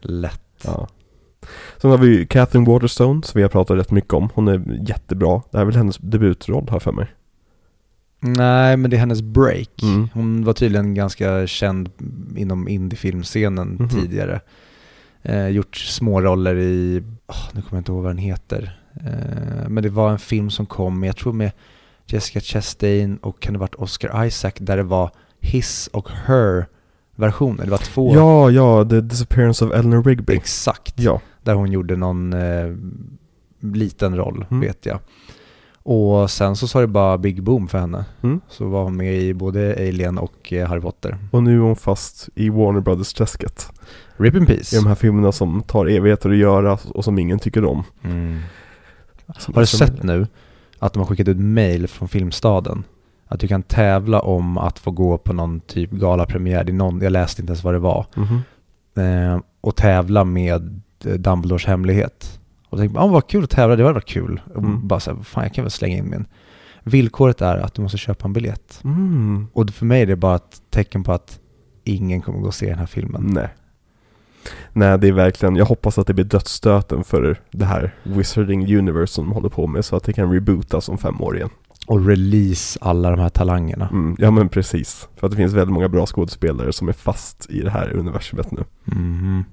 S2: Lätt.
S1: Ja. Sen har vi Catherine Waterstone som vi har pratat rätt mycket om. Hon är jättebra. Det här är väl hennes debutroll här för mig.
S2: Nej, men det är hennes break.
S1: Mm.
S2: Hon var tydligen ganska känd inom indiefilmscenen
S1: Mhm.
S2: tidigare. Eh, gjort små roller i, åh, nu kommer jag inte ihåg vad den heter. Eh, men det var en film som kom, jag tror med Jessica Chastain och kan det varit Oscar Isaac, där det var his och her versioner. Det var två.
S1: Ja, ja, The Disappearance of Eleanor Rigby.
S2: Exakt.
S1: Ja.
S2: Där hon gjorde någon eh, liten roll,
S1: Mm.
S2: vet jag. Och sen så sa det bara big boom för henne.
S1: Mm.
S2: Så var hon med i både Alien och eh, Harry Potter.
S1: Och nu är hon fast i Warner Brothers-träsket.
S2: Rip in
S1: I
S2: peace.
S1: de här filmerna som tar evigheter att göra och som ingen tycker om.
S2: Mm.
S1: Som-
S2: Har du sett nu att de har skickat ut mail från Filmstaden? Att du kan tävla om att få gå på någon typ galapremiär. Det är någon, jag läste inte ens vad det var.
S1: Mhm.
S2: Eh, och tävla med Dumbledores hemlighet. Och tänkte, ah, vad kul att tävla, det var varit kul.
S1: Mm.
S2: bara så här, fan jag kan väl slänga in min. Villkoret är att du måste köpa en biljett.
S1: Mm.
S2: Och för mig är det bara ett tecken på att ingen kommer gå och se den här filmen.
S1: Nej. Nej, det är verkligen, jag hoppas att det blir dödsstöten för det här Wizarding Universe som de håller på med så att det kan rebootas om fem år igen.
S2: Och release alla de här talangerna.
S1: Mm, ja men precis. För att det finns väldigt många bra skådespelare som är fast i det här universumet nu.
S2: Mhm.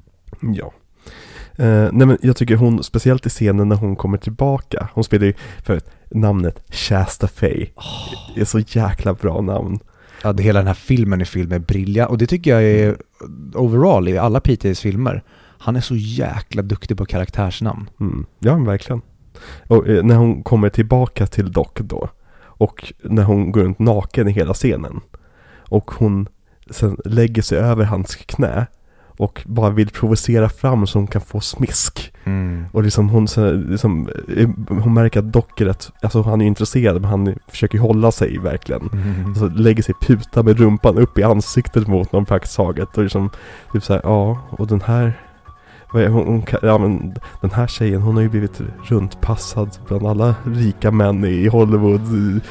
S1: Ja. Eh, nej men jag tycker hon, speciellt i scenen när hon kommer tillbaka, hon spelar ju för namnet Shasta Faye. Det är så jäkla bra namn.
S2: Ja, det, hela den här filmen i film är briljant. Och det tycker jag är overall i alla PTs filmer. Han är så jäkla duktig på karaktärsnamn.
S1: Mm. Ja verkligen. Och eh, när hon kommer tillbaka till Doc då. Och när hon går runt naken i hela scenen. Och hon sen lägger sig över hans knä. Och bara vill provocera fram så hon kan få smisk. Och liksom hon, liksom, eh, hon märker att Doc är rätt, alltså han är intresserad men han försöker hålla sig verkligen.
S2: Mm.
S1: Så lägger sig puta med rumpan upp i ansiktet mot någon praktiskt taget. Och liksom, typ såhär, ja, och den här, hon, hon, ja men den här tjejen hon har ju blivit runtpassad bland alla rika män i Hollywood.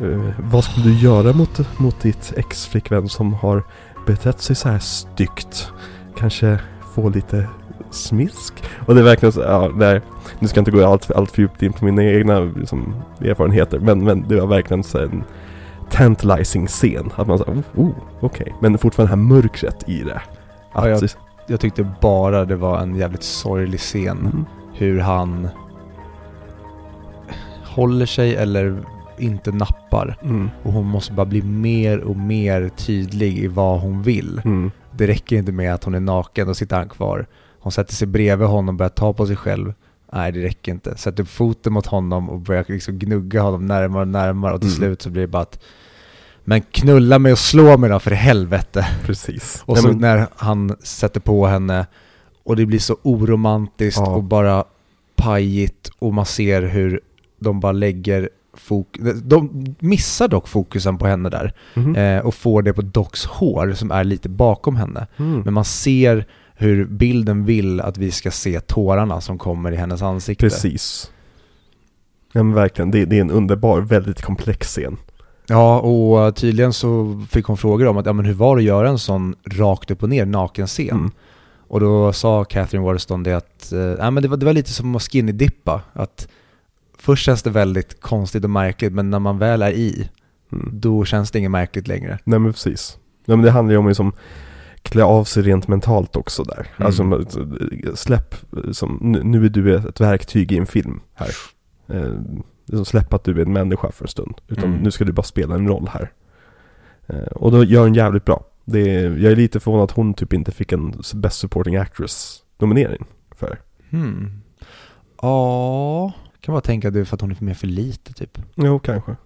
S1: Eh, vad skulle du göra mot, mot ditt ex-flickvän som har betett sig så här styggt? Kanske få lite smisk? Och det är verkligen så, ja, nej, nu ska jag inte gå allt, allt för djupt in på mina egna liksom, erfarenheter, men, men det var verkligen så en tantalizing scen. Att man säger, oh, oh okej. Men fortfarande det här mörkret i det. Att,
S2: Ja, jag- Jag tyckte bara det var en jävligt sorglig scen.
S1: Mm.
S2: Hur han håller sig eller inte nappar.
S1: Mm.
S2: Och hon måste bara bli mer och mer tydlig i vad hon vill.
S1: Mm.
S2: Det räcker inte med att hon är naken och sitter han kvar. Hon sätter sig bredvid honom och börjar ta på sig själv. Nej, det räcker inte. Sätter upp foten mot honom och börjar liksom gnugga honom närmare och närmare och till
S1: Mm.
S2: slut så blir det bara att Men knulla mig och slå mig då för helvete.
S1: Precis.
S2: Och så
S1: men-
S2: när han sätter på henne och det blir så oromantiskt
S1: Ja.
S2: och bara pajigt och man ser hur de bara lägger fokus, de missar dock fokusen på henne där
S1: Mhm.
S2: eh, och får det på Docs hår som är lite bakom henne.
S1: Mm.
S2: Men man ser hur bilden vill att vi ska se tårarna som kommer i hennes ansikte.
S1: Precis. Ja men verkligen, det, det är en underbar, väldigt komplex scen.
S2: Ja, och tydligen så fick hon frågor om att, ja men hur var det att göra en sån rakt upp och ner naken scen?
S1: Mm.
S2: Och då sa Catherine Waterston det att, eh, ja, men det, var, det var lite som att skinny-dippa. Att först känns det väldigt konstigt och märkligt, men när man väl är i,
S1: Mm.
S2: då känns det inget märkligt längre.
S1: Nej men precis. Nej men det handlar ju om att liksom klä av sig rent mentalt också där.
S2: Mm.
S1: Alltså släpp, som, nu, är du ett verktyg i en film här. Eh, liksom släpp att du är en människa för en stund. Utan
S2: Mm.
S1: nu ska du bara spela en roll här. Eh, och då gör hon jävligt bra. Det är, jag är lite förvånad att hon typ inte fick en Best Supporting Actress nominering för.
S2: Ja, kan bara tänka att det är för att hon är med för lite typ.
S1: Jo, kanske.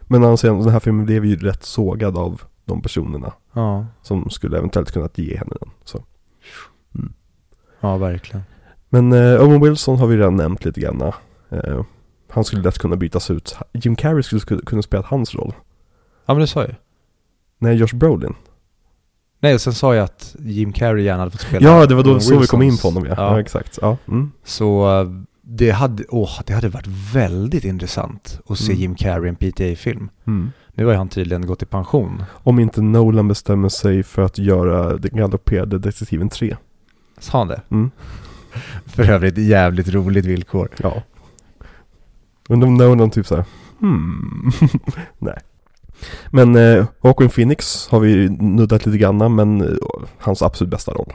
S1: Men annars, den här filmen blev ju rätt sågad av de personerna
S2: Ja,
S1: som skulle eventuellt kunnat ge henne den. Så.
S2: ja verkligen.
S1: Men eh, Owen Wilson har vi redan nämnt lite grann. Eh, han skulle lätt kunna bytas ut. Jim Carrey skulle sk- kunna spela hans roll.
S2: Ja men det sa jag ju.
S1: Nej, Josh Brolin.
S2: Nej, och sen sa jag att Jim Carrey gärna hade fått spela
S1: Ja, det var då
S2: Owen
S1: så vi kom in på honom ja. Ja,
S2: Ja.
S1: exakt. Ja. Mm.
S2: Så eh, det hade, åh, det hade varit väldigt intressant att se
S1: Mm.
S2: Jim Carrey i en PTA-film.
S1: Mm.
S2: Nu har han tydligen gått i pension.
S1: Om inte Nolan bestämmer sig för att göra Den galopperade detektiven 3.
S2: Sa han det?
S1: Mm.
S2: För övrigt jävligt roligt villkor.
S1: Ja. Undrar om Nolan typ såhär, hmm, nej. Men eh, Joaquin Phoenix har vi nuddat lite grann, men eh, hans absolut bästa roll.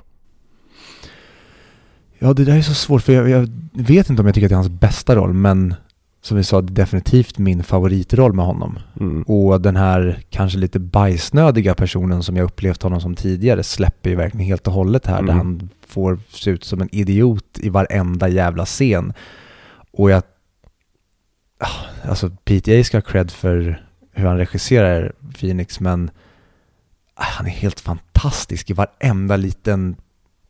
S2: Ja, det där är så svårt för jag, jag vet inte om jag tycker att det är hans bästa roll, men som vi sa, det är definitivt min favoritroll med honom.
S1: Mm.
S2: Och den här kanske lite bajsnödiga personen som jag upplevt honom som tidigare släpper ju verkligen helt och hållet här, där
S1: Mm.
S2: han får se ut som en idiot i varenda jävla scen. Och jag... Ah, Alltså, PTA ska ha cred för hur han regisserar Phoenix, men ah, han är helt fantastisk i varenda liten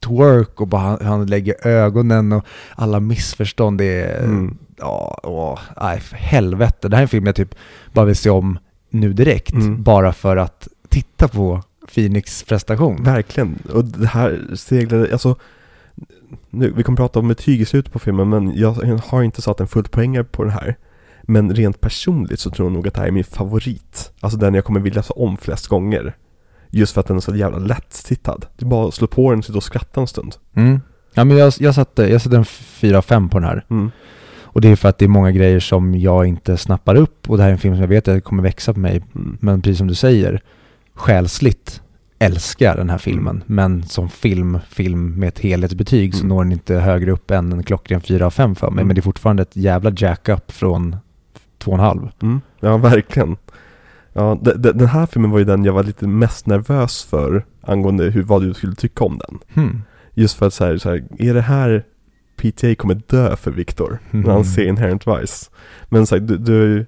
S2: twerk och bara han, lägger ögonen och alla missförstånd. Det är...
S1: Mm.
S2: Ja, åh, nej, för helvete. Det här är en film jag typ bara vill se om nu direkt.
S1: Mm.
S2: Bara för att titta på Phoenix prestation.
S1: Verkligen. Och det här seglade, alltså nu, Vi kommer prata om betyg i slutet på filmen men jag har inte satt en fullt poäng på det här. Men rent personligt så tror jag nog att det här är min favorit. Alltså den jag kommer vilja se om flest gånger. Just för att den är så jävla lätt-tittad. Det är bara att slå på den och sitta och skratta en stund.
S2: Mm. Ja, men jag, jag, satte, jag satte en 4-5 på den här.
S1: Mm.
S2: Och det är för att det är många grejer som jag inte snappar upp. Och det här är en film som jag vet att kommer växa på mig.
S1: Mm.
S2: Men precis som du säger, själsligt älskar jag den här filmen. Men som film, film med ett helhetsbetyg så
S1: Mm.
S2: når den inte högre upp än en klockren 4 av 5 för mig.
S1: Mm.
S2: Men det är fortfarande ett jävla jack-up från 2,5.
S1: Mm. Ja, verkligen. Ja, de, de, den här filmen var ju den jag var lite mest nervös för angående hur, vad du skulle tycka om den.
S2: Hmm.
S1: Just för att så här, så här, är det här PTA kommer dö för Victor när han
S2: Mm.
S1: ser Inherent Vice? Men så här, du, du,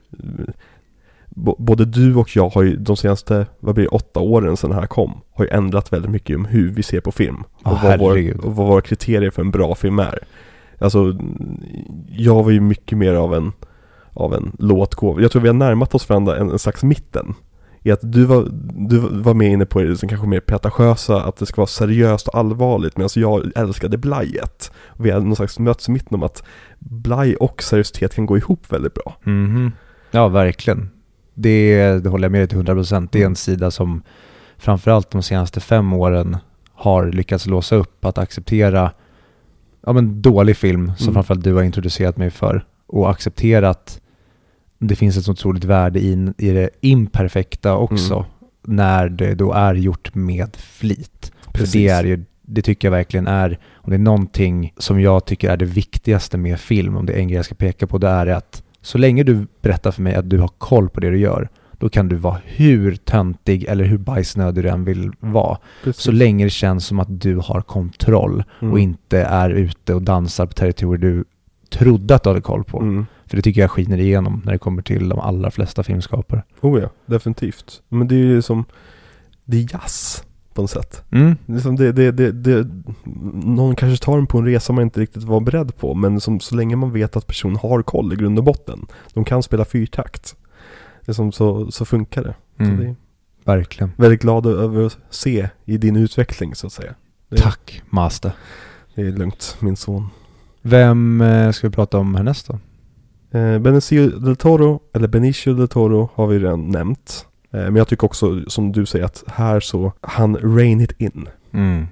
S1: både du och jag har ju de senaste, vad blir det, åtta åren sedan det här kom, har ju ändrat väldigt mycket om hur vi ser på film. Och, vad vår, och vad våra kriterier för en bra film är. Alltså, jag var ju mycket mer av en, av en låtgåva. Jag tror vi har närmat oss varandra en, en slags mitten. I att du var, du var med inne på det som kanske mer pretentiösa, att det ska vara seriöst och allvarligt, medan jag älskade blajet. Och vi har någon slags möts i mitten om att blaj och seriositet kan gå ihop väldigt bra.
S2: Mhm. Ja, verkligen. Det, det håller jag med dig till 100%. Det är en sida som framförallt de senaste fem åren har lyckats låsa upp att acceptera ja, men dålig film som
S1: Mm.
S2: framförallt du har introducerat mig för och acceptera att det finns ett så otroligt värde i, i det imperfekta också
S1: Mm.
S2: när det då är gjort med flit. För det är ju, det tycker jag verkligen är, om det är någonting som jag tycker är det viktigaste med film, om det är en grej jag ska peka på, det är att så länge du berättar för mig att du har koll på det du gör, då kan du vara hur töntig eller hur bajsnödig du än vill vara.
S1: Precis.
S2: Så länge det känns som att du har kontroll
S1: Mm.
S2: och inte är ute och dansar på territorier du trodde att du hade koll på.
S1: Mm.
S2: För det tycker jag skiner igenom när det kommer till de allra flesta filmskapare.
S1: Oh ja, definitivt. Men det är ju som, det är jazz på något sätt.
S2: Mm.
S1: Det är som det, det, det, det, någon kanske tar en på en resa man inte riktigt var beredd på, men som, så länge man vet att personen har koll i grund och botten. De kan spela fyrtakt. Det är som så, så funkar det. Så
S2: Mm.
S1: det är
S2: Verkligen.
S1: väldigt glad över att se i din utveckling så att säga. Det,
S2: Tack, Master.
S1: Det är lugnt, min son.
S2: Vem eh, ska vi prata om härnäst då?
S1: Eh, Benicio del Toro, eller Benicio del Toro har vi redan nämnt. Eh, men jag tycker också, som du säger, att här så, han rain it in.
S2: Mm.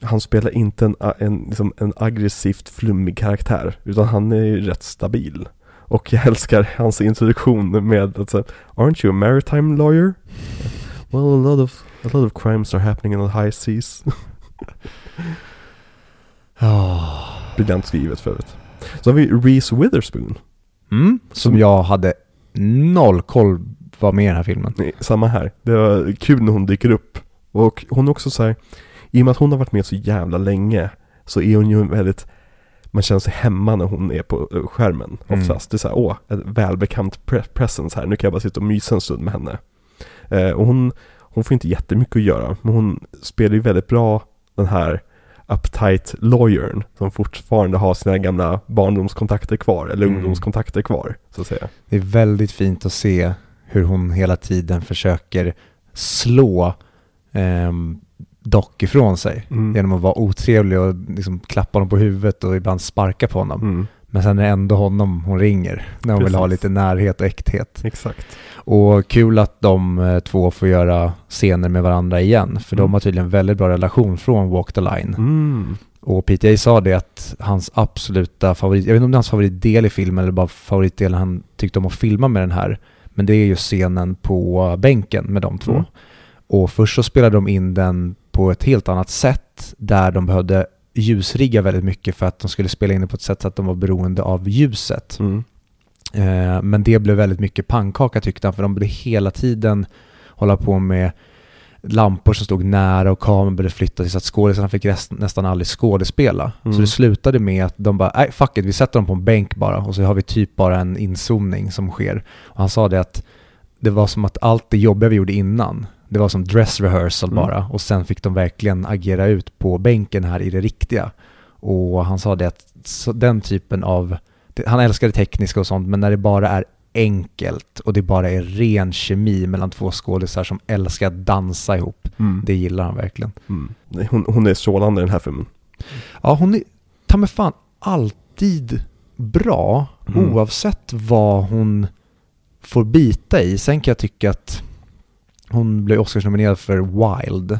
S1: Han spelar inte en, en, liksom en aggressivt flummig karaktär, utan han är ju rätt stabil. Och jag älskar hans introduktion med att säga, Aren't you a maritime lawyer? Well, a lot of, a lot of crimes are happening in the high seas.
S2: Oh.
S1: Briljant skrivet för övrigt. Så har vi Reese Witherspoon.
S2: Mm. Som jag hade noll koll var med i den här filmen.
S1: Nej, Samma här. Det var kul när hon dyker upp. Och hon är också så här, i och med att hon har varit med så jävla länge, så är hon ju väldigt, man känner sig hemma när hon är på eh, skärmen
S2: Mm.
S1: oftast. Det är så här, åh, en välbekant pre- presence här, nu kan jag bara sitta och mysa en stund med henne. Eh, och hon, hon får inte jättemycket att göra, men hon spelar ju väldigt bra den här uptight lawyern som fortfarande har sina gamla barndomskontakter kvar, eller
S2: Mm.
S1: ungdomskontakter kvar, så att säga.
S2: Det är väldigt fint att se hur hon hela tiden försöker slå ehm, Doc ifrån sig.
S1: Mm.
S2: Genom att vara otrevlig och liksom klappa honom på huvudet och ibland sparka på honom.
S1: Mm.
S2: Men sen är det ändå honom hon ringer när hon vill ha
S1: Precis.
S2: lite närhet och äkthet.
S1: Exakt.
S2: Och kul att de eh, två får göra scener med varandra igen. För
S1: Mm.
S2: de har tydligen väldigt bra relation från Walk the Line.
S1: Mm.
S2: Och PTA sa det att hans absoluta favorit, jag vet inte om det är hans favoritdel i filmen eller bara favoritdelen han tyckte om att filma med den här. Men det är ju scenen på bänken med de två.
S1: Mm.
S2: Och först så spelade de in den på ett helt annat sätt där de behövde ljusrigga väldigt mycket för att de skulle spela in det på ett sätt så att de var beroende av ljuset.
S1: Mm.
S2: Eh, men det blev väldigt mycket pannkaka tyckte han för de blev hela tiden hålla på med lampor som stod nära och kameran började flytta så att skådisarna fick rest, nästan aldrig skådespela.
S1: Mm.
S2: Så det slutade med att de bara, nej fuck it, vi sätter dem på en bänk bara och så har vi typ bara en inzoomning som sker. Och han sa det att det var som att allt det jobbiga vi gjorde innan, det var som dress rehearsal
S1: Mm.
S2: bara och sen fick de verkligen agera ut på bänken här i det riktiga. Och han sa det att den typen av, han älskar det tekniska och sånt, men när det bara är enkelt och det bara är ren kemi mellan två skådisar som älskar att dansa ihop,
S1: Mm.
S2: det gillar han verkligen.
S1: Mm. Hon, hon är strålande i den här filmen.
S2: Ja, hon är ta mig fan alltid bra
S1: Mm.
S2: oavsett vad hon får bita i. Sen kan jag tycka att hon blev Oscarsnominerad för Wild.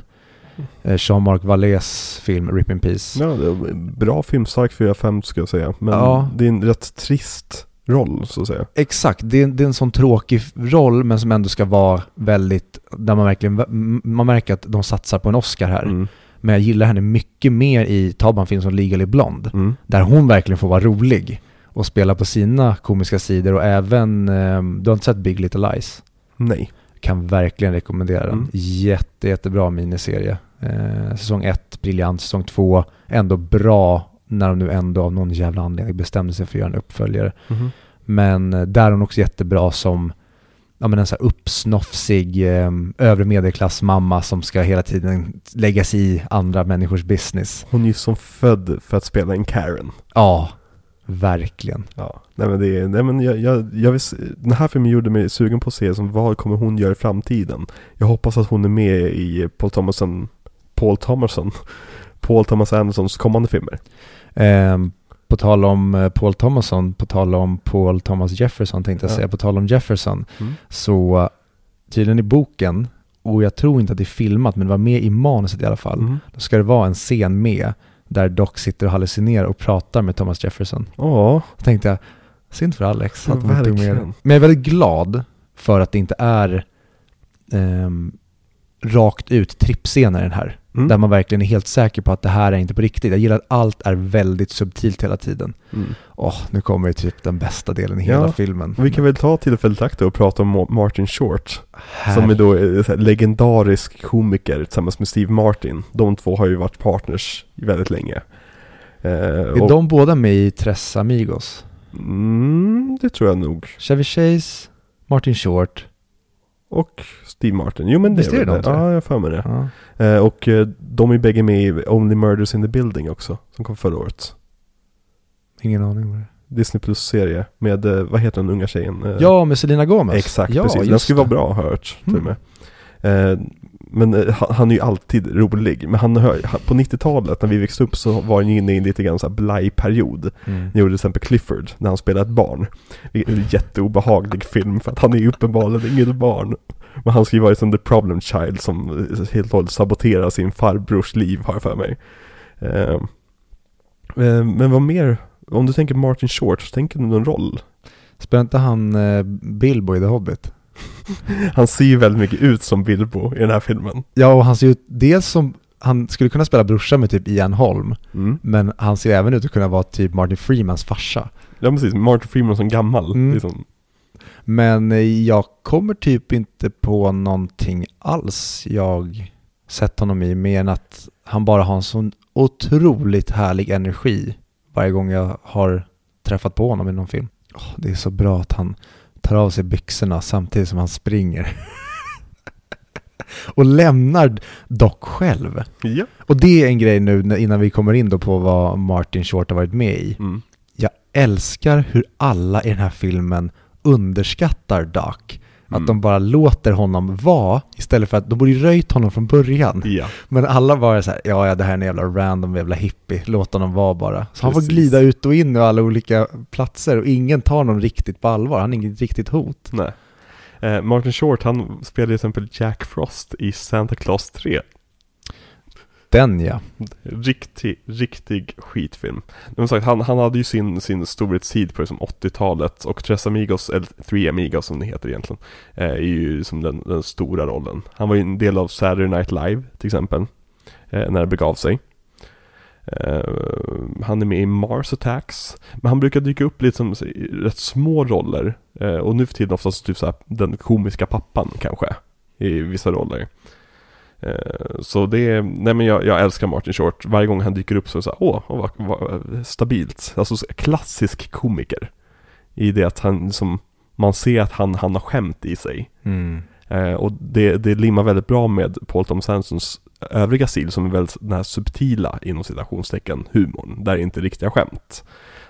S2: Eh, Jean-Marc Vallées film Rip in Peace.
S1: Ja, bra film, stark 4-5 ska jag säga. Men
S2: Ja.
S1: det är en rätt trist roll så att säga.
S2: Exakt, det är, det är en sån tråkig roll men som ändå ska vara väldigt, där man verkligen, man märker att de satsar på en Oscar här.
S1: Mm.
S2: Men jag gillar henne mycket mer i, ta bara en film som Legally Blonde.
S1: Mm.
S2: Där hon verkligen får vara rolig och spela på sina komiska sidor och även, eh, du har inte sett Big Little Lies?
S1: Nej.
S2: Kan verkligen rekommendera den.
S1: Mm.
S2: Jätte, jättebra miniserie. Eh, säsong 1, briljant. Säsong 2, ändå bra när de nu ändå av någon jävla anledning bestämde sig för att göra en uppföljare.
S1: Mhm.
S2: Men eh, där är hon också jättebra som ja, men en så här uppsnofsig eh, övre medelklassmamma som ska hela tiden lägga sig i andra människors business.
S1: Hon är ju som född för att spela en Karen.
S2: Ja, verkligen.
S1: Ja, nej men det nej men jag, jag, jag vill, den här filmen gjorde mig sugen på att se som vad kommer hon göra i framtiden. Jag hoppas att hon är med i Paul Thomason, Paul Thomason, Paul Thomas Andersons kommande filmer.
S2: Ehm, på tal om eh, Paul Thomason, på tal om Paul Thomas Jefferson tänkte jag
S1: Ja.
S2: säga, på tal om Jefferson,
S1: Mm.
S2: så eh, tydligen i boken, och jag tror inte att det är filmat, men det var med i manuset i alla fall,
S1: Mm.
S2: då ska det vara en scen med där Doc sitter och hallucinerar och pratar med Thomas Jefferson.
S1: Ja,
S2: Då tänkte jag, synd för Alex
S1: Ja,
S2: att inte med. Men jag är väldigt glad för att det inte är ehm, rakt ut trippscener i den här.
S1: Mm.
S2: Där man verkligen är helt säker på att det här är inte på riktigt. Jag gillar att allt är väldigt subtilt hela tiden.
S1: Mm.
S2: Åh, nu kommer ju typ den bästa delen i hela
S1: Ja,
S2: filmen.
S1: Vi kan väl ta tillfället i akt och prata om Ma- Martin Short.
S2: Här-
S1: Som är då här legendarisk komiker tillsammans med Steve Martin. De två har ju varit partners väldigt länge. Eh,
S2: Är
S1: och,
S2: de båda med i Tres Amigos?
S1: mm, det tror jag nog.
S2: Chevy Chase, Martin Short.
S1: Och Steve Martin. Jo men det
S2: Visst är det de tre?
S1: Ja, jag har för mig det.
S2: Ja.
S1: Eh, och eh, de är bägge med i Only Murders in the Building också. Som kom förra året.
S2: Ingen aning vad det är.
S1: Disney Plus-serie med, eh, vad heter den unga tjejen? Eh,
S2: Ja, med Selena Gomez.
S1: Exakt,
S2: ja,
S1: precis. Den skulle vara bra har jag hört till
S2: Mm.
S1: med. Men eh, han, han är ju alltid rolig. Men han, på 90-talet när vi växte upp så var han ju inne i en lite grann så här blaj-period.
S2: Mm.
S1: Han gjorde till exempel Clifford när han spelade ett barn. En jätteobehaglig film för att han är ju uppenbarligen inget barn. Men han ska ju vara som the problem child som eh, helt och hållet saboterar sin farbrors liv har jag för mig. Eh, eh, men vad mer? Om du tänker Martin Short, så tänker du någon roll?
S2: Spelar inte han eh, Bilbo i The Hobbit?
S1: Han ser ju väldigt mycket ut som Bilbo i den här filmen.
S2: Ja, och han ser ut dels som, han skulle kunna spela brorsa med typ Ian Holm,
S1: Mm.
S2: men han ser även ut att kunna vara typ Martin Freemans farsa.
S1: Ja precis, Martin Freeman som gammal.
S2: Mm.
S1: Liksom.
S2: Men eh, jag kommer typ inte på någonting alls jag sett honom i, mer än att han bara har en sån otroligt härlig energi varje gång jag har träffat på honom i någon film. Åh, det är så bra att han tar av sig byxorna samtidigt som han springer. och lämnar dock själv.
S1: Ja.
S2: Och det är en grej nu innan vi kommer in då på vad Martin Short har varit med i.
S1: Mm.
S2: Jag älskar hur alla i den här filmen underskattar Doc.
S1: Mm.
S2: Att de bara låter honom vara istället för att de borde ju röjt honom från början.
S1: Ja,
S2: Men alla bara så här, ja ja det här är en jävla random jävla hippie, låt honom vara bara. Så han får
S1: Precis.
S2: glida ut och in i alla olika platser och ingen tar någon riktigt på allvar, han är inget riktigt hot.
S1: nej. Eh, Martin Short, han spelade till exempel Jack Frost i Santa Claus 3.
S2: Den ja.
S1: Riktig, riktig skitfilm. Men sagt, han, han hade ju sin, sin storhetstid på liksom 80-talet och Tres Amigos, eller Three Amigos som det heter egentligen, eh, är ju som den, den stora rollen. Han var ju en del av Saturday Night Live till exempel, eh, när det begav sig. Uh, han är med i Mars Attacks, men han brukar dyka upp lite som i rätt små roller. Uh, och nu för tiden oftast typ såhär, den komiska pappan kanske, i vissa roller. Eh, Så det är, nej men jag, jag älskar Martin Short. Varje gång han dyker upp så är det så här, åh, vad, vad stabilt. Alltså så- klassisk komiker. I det att han som, man ser att han, han har skämt i sig.
S2: Mm.
S1: Eh, och det, det limmar väldigt bra med Paul Thomas Andersons övriga stil som är väldigt den här subtila inom citationstecken humorn. Där det inte är riktiga skämt.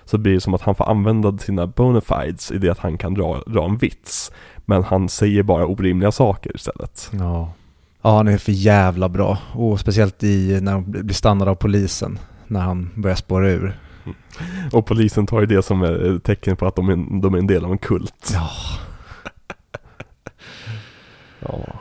S1: Så blir det som att han får använda sina bonafides i det att han kan dra, dra en vits. Men han säger bara orimliga saker istället.
S2: Ja. Ja, han är för jävla bra. Och speciellt i, när de blir stannade av polisen, när han börjar spåra ur.
S1: Och polisen tar ju det som ett tecken på att de är, de är en del av en kult.
S2: Ja.
S1: Ja.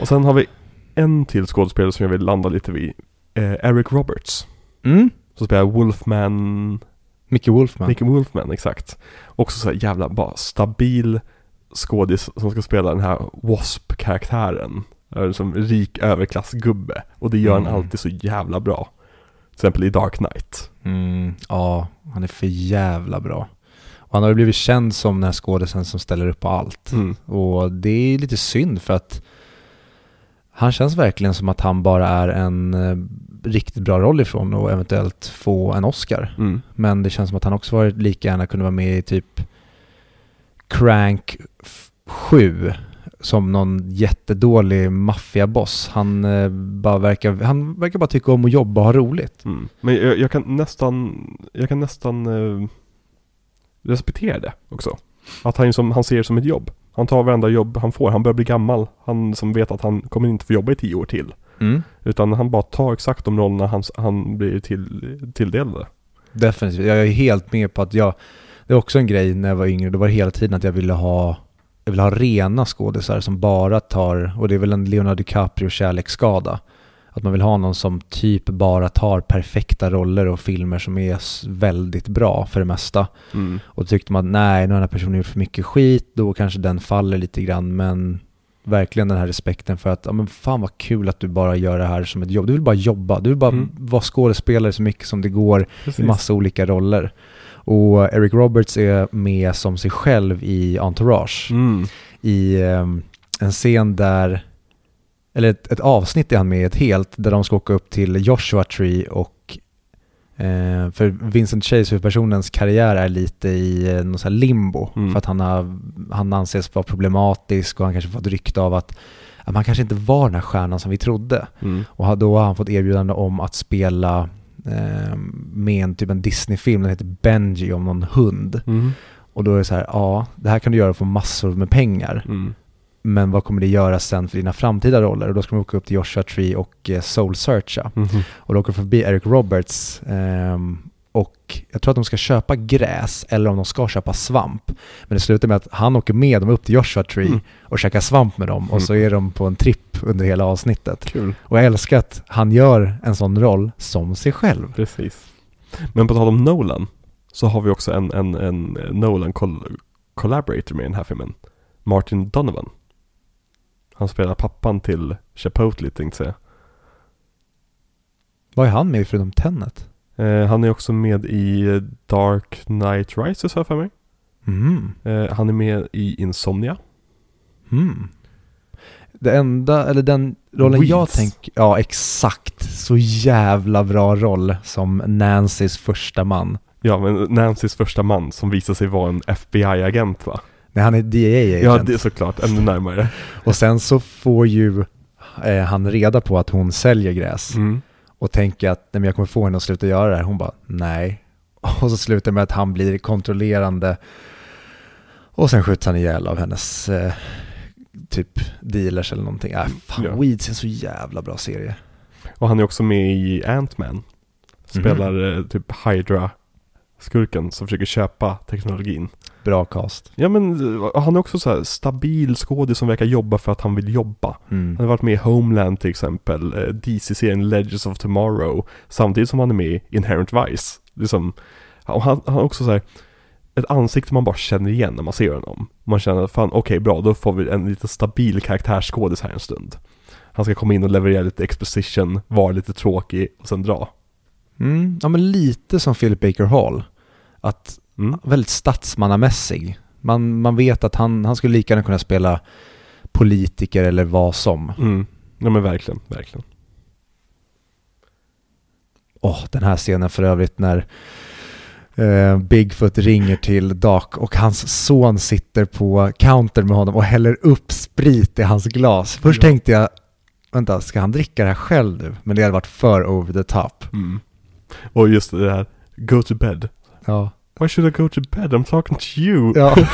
S1: Och sen har vi en till skådespelare som jag vill landa lite vid. Eh, Eric Roberts.
S2: Mm.
S1: Som spelar Wolfman,
S2: Mickey Wolfman.
S1: Nicky Wolfman, exakt. Också så jävla bara stabil skådis som ska spela den här W.A.S.P. karaktären. Eh, Som rik överklassgubbe. Och det gör han
S2: Mm.
S1: alltid så jävla bra. Till exempel i Dark Knight.
S2: Mm, ja, han är för jävla bra. Och han har ju blivit känd som den här skådisen som ställer upp på allt.
S1: Mm.
S2: Och det är lite synd för att han känns verkligen som att han bara är en eh, riktigt bra roll ifrån och eventuellt få en Oscar.
S1: Mm.
S2: Men det känns som att han också varit lika gärna kunde vara med i typ Crank f- 7 som någon jättedålig maffiaboss. Han, eh, bara verkar, han verkar bara tycka om att jobba och ha roligt.
S1: Mm. Men jag, jag kan nästan, jag kan nästan eh, respektera det också. Att han, som, han ser det som ett jobb. Han tar varenda jobb han får. Han börjar bli gammal. Han som vet att han kommer inte få jobba i tio år till.
S2: Mm.
S1: Utan han bara tar exakt de rollerna han, han blir till, tilldelade.
S2: Definitivt. Jag är helt med på att jag, det är också en grej när jag var yngre, det var hela tiden att jag ville ha, jag ville ha rena skådisar som bara tar, och det är väl en Leonardo DiCaprio kärleksskada. Att man vill ha någon som typ bara tar perfekta roller och filmer som är väldigt bra för det mesta.
S1: Mm.
S2: Och då tyckte man nej, nu har den här personen gjort för mycket skit, då kanske den faller lite grann, men verkligen den här respekten för att, ja men fan vad kul att du bara gör det här som ett jobb. Du vill bara jobba, du vill bara
S1: Mm.
S2: vara skådespelare så mycket som det går
S1: Precis.
S2: i massa olika roller. Och Eric Roberts är med som sig själv i Entourage.
S1: Mm.
S2: I ehm, en scen där, eller ett, ett avsnitt är han med ett helt, där de ska åka upp till Joshua Tree och eh, för Vincent Chase, huvudpersonens karriär är lite i eh, någon här limbo.
S1: Mm.
S2: För att han, har, han anses vara problematisk och han kanske fått rykte av att att man kanske inte var den här stjärnan som vi trodde.
S1: Mm.
S2: Och då har han fått erbjudande om att spela med en typ en Disney-film, den heter Benji om någon hund.
S1: Mm.
S2: Och då är det så här, ja, det här kan du göra för massor med pengar.
S1: Mm.
S2: Men vad kommer det göra sen för dina framtida roller? Och då ska man åka upp till Joshua Tree och eh, Soul Searcha.
S1: Mm.
S2: Och då åker förbi Eric Roberts ehm, och jag tror att de ska köpa gräs eller om de ska köpa svamp. Men det slutar med att han åker med dem upp till Joshua Tree
S1: Mm.
S2: och käkar svamp med dem
S1: Mm.
S2: och så är de på en tripp under hela avsnittet.
S1: Kul.
S2: Och jag älskar att han gör en sån roll som sig själv.
S1: Precis. Men på tal om Nolan så har vi också en, en, en Nolan col- collaborator med i den här filmen. Martin Donovan. Han spelar pappan till Chipotle tänkte jag säga.
S2: Vad är han med förutom Tenet?
S1: Eh, han är också med i Dark Knight Rises har jag för mig.
S2: Mm.
S1: Eh, han är med i Insomnia.
S2: Mm. Det enda, eller den rollen jag
S1: Weeds.
S2: tänker, ja exakt, så jävla bra roll som Nancys första man.
S1: Ja, men Nancys första man som visar sig vara en FBI-agent va?
S2: Nej, han är DA-agent.
S1: Ja, det är såklart. Ännu närmare.
S2: Och sen så får ju eh, han reda på att hon säljer gräs
S1: Mm.
S2: Och tänker att nej, men jag kommer få henne att sluta göra det här. Hon bara nej. Och så slutar det med att han blir kontrollerande Och sen skjuts han ihjäl av hennes eh, typ dealers eller någonting. Äh, fan,
S1: Ja.
S2: Weeds är en så jävla bra serie.
S1: Och han är också med i Ant-Man. Spelar eh, typ Hydra-skurken som försöker köpa teknologin.
S2: Bra cast.
S1: Ja men eh, han är också så här stabil skådis som verkar jobba för att han vill jobba.
S2: Mm.
S1: Han har varit med i Homeland till exempel, eh, DC-serien Legends of Tomorrow, samtidigt som han är med i Inherent Vice. Liksom, och han, han har också så här ett ansikte man bara känner igen när man ser honom. Man känner, fan okej bra, då får vi en lite stabil karaktärsskådis här en stund. Han ska komma in och leverera lite exposition, vara lite tråkig och sen dra.
S2: Mm. Ja men lite som Philip Baker Hall. Att
S1: Mm.
S2: väldigt statsmannamässig. Man, man vet att han, han skulle lika gärna kunna spela politiker eller vad som.
S1: Mm. Ja men verkligen, verkligen.
S2: Åh, den här scenen för övrigt när eh, Bigfoot ringer till Doc och hans son sitter på counter med honom och häller upp sprit i hans glas. Först
S1: Ja.
S2: tänkte jag, vänta, ska han dricka det här själv nu? Men det hade varit för over the top.
S1: Mm. Och just det här, go to bed.
S2: Ja.
S1: Why should I go to bed? I'm talking to you.
S2: Ja.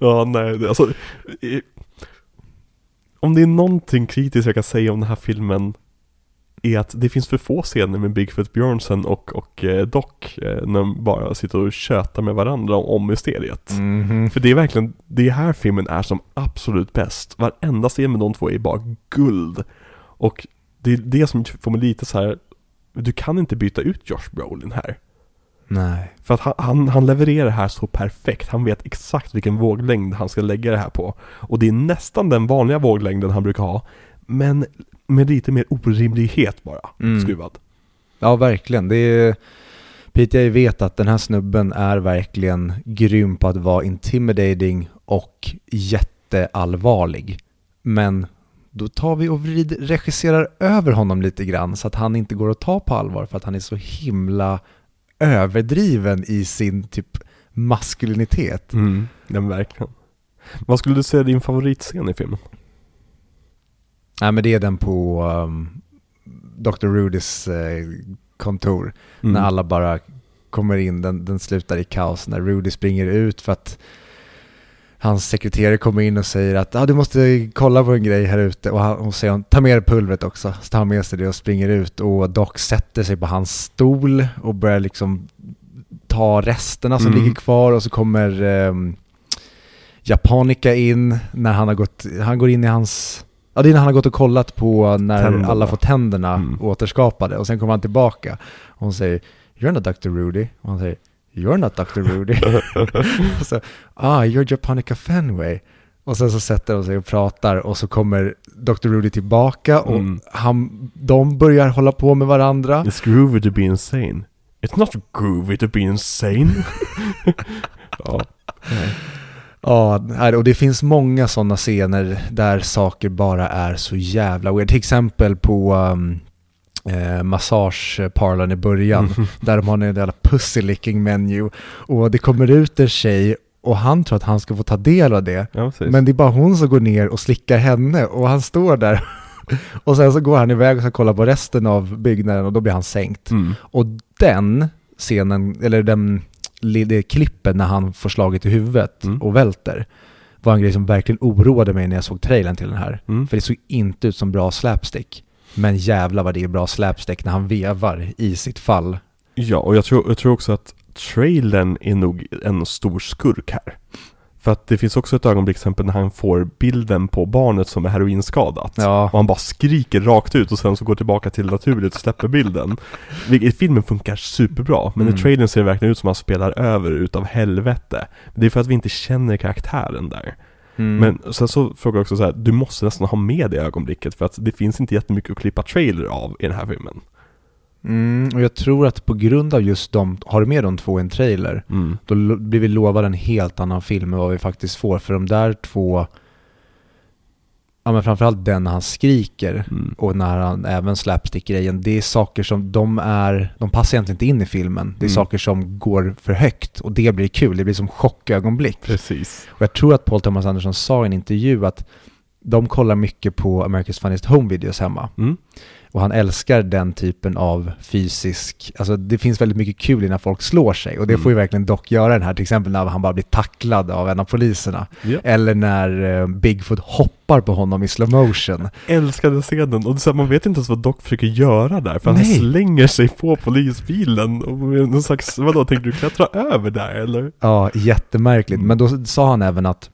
S1: Ja, nej, alltså i, Om det är någonting kritiskt jag kan säga om den här filmen är att det finns för få scener med Bigfoot Björnsen och, och eh, Doc eh, när de bara sitter och tjötar med varandra om, mysteriet.
S2: Mhm.
S1: För det är verkligen, det är här filmen är som absolut bäst. Varenda scen med de två är bara guld. Och det är det som får mig lite så här. Du kan inte byta ut Josh Brolin här.
S2: Nej.
S1: För att han, han, han levererar det här så perfekt. Han vet exakt vilken våglängd han ska lägga det här på. Och det är nästan den vanliga våglängden han brukar ha. Men med lite mer orimlighet bara,
S2: Mm.
S1: skruvad.
S2: Ja, verkligen. Det är... PTA vet att den här snubben är verkligen grym på att vara intimidating och jätteallvarlig. Men då tar vi och vrid, regisserar över honom lite grann så att han inte går att ta på allvar för att han är så himla överdriven i sin typ maskulinitet.
S1: Mm. Men verkligen. Vad skulle du säga är din favoritscen i filmen?
S2: Nej men det är den på um, Dr. Rudys eh, kontor.
S1: Mm.
S2: När alla bara kommer in, den, den slutar i kaos när Rudy springer ut för att hans sekreterare kommer in och säger att ah, du måste kolla på en grej här ute och, han, och säger hon, ta med dig pulvret också. Så tar han med sig det och springer ut och Doc sätter sig på hans stol och börjar liksom ta resterna som
S1: Mm.
S2: ligger kvar och så kommer ehm, Japanica in när han har gått, han går in i hans Ja det är när han har gått och kollat på när
S1: Tänderna.
S2: alla får tänderna
S1: Mm.
S2: återskapade och sen kommer han tillbaka och hon säger You're not Dr. Rudy och han säger You're not Dr. Rudy och så Ah, you're Japonica Fenway och sen så sätter de sig och pratar och så kommer Dr. Rudy tillbaka och
S1: Mm.
S2: han, de börjar hålla på med varandra
S1: It's groovy to be insane. It's not groovy to be insane. ja.
S2: Ja, och det finns många sådana scener där saker bara är så jävla weird. Till exempel på um, eh, massageparlern i början, där de har en jävla pussy licking menu. Och det kommer ut en tjej och han tror att han ska få ta del av det.
S1: ja.
S2: Men det är bara hon som går ner och slickar henne och han står där. Och sen så går han iväg och ska kolla på resten av byggnaden och då blir han sänkt.
S1: Mm.
S2: Och den scenen, eller den, det klippet när han får slaget i huvudet
S1: Mm.
S2: och välter, var en grej som verkligen oroade mig när jag såg trailern till den här.
S1: Mm.
S2: För det såg inte ut som bra slapstick. Men jävla vad det är bra slapstick när han vevar i sitt fall.
S1: Ja, och jag tror, jag tror också att trailern är nog en stor skurk här. För att det finns också ett ögonblick till exempel när han får bilden på barnet som är heroinskadat.
S2: Ja,
S1: Och han bara skriker rakt ut och sen så går tillbaka till naturligt och släpper bilden. Vilket i filmen funkar superbra, men
S2: Mm.
S1: i trailern ser det verkligen ut som att han spelar över utav helvete. Det är för att vi inte känner karaktären där.
S2: Mm.
S1: Men sen så frågar jag också så här, du måste nästan ha med det ögonblicket för att det finns inte jättemycket att klippa trailer av i den här filmen.
S2: Mm, och jag tror att på grund av just de, har du med de två i en trailer,
S1: Mm.
S2: då blir vi lovade en helt annan film än vad vi faktiskt får. För de där två, ja men framförallt den när han skriker
S1: Mm.
S2: och när han även slapstick-grejen, det är saker som de är, de passar egentligen inte in i filmen. Det är
S1: Mm.
S2: saker som går för högt och det blir kul, det blir som chockögonblick.
S1: Precis.
S2: Och jag tror att Paul Thomas Anderson sa i en intervju att de kollar mycket på America's Funniest Home Videos hemma.
S1: Mm.
S2: Och han älskar den typen av fysisk, alltså det finns väldigt mycket kul i när folk slår sig. Och det
S1: Mm.
S2: får ju verkligen Doc göra den här, till exempel när han bara blir tacklad av en av poliserna.
S1: Ja.
S2: Eller när eh, Bigfoot hoppar på honom i slow motion.
S1: Älskar den scenen och så här, man vet inte ens vad Doc försöker göra där för han
S2: Nej.
S1: slänger sig på polisbilen och någon slags, vadå, tänkte du klättra över där eller?
S2: Ja, jättemärkligt.
S1: Mm.
S2: Men då sa han även att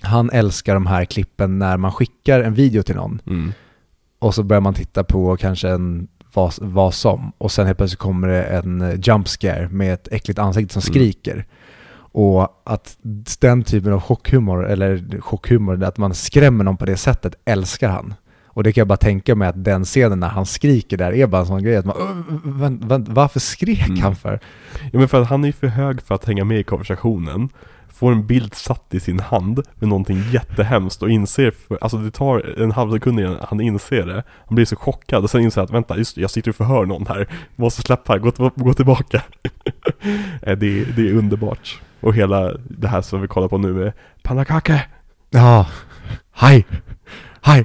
S2: han älskar de här klippen när man skickar en video till någon
S1: Mm.
S2: Och så börjar man titta på kanske en vad, vad som och sen helt plötsligt kommer det en eh, jump scare med ett äckligt ansikte som
S1: Mm.
S2: skriker. Och att den typen av chockhumor, eller chockhumor, att man skrämmer någon på det sättet, älskar han. Och det kan jag bara tänka mig att den scenen när han skriker där är bara en sån grej att man, "Åh, vänt, vänt, varför skrek
S1: Mm.
S2: han för?
S1: Ja men för att han är för hög för att hänga med i konversationen Får en bild satt i sin hand med någonting jättehemskt och inser, för, alltså det tar en halv sekund innan han inser det Han blir så chockad och sen inser han att vänta, just jag sitter och förhör någon här Måste släppa, gå, gå tillbaka Eh, det, är- det är underbart Och hela det här som vi kollar på nu med Panakake
S2: Ja, hej, hej.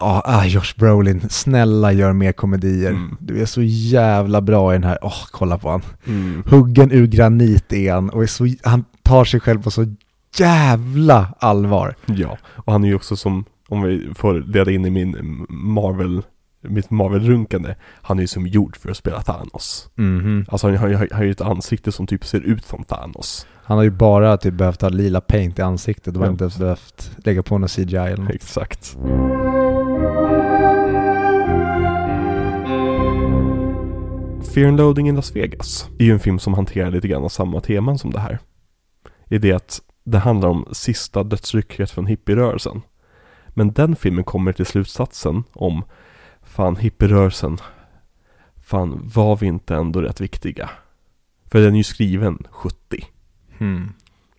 S2: Ja, ah, Josh Brolin, snälla gör mer komedier.
S1: Mm.
S2: Du är så jävla bra i den här, åh, kolla på han.
S1: mm.
S2: Huggen ur granit är han och är så, han tar sig själv på så jävla allvar.
S1: Ja, och han är ju också som, om vi får leda in i min Marvel mitt Marvel-runkande, han är ju som gjord för att spela Thanos.
S2: Mhm.
S1: Alltså han han har ju ett ansikte som typ ser ut som Thanos.
S2: Han har ju bara typ behövt ha lila paint i ansiktet och
S1: Ja.
S2: inte ens behövt lägga på någon CGI eller något.
S1: Exakt. Fear and Loading in Las Vegas är ju en film som hanterar lite grann samma teman som det här. I det att det handlar om sista dödsrycket från hippierörelsen. Men den filmen kommer till slutsatsen om fan hippierörelsen, fan var vi inte ändå rätt viktiga? För den är ju skriven 70.
S2: Hmm.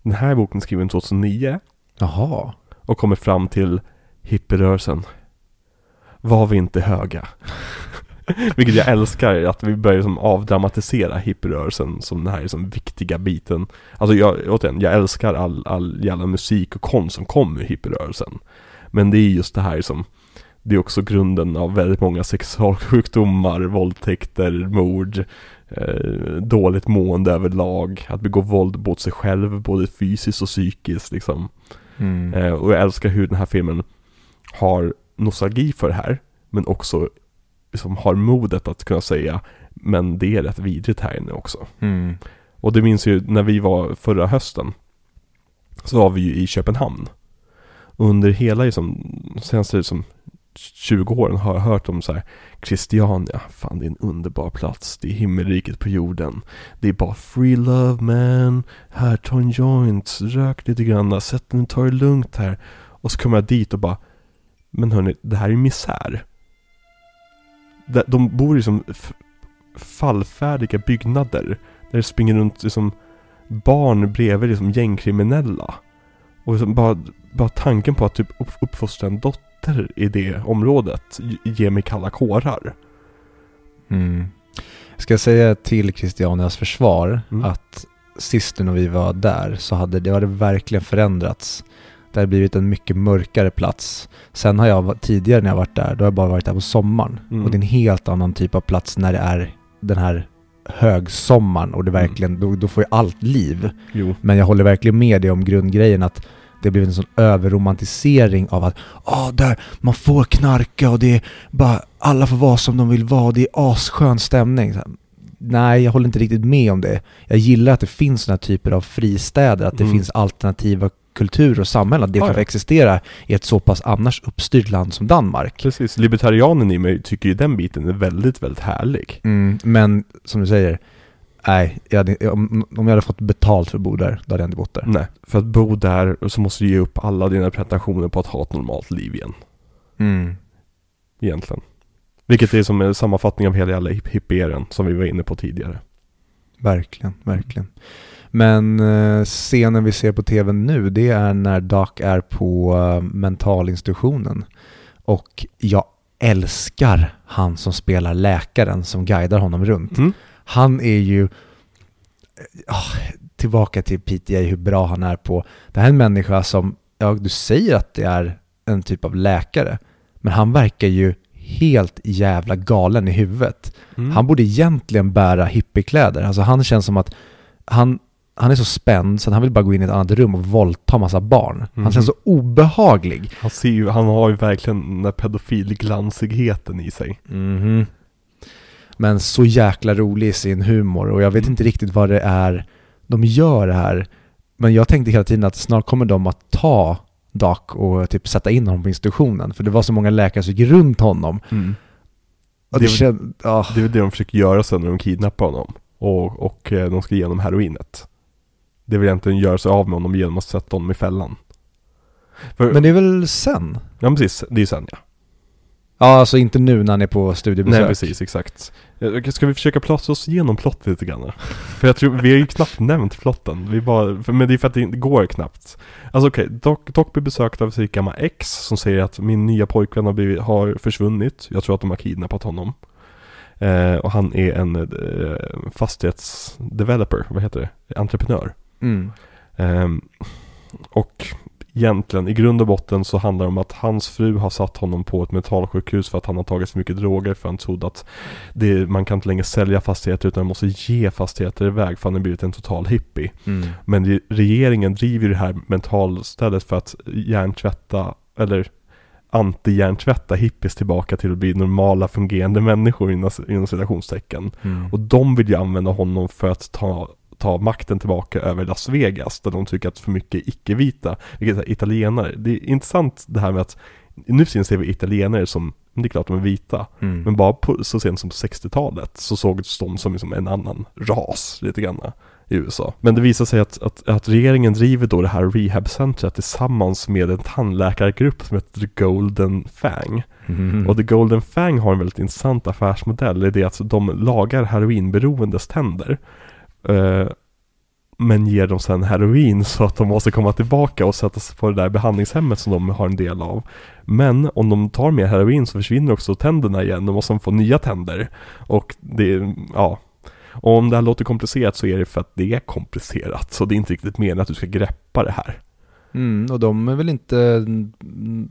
S1: Den här boken är skriven 2009
S2: Jaha.
S1: och kommer fram till hippierörelsen. Var vi inte höga? Vilket jag älskar, att vi börjar som avdramatisera hippierörelsen som den här liksom viktiga biten. Alltså jag, återigen, jag älskar all, all jävla musik och konst som kommer ur hippierörelsen. Men det är just det här som, det är också grunden av väldigt många sexualsjukdomar, våldtäkter, mord, eh, dåligt mående överlag, att begå våld mot sig själv, både fysiskt och psykiskt liksom.
S2: Mm.
S1: Eh, och jag älskar hur den här filmen har nostalgi för det här, men också liksom har modet att kunna säga men det är rätt vidrigt här inne också.
S2: Mm.
S1: Och det minns ju när vi var förra hösten, så var vi ju i Köpenhamn. Och under hela liksom, senaste liksom 20 åren har jag hört om så här Christiania, fan det är en underbar plats, det är himmelriket på jorden. Det är bara free love man, här ta en joint, rök lite grann, sätt den, ta det lugnt här. Och så kommer jag dit och bara, men hörni, det här är misär. De, bor i som fallfärdiga byggnader, där det springer runt liksom barn bredvid liksom gängkriminella. Och liksom bara, bara tanken på att typ upp, uppfostra en dotter i det området ger mig kalla kårar.
S2: Mm. Ska jag säga till Christianias försvar
S1: Mm.
S2: att sist när vi var där så hade det hade verkligen förändrats. Det hade blivit en mycket mörkare plats. Sen har jag tidigare när jag varit där, då har jag bara varit där på sommaren.
S1: Mm.
S2: Och det är en helt annan typ av plats när det är den här högsommaren och det
S1: Mm.
S2: verkligen, då, då får ju allt liv.
S1: Jo.
S2: Men jag håller verkligen med dig om grundgrejen att det blev en sån överromantisering av att ah där, man får knarka och det är bara, alla får vara som de vill vara och det är asskön stämning. Här, nej, jag håller inte riktigt med om det. Jag gillar att det finns såna här typer av fristäder, att det
S1: Mm.
S2: finns alternativa kulturer och samhällen, att det
S1: Ja,
S2: kan få
S1: ja.
S2: existera i ett så pass annars uppstyrt land som Danmark.
S1: Precis, libertarianen i mig tycker ju den biten är väldigt, väldigt härlig.
S2: Mm, men som du säger, nej, jag hade, om, om jag hade fått betalt för att bo där, då hade jag inte bott där.
S1: Nej, för att bo där så måste du ge upp alla dina pretensioner på att ha ett normalt liv igen.
S2: Mm.
S1: Egentligen. Vilket är som en sammanfattning av hela jävla hip- hippieren som vi var inne på tidigare.
S2: Verkligen, verkligen. Men eh, scenen vi ser på tv nu, det är när Doc är på eh, mentalinstitutionen. Och jag älskar han som spelar läkaren som guidar honom runt.
S1: Mm.
S2: Han är ju, ah, tillbaka till PTA, hur bra han är på, det här är en människa som, ja du säger att det är en typ av läkare. Men han verkar ju helt jävla galen i huvudet.
S1: Mm.
S2: Han borde egentligen bära hippiekläder. Alltså han känns som att han, han är så spänd så han vill bara gå in i ett annat rum och våldta massa barn. Han
S1: Mhm.
S2: känns så obehaglig.
S1: Han ser ju, han har ju verkligen den där pedofilglansigheten i sig.
S2: Mhm. Men så jäkla rolig i sin humor och jag vet inte riktigt vad det är de gör här. Men jag tänkte hela tiden att snart kommer de att ta Doc och typ sätta in honom på institutionen. För det var så många läkare som gick runt honom. Och
S1: Det
S2: det,
S1: är-
S2: känd, ja.
S1: Det är väl det de försöker göra sen när de kidnappar honom. Och, och eh, de ska ge honom heroinet. Det vill egentligen göra sig av med honom genom att sätta honom i fällan. För,
S2: Men det är väl sen?
S1: ja precis, det är sen ja.
S2: Ja, alltså inte nu när han är på studiebesök.
S1: Nej precis, exakt. Eh, Ska vi försöka plåta oss igenom plottet lite grann? För jag tror, vi har ju knappt nämnt plotten. Vi bara, för, men det är för att det går knappt. Alltså okej, Doc, Doc blir besökt av sitt gamla ex som säger att min nya pojkvän har, blivit, har försvunnit. Jag tror att de har kidnappat honom. Eh, och han är en eh, fastighetsdeveloper, vad heter det? Entreprenör.
S2: Mm.
S1: Ehm, och egentligen, i grund och botten så handlar det om att hans fru har satt honom på ett mentalsjukhus för att han har tagit för mycket droger för han trodde att det, man kan inte längre sälja fastigheter utan man måste ge fastigheter iväg för han har blivit en total hippie.
S2: Mm.
S1: Men re- regeringen driver det här mentalstället för att hjärntvätta, eller anti-hjärntvätta hippies tillbaka till att bli normala fungerande människor inom, inom citationstecken.
S2: Mm.
S1: Och de vill ju använda honom för att ta, ta makten tillbaka över Las Vegas, där de tycker att för mycket icke-vita, vilket är italienare. Det är intressant det här med att nu ser vi italienare som, det är klart de är vita,
S2: Mm.
S1: men bara på, så sent som på 60-talet så sågs de som liksom en annan ras lite grann i USA. Men det visar sig att, att, att regeringen driver då det här rehabcentret tillsammans med en tandläkargrupp som heter The Golden Fang.
S2: Mm.
S1: Och The Golden Fang har en väldigt intressant affärsmodell i det att de lagar heroinberoendes tänder. Eh, men ger dem sen heroin så att de måste komma tillbaka och sättas på det där behandlingshemmet som de har en del av. Men om de tar mer heroin så försvinner också tänderna igen, då måste de få nya tänder. Och det ja. Och om det här låter komplicerat så är det för att det är komplicerat. Så det är inte riktigt meningen att du ska greppa det här.
S2: Mm, och de är väl inte mm,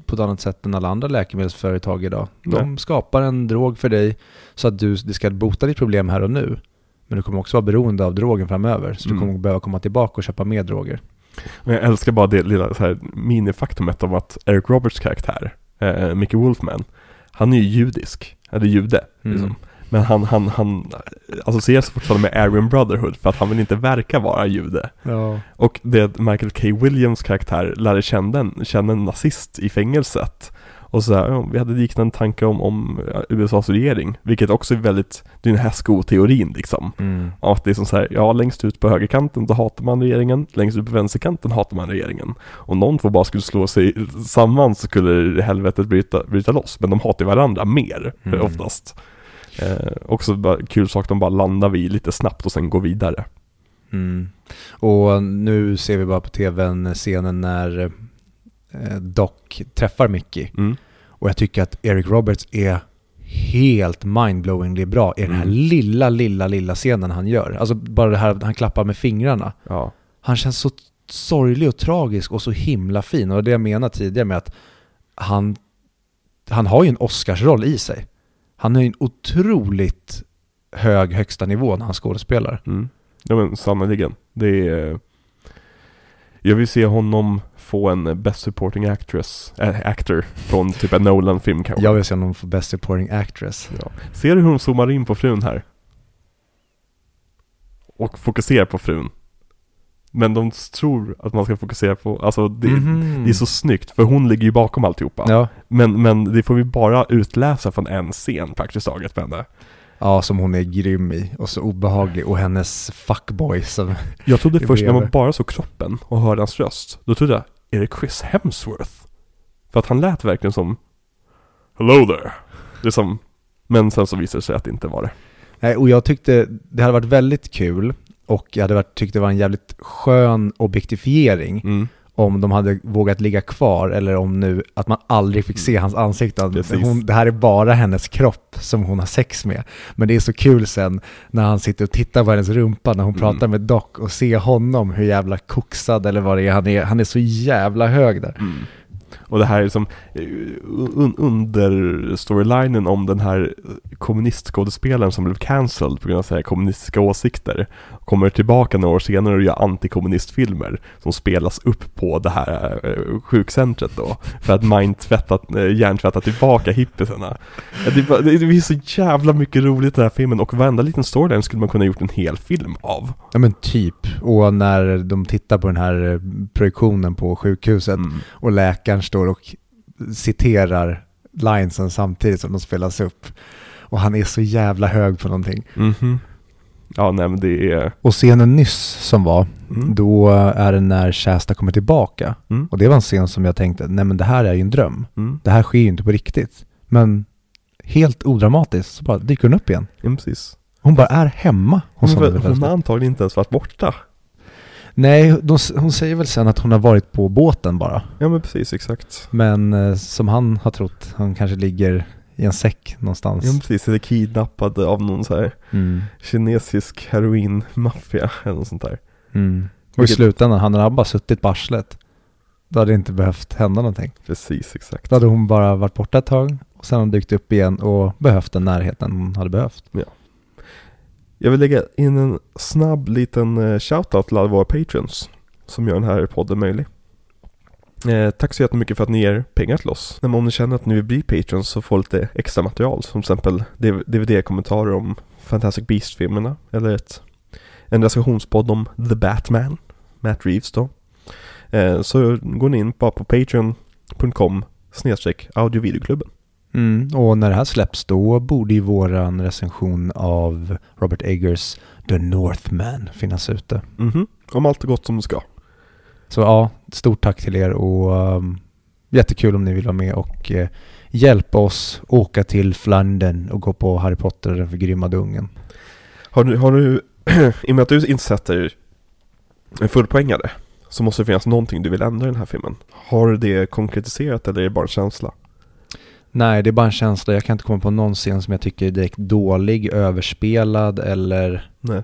S2: på ett annat sätt än alla andra läkemedelsföretag idag. De skapar en drog för dig så att du, det ska bota ditt problem här och nu. Men du kommer också vara beroende av drogen framöver. Så
S1: Mm.
S2: du kommer behöva komma tillbaka och köpa mer droger.
S1: Jag älskar bara det lilla så här minifaktumet av att Eric Roberts karaktär, eh, Mickey Wolfman, han är ju judisk, eller jude,
S2: Mm.
S1: liksom. Men han, han, han associeras fortfarande med Aryan Brotherhood för att han vill inte verka vara jude.
S2: Ja.
S1: Och det Michael K. Williams karaktär lärde känna en, känna en nazist i fängelset. Och så här, ja, vi hade liknande tankar om, om USAs regering, vilket också är väldigt, det är den här skoteorin liksom.
S2: Mm.
S1: Att det är som så här, ja längst ut på högerkanten då hatar man regeringen, längst ut på vänsterkanten hatar man regeringen. Om någon två bara skulle slå sig samman så skulle helvetet bryta, bryta loss, men de hatar varandra mer
S2: Mm.
S1: oftast. Eh, också bara kul sak, de bara landar vid lite snabbt och sen går vidare.
S2: Mm. Och nu ser vi bara på tvn scenen när eh, Doc träffar Mickey.
S1: Mm.
S2: Och jag tycker att Eric Roberts är helt mindblowingly bra i den här
S1: Mm.
S2: lilla, lilla, lilla scenen han gör. Alltså bara det här han klappar med fingrarna.
S1: Ja.
S2: Han känns så sorglig och tragisk och så himla fin. Och det jag menar tidigare med att han, han har ju en Oscarsroll i sig. Han har ju en otroligt hög högsta nivå när han skådespelar.
S1: Mm. Ja men sannerligen. Det är... Jag vill se honom få en Best Supporting Actress, äh, Actor från typ en Nolan-film kanske.
S2: Jag vill se honom få Best Supporting Actress.
S1: Ja. Ser du hur hon zoomar in på frun här? Och fokuserar på frun. Men de tror att man ska fokusera på, alltså det,
S2: Mhm.
S1: det är så snyggt för hon ligger ju bakom alltihopa.
S2: Ja.
S1: Men, men det får vi bara utläsa från en scen praktiskt taget med henne.
S2: ja, som hon är grym i och så obehaglig. Och hennes fuckboy som...
S1: Jag trodde först när man bara såg kroppen och hörde hans röst, då trodde jag, är det Chris Hemsworth? För att han lät verkligen som Hello there! Det som, men sen så visade det sig att det inte var det.
S2: Nej, och jag tyckte det hade varit väldigt kul och jag hade varit, tyckt det var en jävligt skön objektifiering
S1: Mm.
S2: Om de hade vågat ligga kvar eller om nu att man aldrig fick se hans ansikte. Hon, det här är bara hennes kropp som hon har sex med. Men det är så kul sen när han sitter och tittar på hennes rumpa när hon
S1: Mm.
S2: pratar med Doc och ser honom hur jävla koksad eller vad det är han är. Han är så jävla hög där.
S1: Mm. Och det här är liksom eh, un under storylinen om den här kommunistskådespelaren som blev cancelled på grund av så här kommunistiska åsikter. Kommer tillbaka några år senare och gör antikommunistfilmer som spelas upp på det här eh, sjukcentret då. För att mindtvätta, eh, hjärntvätta tillbaka hippisarna. Det, det är så jävla mycket roligt i den här filmen och varenda liten storyline skulle man kunna gjort en hel film av.
S2: Ja men typ. Och när de tittar på den här projektionen på sjukhuset
S1: Mm.
S2: och läkaren står och citerar linesen samtidigt som de spelas upp. Och han är så jävla hög på någonting.
S1: Mhm. Ja, nej men det är...
S2: Och scenen nyss som var,
S1: Mm.
S2: då är det när Shasta kommer tillbaka.
S1: Mm.
S2: Och det var en scen som jag tänkte, nej men det här är ju en dröm.
S1: Mm.
S2: Det här sker ju inte på riktigt. Men helt odramatiskt så bara dyker hon upp igen.
S1: Ja, precis.
S2: Hon bara är hemma hos
S1: Hon,
S2: honom.
S1: hon har antagligen inte ens varit borta.
S2: Nej, de, hon säger väl sen att hon har varit på båten bara.
S1: Ja men precis, exakt.
S2: Men eh, som han har trott, han kanske ligger i en säck någonstans.
S1: Ja precis, eller kidnappad av någon så här
S2: Mm.
S1: kinesisk heroinmaffia eller något sånt där.
S2: Mm. Och i slutändan, han hade bara suttit på arslet. Då hade det inte behövt hända någonting.
S1: Precis, exakt.
S2: Då hade hon bara varit borta ett tag och sen har hon dykt upp igen och behövt den närheten hon hade behövt.
S1: Jag vill lägga in en snabb liten eh, shoutout till alla våra patrons som gör den här podden möjlig. Eh, tack så jättemycket för att ni ger pengar till oss. Men om ni känner att ni vill bli patrons så får lite extra material som till exempel DVD-kommentarer om Fantastic Beast-filmerna eller ett, en recensionspodd om The Batman, Matt Reeves då. Eh, så går ni in bara på patreon.com snedstreck audiovideoklubben.
S2: Mm. Och när det här släpps då borde ju våran recension av Robert Eggers The Northman finnas ute.
S1: Mhm, om allt är gott som det ska.
S2: Så ja, stort tack till er och um, jättekul om ni vill vara med och eh, hjälpa oss åka till Flandern och gå på Harry Potter och den förgrymmade ungen.
S1: Har du, har du i och med att du inte sätter en fullpoängare så måste det finnas någonting du vill ändra i den här filmen. Har du det konkretiserat eller är det bara en känsla?
S2: Nej, det är bara en känsla. Jag kan inte komma på någon scen som jag tycker är direkt dålig, överspelad eller
S1: Nej.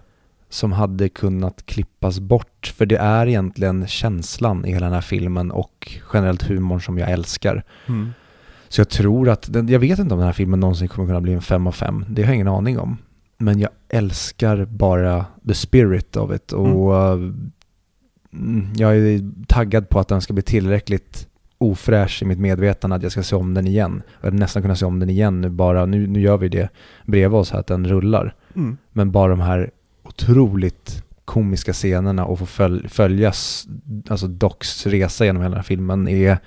S2: som hade kunnat klippas bort. För det är egentligen känslan i hela den här filmen och generellt humorn som jag älskar.
S1: Mm.
S2: Så jag tror att, den, jag vet inte om den här filmen någonsin kommer kunna bli en fem av fem. Det har jag ingen aning om. Men jag älskar bara the spirit of it och mm, jag är taggad på att den ska bli tillräckligt ofräsch i mitt medvetande att jag ska se om den igen. Jag hade nästan kunnat se om den igen nu bara, nu, nu gör vi det bredvid oss här att den rullar.
S1: Mm.
S2: Men bara de här otroligt komiska scenerna och få följ, följas, alltså Docs resa genom hela den här filmen är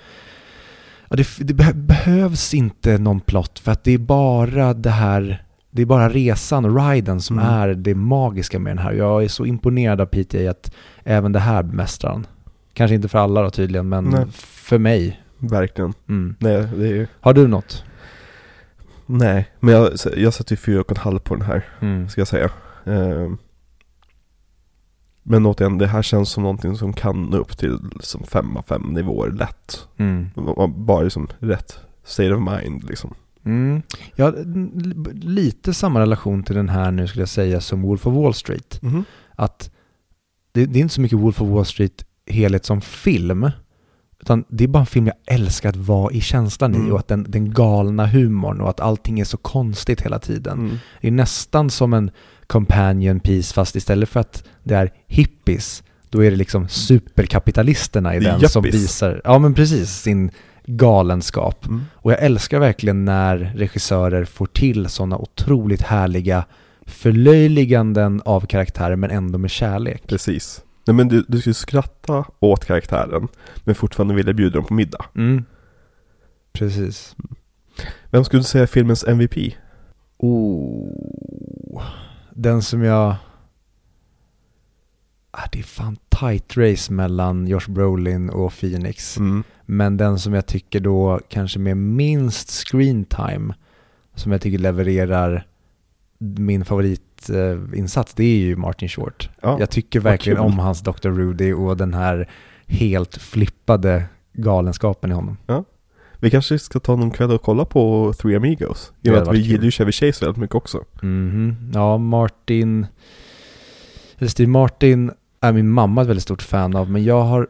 S2: Ja, det, det beh- behövs inte någon plott för att det är bara det här, det är bara resan och riden som
S1: Mm.
S2: är det magiska med den här. Jag är så imponerad av PTA att även det här bemästrar han. Kanske inte för alla då tydligen, men
S1: Nej.
S2: för mig.
S1: Verkligen.
S2: Mm.
S1: Nej, det är,
S2: Har du något?
S1: nej. men jag, jag sätter ju fyra och en halv på den här,
S2: Mm.
S1: ska jag säga. Ehm. Men återigen, det här känns som någonting som kan nå upp till som fem av fem nivåer lätt.
S2: Mm.
S1: Bara liksom rätt state of mind liksom.
S2: Mm. Jag har lite samma relation till den här nu skulle jag säga som Wolf of Wall Street.
S1: Mhm.
S2: Att det, det är inte så mycket Wolf of Wall Street helhet som film. Utan det är bara en film jag älskar att vara i känslan i
S1: Mm.
S2: och att den, den galna humorn och att allting är så konstigt hela tiden.
S1: Mm.
S2: Det är nästan som en companion piece fast istället för att det är hippies då är det liksom superkapitalisterna i den som
S1: yuppies.
S2: visar, ja men precis, sin galenskap.
S1: Mm.
S2: Och jag älskar verkligen när regissörer får till sådana otroligt härliga förlöjliganden av karaktärer men ändå med kärlek.
S1: Precis. Nej men du, du ju skratta åt karaktären men fortfarande vilja bjuda dem på middag.
S2: Mm. Precis.
S1: Vem skulle du säga är filmens MVP?
S2: Oh. Den som jag... Ah, det är fan tight race mellan Josh Brolin och Phoenix.
S1: Mm.
S2: Men den som jag tycker då kanske med minst screen time som jag tycker levererar min favoritinsats, det är ju Martin Short.
S1: Ja,
S2: jag tycker verkligen om hans Dr. Rudy och den här helt flippade galenskapen i honom.
S1: Vi kanske ska ta någon kväll och kolla på Three Amigos. I och med att vi gillar ju Chevy Chase väldigt mycket också.
S2: Mhm. Ja, Martin... Steve Martin är min mamma ett väldigt stort fan av, men jag har...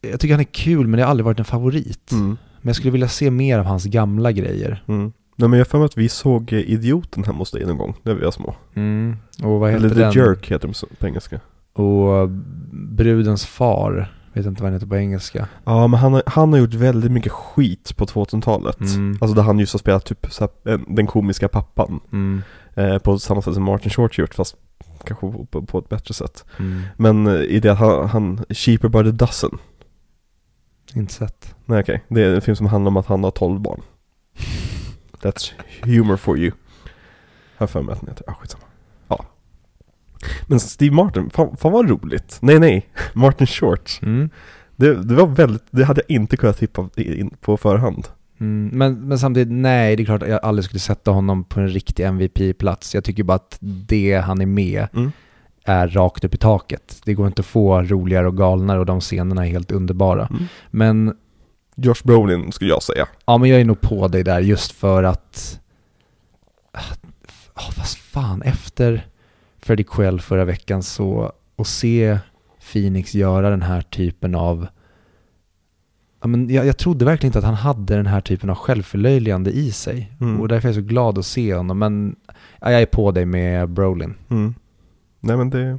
S2: jag tycker han är kul men det har aldrig varit en favorit.
S1: Mm.
S2: Men jag skulle vilja se mer av hans gamla grejer.
S1: Mm. Nej men jag har att vi såg eh, Idioten hemma hos dig någon gång, när vi var små.
S2: Mm. Och vad heter
S1: Eller The
S2: den?
S1: Jerk heter de så- på engelska.
S2: Och Brudens far, vet inte vad den heter på engelska.
S1: Ja men han har, han har gjort väldigt mycket skit på 2000-talet.
S2: Mm.
S1: Alltså där han just har spelat typ så här, en- den komiska pappan.
S2: Mm.
S1: Eh, på samma sätt som Martin Short gjort fast kanske på, på ett bättre sätt.
S2: Mm.
S1: Men eh, i det att han, han Cheaper by the dozen.
S2: Inte sett.
S1: Nej okej, det är en film som handlar om att han har 12 barn. That's humor for you. Har för mig att den heter, ja skitsamma. Ja. Men Steve Martin, fan, fan vad roligt. Nej nej, Martin Short.
S2: Mm.
S1: Det, det var väldigt, det hade jag inte kunnat tippa in på förhand.
S2: Mm. Men, men samtidigt, nej, det är klart att jag aldrig skulle sätta honom på en riktig MVP-plats. Jag tycker bara att det han är med
S1: Mm.
S2: är rakt upp i taket. Det går inte att få roligare och galnare och de scenerna är helt underbara.
S1: Mm.
S2: Men
S1: Josh Brolin skulle jag säga.
S2: Ja, men jag är nog på dig där just för att... Oh, vad fan, efter Freddie Quell förra veckan så... att se Phoenix göra den här typen av... Ja, men jag, jag trodde verkligen inte att han hade den här typen av självförlöjligande i sig.
S1: Mm.
S2: Och därför är jag så glad att se honom. Men ja, jag är på dig med Brolin.
S1: Mm. Nej men det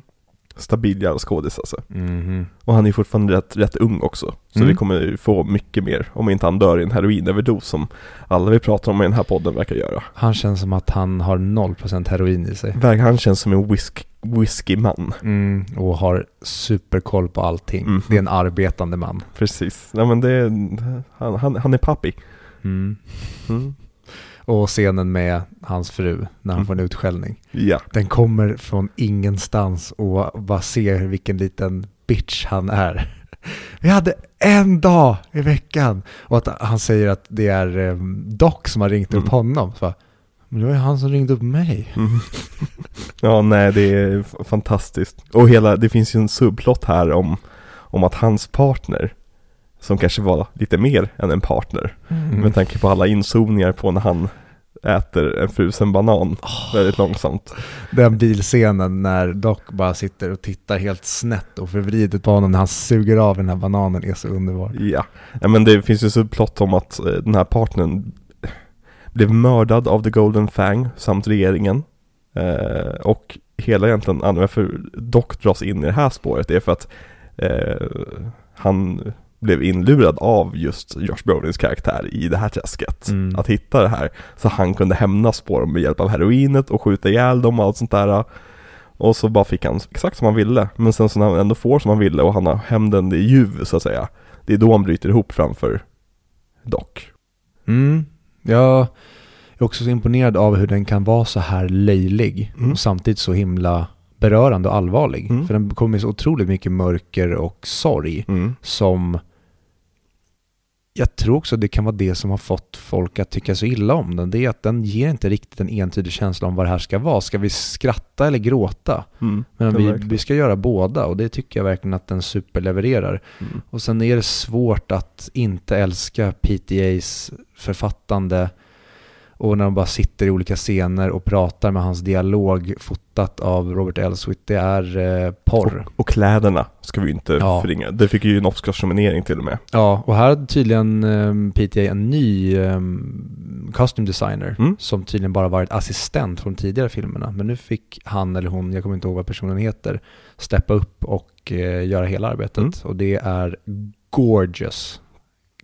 S1: stabil jävla skådis alltså.
S2: Mhm.
S1: Och han är fortfarande rätt, rätt ung också. Så
S2: Mm.
S1: vi kommer ju få mycket mer om inte han dör i en heroinöverdos som alla vi pratar om i den här podden verkar göra.
S2: Han känns som att han har 0% heroin i sig.
S1: Han känns som en whisk, whiskyman.
S2: Mm, och har superkoll på allting.
S1: Mhm.
S2: Det är en arbetande man.
S1: Precis. Nej men det är, han, han, han är pappig.
S2: Och scenen med hans fru när han
S1: Mm.
S2: får en utskällning.
S1: Ja.
S2: Den kommer från ingenstans och bara ser vilken liten bitch han är. Vi hade en dag i veckan. Och att han säger att det är eh, Doc som har ringt upp
S1: Mm.
S2: honom. Så bara, men det var ju han som ringde upp mig.
S1: Mm. Ja, nej det är fantastiskt. Och hela, det finns ju en subplott här om, om att hans partner, som kanske var lite mer än en partner,
S2: Mm.
S1: med tanke på alla inzoomningar på när han äter en frusen banan väldigt långsamt.
S2: Den bilscenen när Doc bara sitter och tittar helt snett och förvridet på honom när han suger av den här bananen är så underbar.
S1: Ja, ja men det finns ju subplott om att eh, den här partnern blev mördad av The Golden Fang samt regeringen. Eh, och hela egentligen anledningen varför Doc dras in i det här spåret är för att eh, han blev inlurad av just Josh Brolins karaktär i det här träsket.
S2: Mm.
S1: Att hitta det här. Så han kunde hämnas på dem med hjälp av heroinet och skjuta ihjäl dem och allt sånt där. Och så bara fick han exakt som han ville. Men sen så när han ändå får som han ville och han har hämnden i ljuv så att säga. Det är då han bryter ihop framför Doc.
S2: Mm. Jag är också så imponerad av hur den kan vara så här löjlig
S1: Mm.
S2: och samtidigt så himla berörande och allvarlig.
S1: Mm.
S2: För den kommer med så otroligt mycket mörker och sorg
S1: Mm.
S2: som jag tror också det kan vara det som har fått folk att tycka så illa om den. Det är att den ger inte riktigt en entydig känsla om vad det här ska vara. Ska vi skratta eller gråta?
S1: Mm.
S2: Men vi, vi ska göra båda och det tycker jag verkligen att den superlevererar.
S1: Mm.
S2: Och sen är det svårt att inte älska PTAs författande och när de bara sitter i olika scener och pratar med hans dialog fotat av Robert Elswit. Det är eh, porr.
S1: Och, och kläderna ska vi inte
S2: Ja.
S1: förringa. Det fick ju en Oscarsnominering till och med.
S2: Ja, och här hade tydligen um, PTA en ny um, costume designer
S1: Mm.
S2: som tydligen bara varit assistent från tidigare filmerna. Men nu fick han eller hon, jag kommer inte ihåg vad personen heter, steppa upp och eh, göra hela arbetet.
S1: Mm.
S2: Och det är gorgeous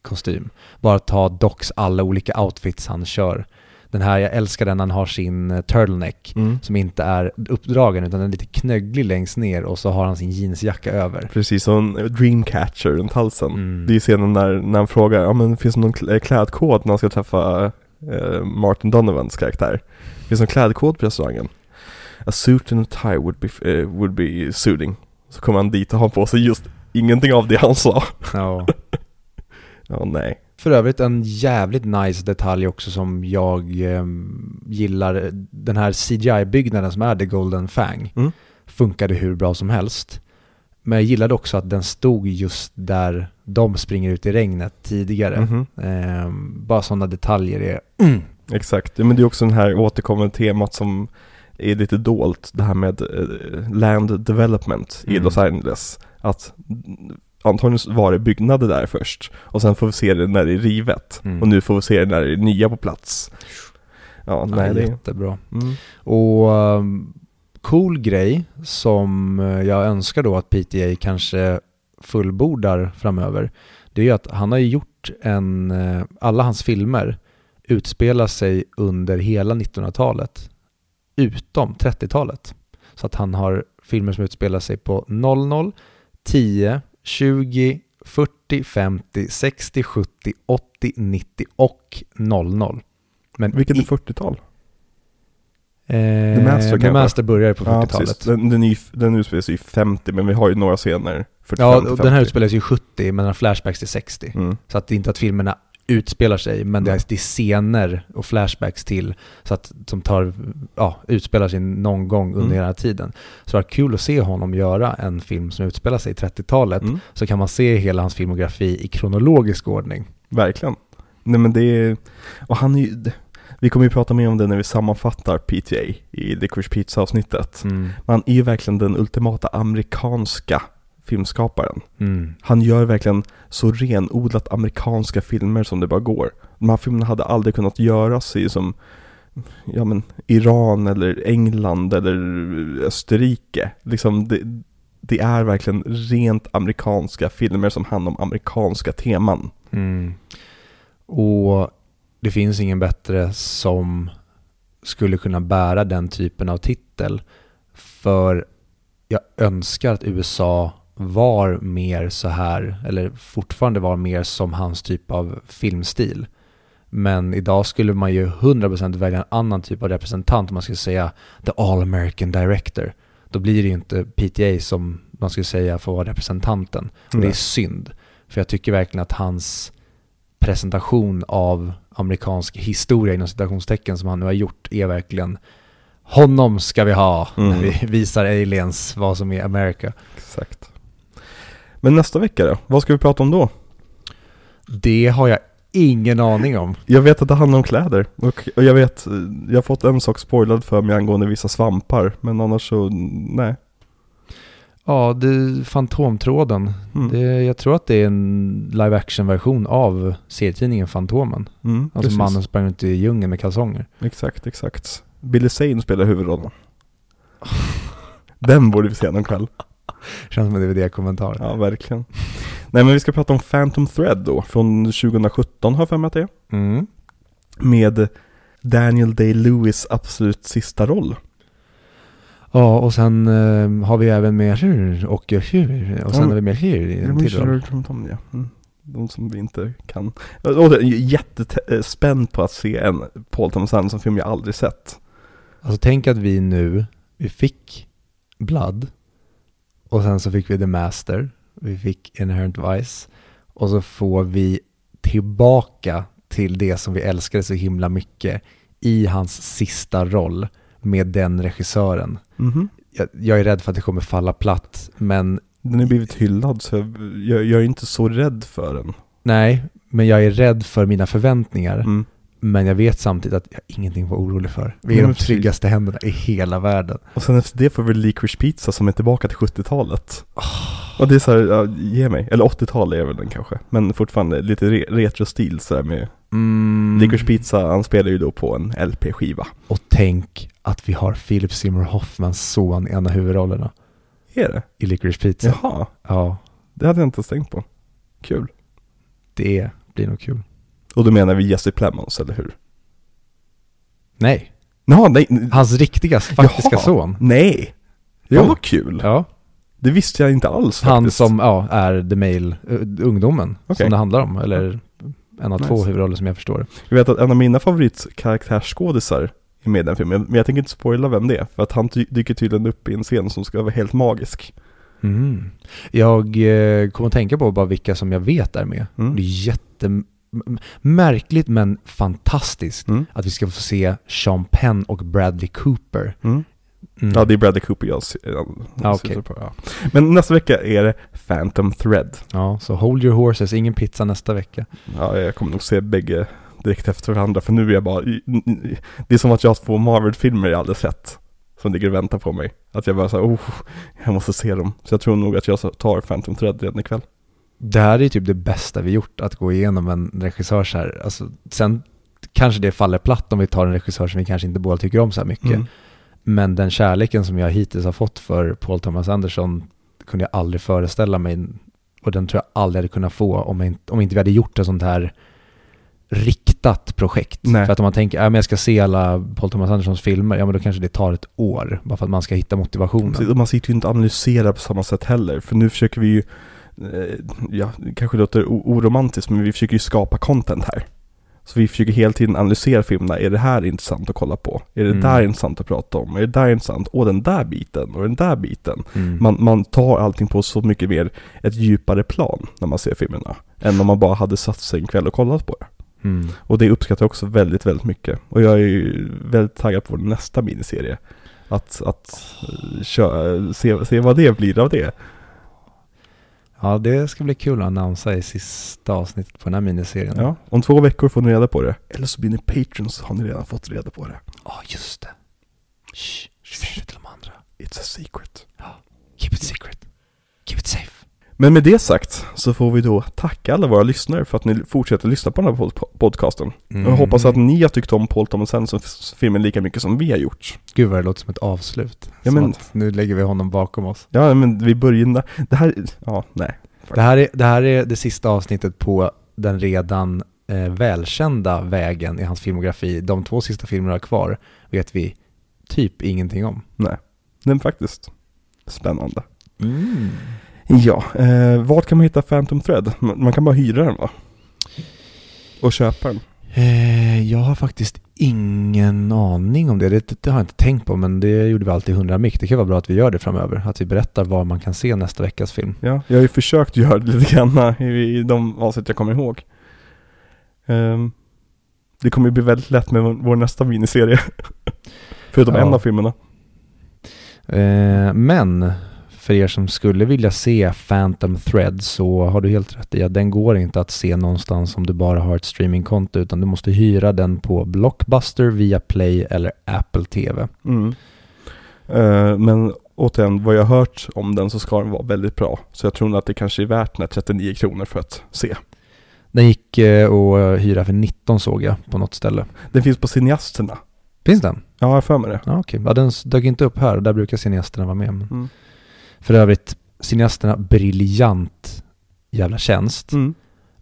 S2: kostym. Bara ta Docs alla olika outfits han kör. Den här, jag älskar den, han har sin eh, turtleneck
S1: Mm.
S2: som inte är uppdragen utan den är lite knögglig längst ner och så har han sin jeansjacka över.
S1: Precis, och en dreamcatcher runt halsen.
S2: Mm.
S1: Det är ju scenen när, när han frågar, ja men finns det någon kl- klädkod när han ska träffa eh, Martin Donovans karaktär? Finns det någon klädkod på restaurangen? A suit and a tie would be, eh, would be suiting. Så kommer han dit och har på sig just ingenting av det han sa.
S2: Ja.
S1: Ja, nej.
S2: För övrigt en jävligt nice detalj också som jag eh, gillar. Den här CGI-byggnaden som är The Golden Fang
S1: Mm.
S2: funkade hur bra som helst. Men jag gillade också att den stod just där de springer ut i regnet tidigare.
S1: Mhm.
S2: Eh, bara sådana detaljer är...
S1: Exakt, men det är också den här återkommande temat som är lite dolt, det här med eh, land development i
S2: Mm.
S1: Los Angeles. Att antagligen var det byggnader där först. Och sen får vi se det när det är rivet.
S2: Mm.
S1: Och nu får vi se det när det är nya på plats. Ja,
S2: Ja,
S1: nej det är...
S2: jättebra.
S1: Mm.
S2: Och um, cool grej som eh, jag önskar då att PTA kanske fullbordar framöver. Det är ju att han har ju gjort en, eh, alla hans filmer utspelar sig under hela 1900-talet. Utom 30-talet. Så att han har filmer som utspelar sig på 00, 10, 20, 40, 50, 60, 70, 80, 90 och 00. Men
S1: Vilket är
S2: i-
S1: 40-tal?
S2: Eh,
S1: The Master
S2: The? Master börjar på
S1: Ja,
S2: 40-talet.
S1: precis. Den, den, den utspelar sig i 50, men vi har ju några scener 45
S2: Ja,
S1: till
S2: och
S1: 50.
S2: den här utspelar sig i 70, men den har flashbacks till 60.
S1: Mm.
S2: Så att det är inte att filmerna utspelar sig, men det är,
S1: Mm.
S2: det är scener och flashbacks till, så att som tar, ja, utspelar sig någon gång under
S1: Mm.
S2: den här tiden. Så det var kul att se honom göra en film som utspelar sig i 30-talet,
S1: Mm.
S2: så kan man se hela hans filmografi i kronologisk ordning.
S1: Verkligen. Nej men det är, och han är ju, vi kommer ju prata mer om det när vi sammanfattar PTA i Licorice Pizza avsnittet.
S2: Mm.
S1: Men han är ju verkligen den ultimata amerikanska filmskaparen.
S2: Mm.
S1: Han gör verkligen så renodlat amerikanska filmer som det bara går. De här filmerna hade aldrig kunnat göras i som ja, men, Iran eller England eller Österrike. Liksom det, det är verkligen rent amerikanska filmer som handlar om amerikanska teman.
S2: Mm. Och det finns ingen bättre som skulle kunna bära den typen av titel. För jag önskar att USA var mer så här, eller fortfarande var mer som hans typ av filmstil. Men idag skulle man ju 100% välja en annan typ av representant om man skulle säga the all American director. Då blir det ju inte PTA som man skulle säga får vara representanten. Och det är synd. För jag tycker verkligen att hans presentation av amerikansk historia inom citationstecken som han nu har gjort är verkligen honom ska vi ha när
S1: Mm.
S2: vi visar aliens vad som är America.
S1: Exakt. Men nästa vecka då? Vad ska vi prata om då?
S2: Det har jag ingen aning om.
S1: Jag vet att det handlar om kläder och, och jag vet, jag har fått en sak spoilad för mig angående vissa svampar men annars så, nej.
S2: Ja, det Fantomtråden.
S1: Mm.
S2: Det, jag tror att det är en live action version av serietidningen Fantomen.
S1: Mm,
S2: Alltså
S1: precis.
S2: mannen sprang ut i djungeln med kalsonger.
S1: Exakt, exakt. Billy Zane spelar huvudrollen. Den borde vi se någon kväll.
S2: Känns som en DVD-kommentar.
S1: Ja, verkligen. Nej men vi ska prata om Phantom Thread då, från 2017 har jag för mig att det är.
S2: Mm.
S1: Med Daniel Day-Lewis absolut sista roll.
S2: Ja, och sen eh, har vi även med och. Och sen
S1: Ja.
S2: har vi med i en till roll.
S1: Ja. mm. de som vi inte kan. Och jättespänd på att se en Paul Thomas Anderson-film jag aldrig sett.
S2: Alltså tänk att vi nu, vi fick Blood och sen så fick vi The Master, vi fick Inherent Vice och så får vi tillbaka till det som vi älskade så himla mycket i hans sista roll med den regissören.
S1: Mhm.
S2: Jag, jag är rädd för att det kommer falla platt, men
S1: Den har blivit hyllad så jag, jag, jag är inte så rädd för den.
S2: nej, men jag är rädd för mina förväntningar.
S1: Mm.
S2: Men jag vet samtidigt att jag har ingenting att vara orolig för. Vi är
S1: men
S2: de tryggaste händerna i hela världen.
S1: Och sen efter det får vi Licorice Pizza som är tillbaka till 70-talet. Och det är så här, ja, ge mig. Eller 80-tal är väl den kanske. Men fortfarande lite re- retro-stil sådär med
S2: Mm.
S1: Licorice Pizza, han spelar ju då på en LP-skiva.
S2: Och tänk att vi har Philip Seymour Hoffmans son i en av huvudrollerna
S1: Är det?
S2: i Licorice Pizza.
S1: Jaha,
S2: Ja,
S1: det hade jag inte ens tänkt på. Kul.
S2: det blir nog kul.
S1: Och då menar vi Jesse Plemons, eller hur?
S2: Nej,
S1: Jaha, nej.
S2: hans riktiga faktiska
S1: Jaha.
S2: son.
S1: Nej! Det
S2: Jo.
S1: var kul.
S2: Ja,
S1: Det visste jag inte alls
S2: han
S1: faktiskt.
S2: som ja, är the male, uh, ungdomen
S1: Okej.
S2: som det handlar om. Eller en av två
S1: Nice.
S2: huvudroller som jag förstår det.
S1: Jag vet att en av mina favoritkaraktärsskådisar är med i den filmen, men jag tänker inte spoila vem det är, för att han dyker tydligen upp i en scen som ska vara helt magisk.
S2: Mm. Jag eh, kommer att tänka på bara vilka som jag vet är med.
S1: Mm.
S2: Det är jättemärkligt men fantastiskt
S1: Mm.
S2: att vi ska få se Sean Penn och Bradley Cooper.
S1: Mm.
S2: Mm.
S1: Ja, det är Bradley Cooper jag, ser- jag, jag
S2: okej.
S1: på. Ja. Men nästa vecka är det Phantom Thread.
S2: Ja, så hold your horses, ingen pizza nästa vecka.
S1: Ja, jag kommer nog se bägge direkt efter varandra, för nu är jag bara... Det är som att jag har två Marvel-filmer jag aldrig sett, som ligger och väntar på mig. Att jag bara såhär, oh, jag måste se dem. Så jag tror nog att jag tar Phantom Thread redan ikväll.
S2: Det här är typ det bästa vi gjort, att gå igenom en regissör så här. Alltså, sen kanske det faller platt om vi tar en regissör som vi kanske inte båda tycker om så här mycket.
S1: Mm.
S2: Men den kärleken som jag hittills har fått för Paul Thomas Anderson kunde jag aldrig föreställa mig. Och den tror jag aldrig hade kunnat få om, inte, om inte vi hade gjort ett sånt här riktat projekt.
S1: Nej.
S2: För att om man tänker, ja, men jag ska se alla Paul Thomas Andersons filmer, ja men då kanske det tar ett år. Bara för att man ska hitta motivationen.
S1: Man sitter ju inte och analyserar på samma sätt heller. För nu försöker vi ju, ja, det kanske låter oromantiskt, men vi försöker ju skapa content här. Så vi försöker hela tiden analysera filmerna. Är det här intressant att kolla på? Är det
S2: Mm.
S1: där intressant att prata om? Är det där intressant? Och den där biten och den där biten.
S2: Mm.
S1: Man, man tar allting på så mycket mer ett djupare plan när man ser filmerna. Än om man bara hade satt sig en kväll och kollat på det.
S2: Mm.
S1: Och det uppskattar jag också väldigt, väldigt mycket. Och jag är ju väldigt taggad på nästa miniserie. Att, att eh, köra, se, se vad det blir av det.
S2: Ja, det ska bli kul att annonsa i sista avsnittet på den här miniserien.
S1: Ja, om två veckor får ni reda på det. Eller så blir ni patrons har ni redan fått reda på det.
S2: Ja, just det. Shh, säg det till de andra.
S1: It's a secret.
S2: Keep it secret. Keep it safe.
S1: Men med det sagt så får vi då tacka alla våra lyssnare för att ni fortsätter lyssna på den här pod- podcasten.
S2: Mm.
S1: Jag hoppas att ni har tyckt om Paul Thomas Anderson filmen lika mycket som vi har gjort.
S2: Gud vad det låter som ett avslut.
S1: Ja,
S2: som
S1: men-
S2: att nu lägger vi honom bakom oss.
S1: Ja, men vi börjar... Det här... Ja, nej.
S2: Det här, är, det här är det sista avsnittet på den redan eh, välkända vägen i hans filmografi. De två sista filmerna kvar vet vi typ ingenting om.
S1: Nej. Men faktiskt. Spännande. Ja, eh, vart kan man hitta Phantom Thread? Man kan bara hyra den va? Och köpa den.
S2: Eh, jag har faktiskt ingen aning om det. det. Det har jag inte tänkt på, men det gjorde vi alltid i 100 mick. Det kan vara bra att vi gör det framöver. Att vi berättar var man kan se nästa veckas film.
S1: Ja, jag har ju försökt göra det lite grann i, i de avsnitt jag kommer ihåg. Ehm, det kommer ju bli väldigt lätt med vår nästa miniserie. Förutom
S2: Ja.
S1: en av filmerna.
S2: Eh, men för er som skulle vilja se Phantom Thread så har du helt rätt i att den går inte att se någonstans om du bara har ett streamingkonto utan du måste hyra den på Blockbuster, via Play eller Apple TV.
S1: Mm. Eh, men återigen, vad jag har hört om den så ska den vara väldigt bra. Så jag tror nog att det kanske är värt den här 39 kronor för att se.
S2: Den gick eh, att hyra för 19 såg jag på något ställe.
S1: Den finns på Cineasterna.
S2: Finns den?
S1: Ja, jag har för mig det.
S2: Ja, okej. Ja, den dök inte upp här. Där brukar cineasterna vara med. Men
S1: Mm.
S2: För övrigt, cineasterna, briljant jävla tjänst.
S1: Mm.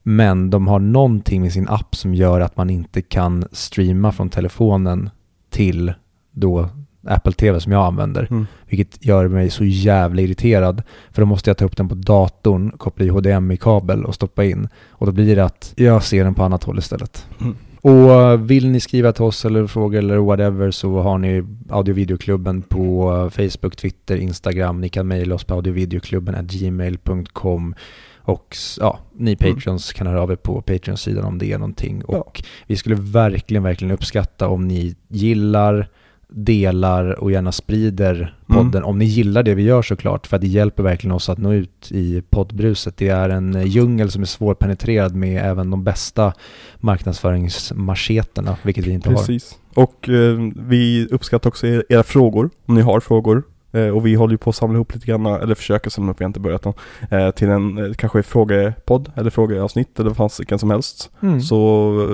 S2: Men de har någonting med sin app som gör att man inte kan streama från telefonen till då Apple TV som jag använder.
S1: Mm.
S2: Vilket gör mig så jävla irriterad. För då måste jag ta upp den på datorn, koppla i HDMI-kabel och stoppa in. Och då blir det att jag ser den på annat håll istället.
S1: Mm.
S2: Och vill ni skriva till oss eller fråga eller whatever så har ni Audio Videoklubben på Facebook, Twitter, Instagram. Ni kan mejla oss på audiovideoklubben gmail.com och ja, ni
S1: Mm.
S2: patrons kan höra av er på Patreon-sidan om det är någonting. Och vi skulle verkligen, verkligen uppskatta om ni gillar, delar och gärna sprider podden. Om ni gillar det vi gör såklart, för att det hjälper verkligen oss att nå ut i poddbruset. Det är en djungel som är svårpenetrerad med även de bästa marknadsföringsmacheterna, vilket vi inte har.
S1: Precis. Och eh, vi uppskattar också er, era frågor, om ni har frågor. Eh, och vi håller ju på att samla ihop lite grann, eller försöker samla ihop, vi har inte börjat än, eh, till en eh, kanske frågepodd eller frågeavsnitt eller vad fasiken som helst.
S2: Mm.
S1: Så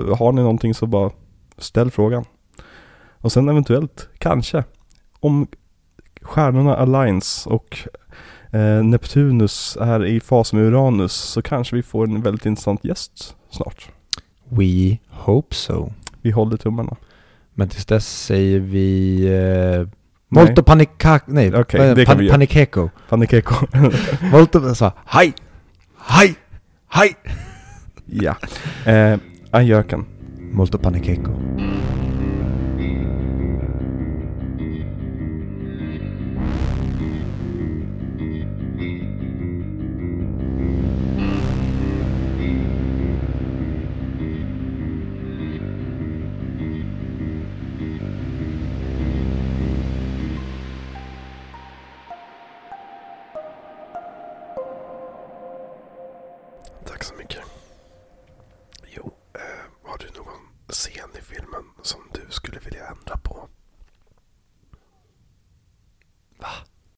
S1: eh, har ni någonting så bara ställ frågan. Och sen eventuellt, kanske, om stjärnorna aligns och eh, Neptunus är i fas med Uranus så kanske vi får en väldigt intressant gäst snart.
S2: We hope so.
S1: Vi håller tummarna.
S2: Men tills dess säger vi eh, Molto panica... Nej,
S1: kan vi göra.
S2: panikeko.
S1: Panikeko.
S2: Molto... Så, hej! Hej! Hej!
S1: ja. Eh, Ajöken.
S2: Molto panikeko.
S1: Jo, eh,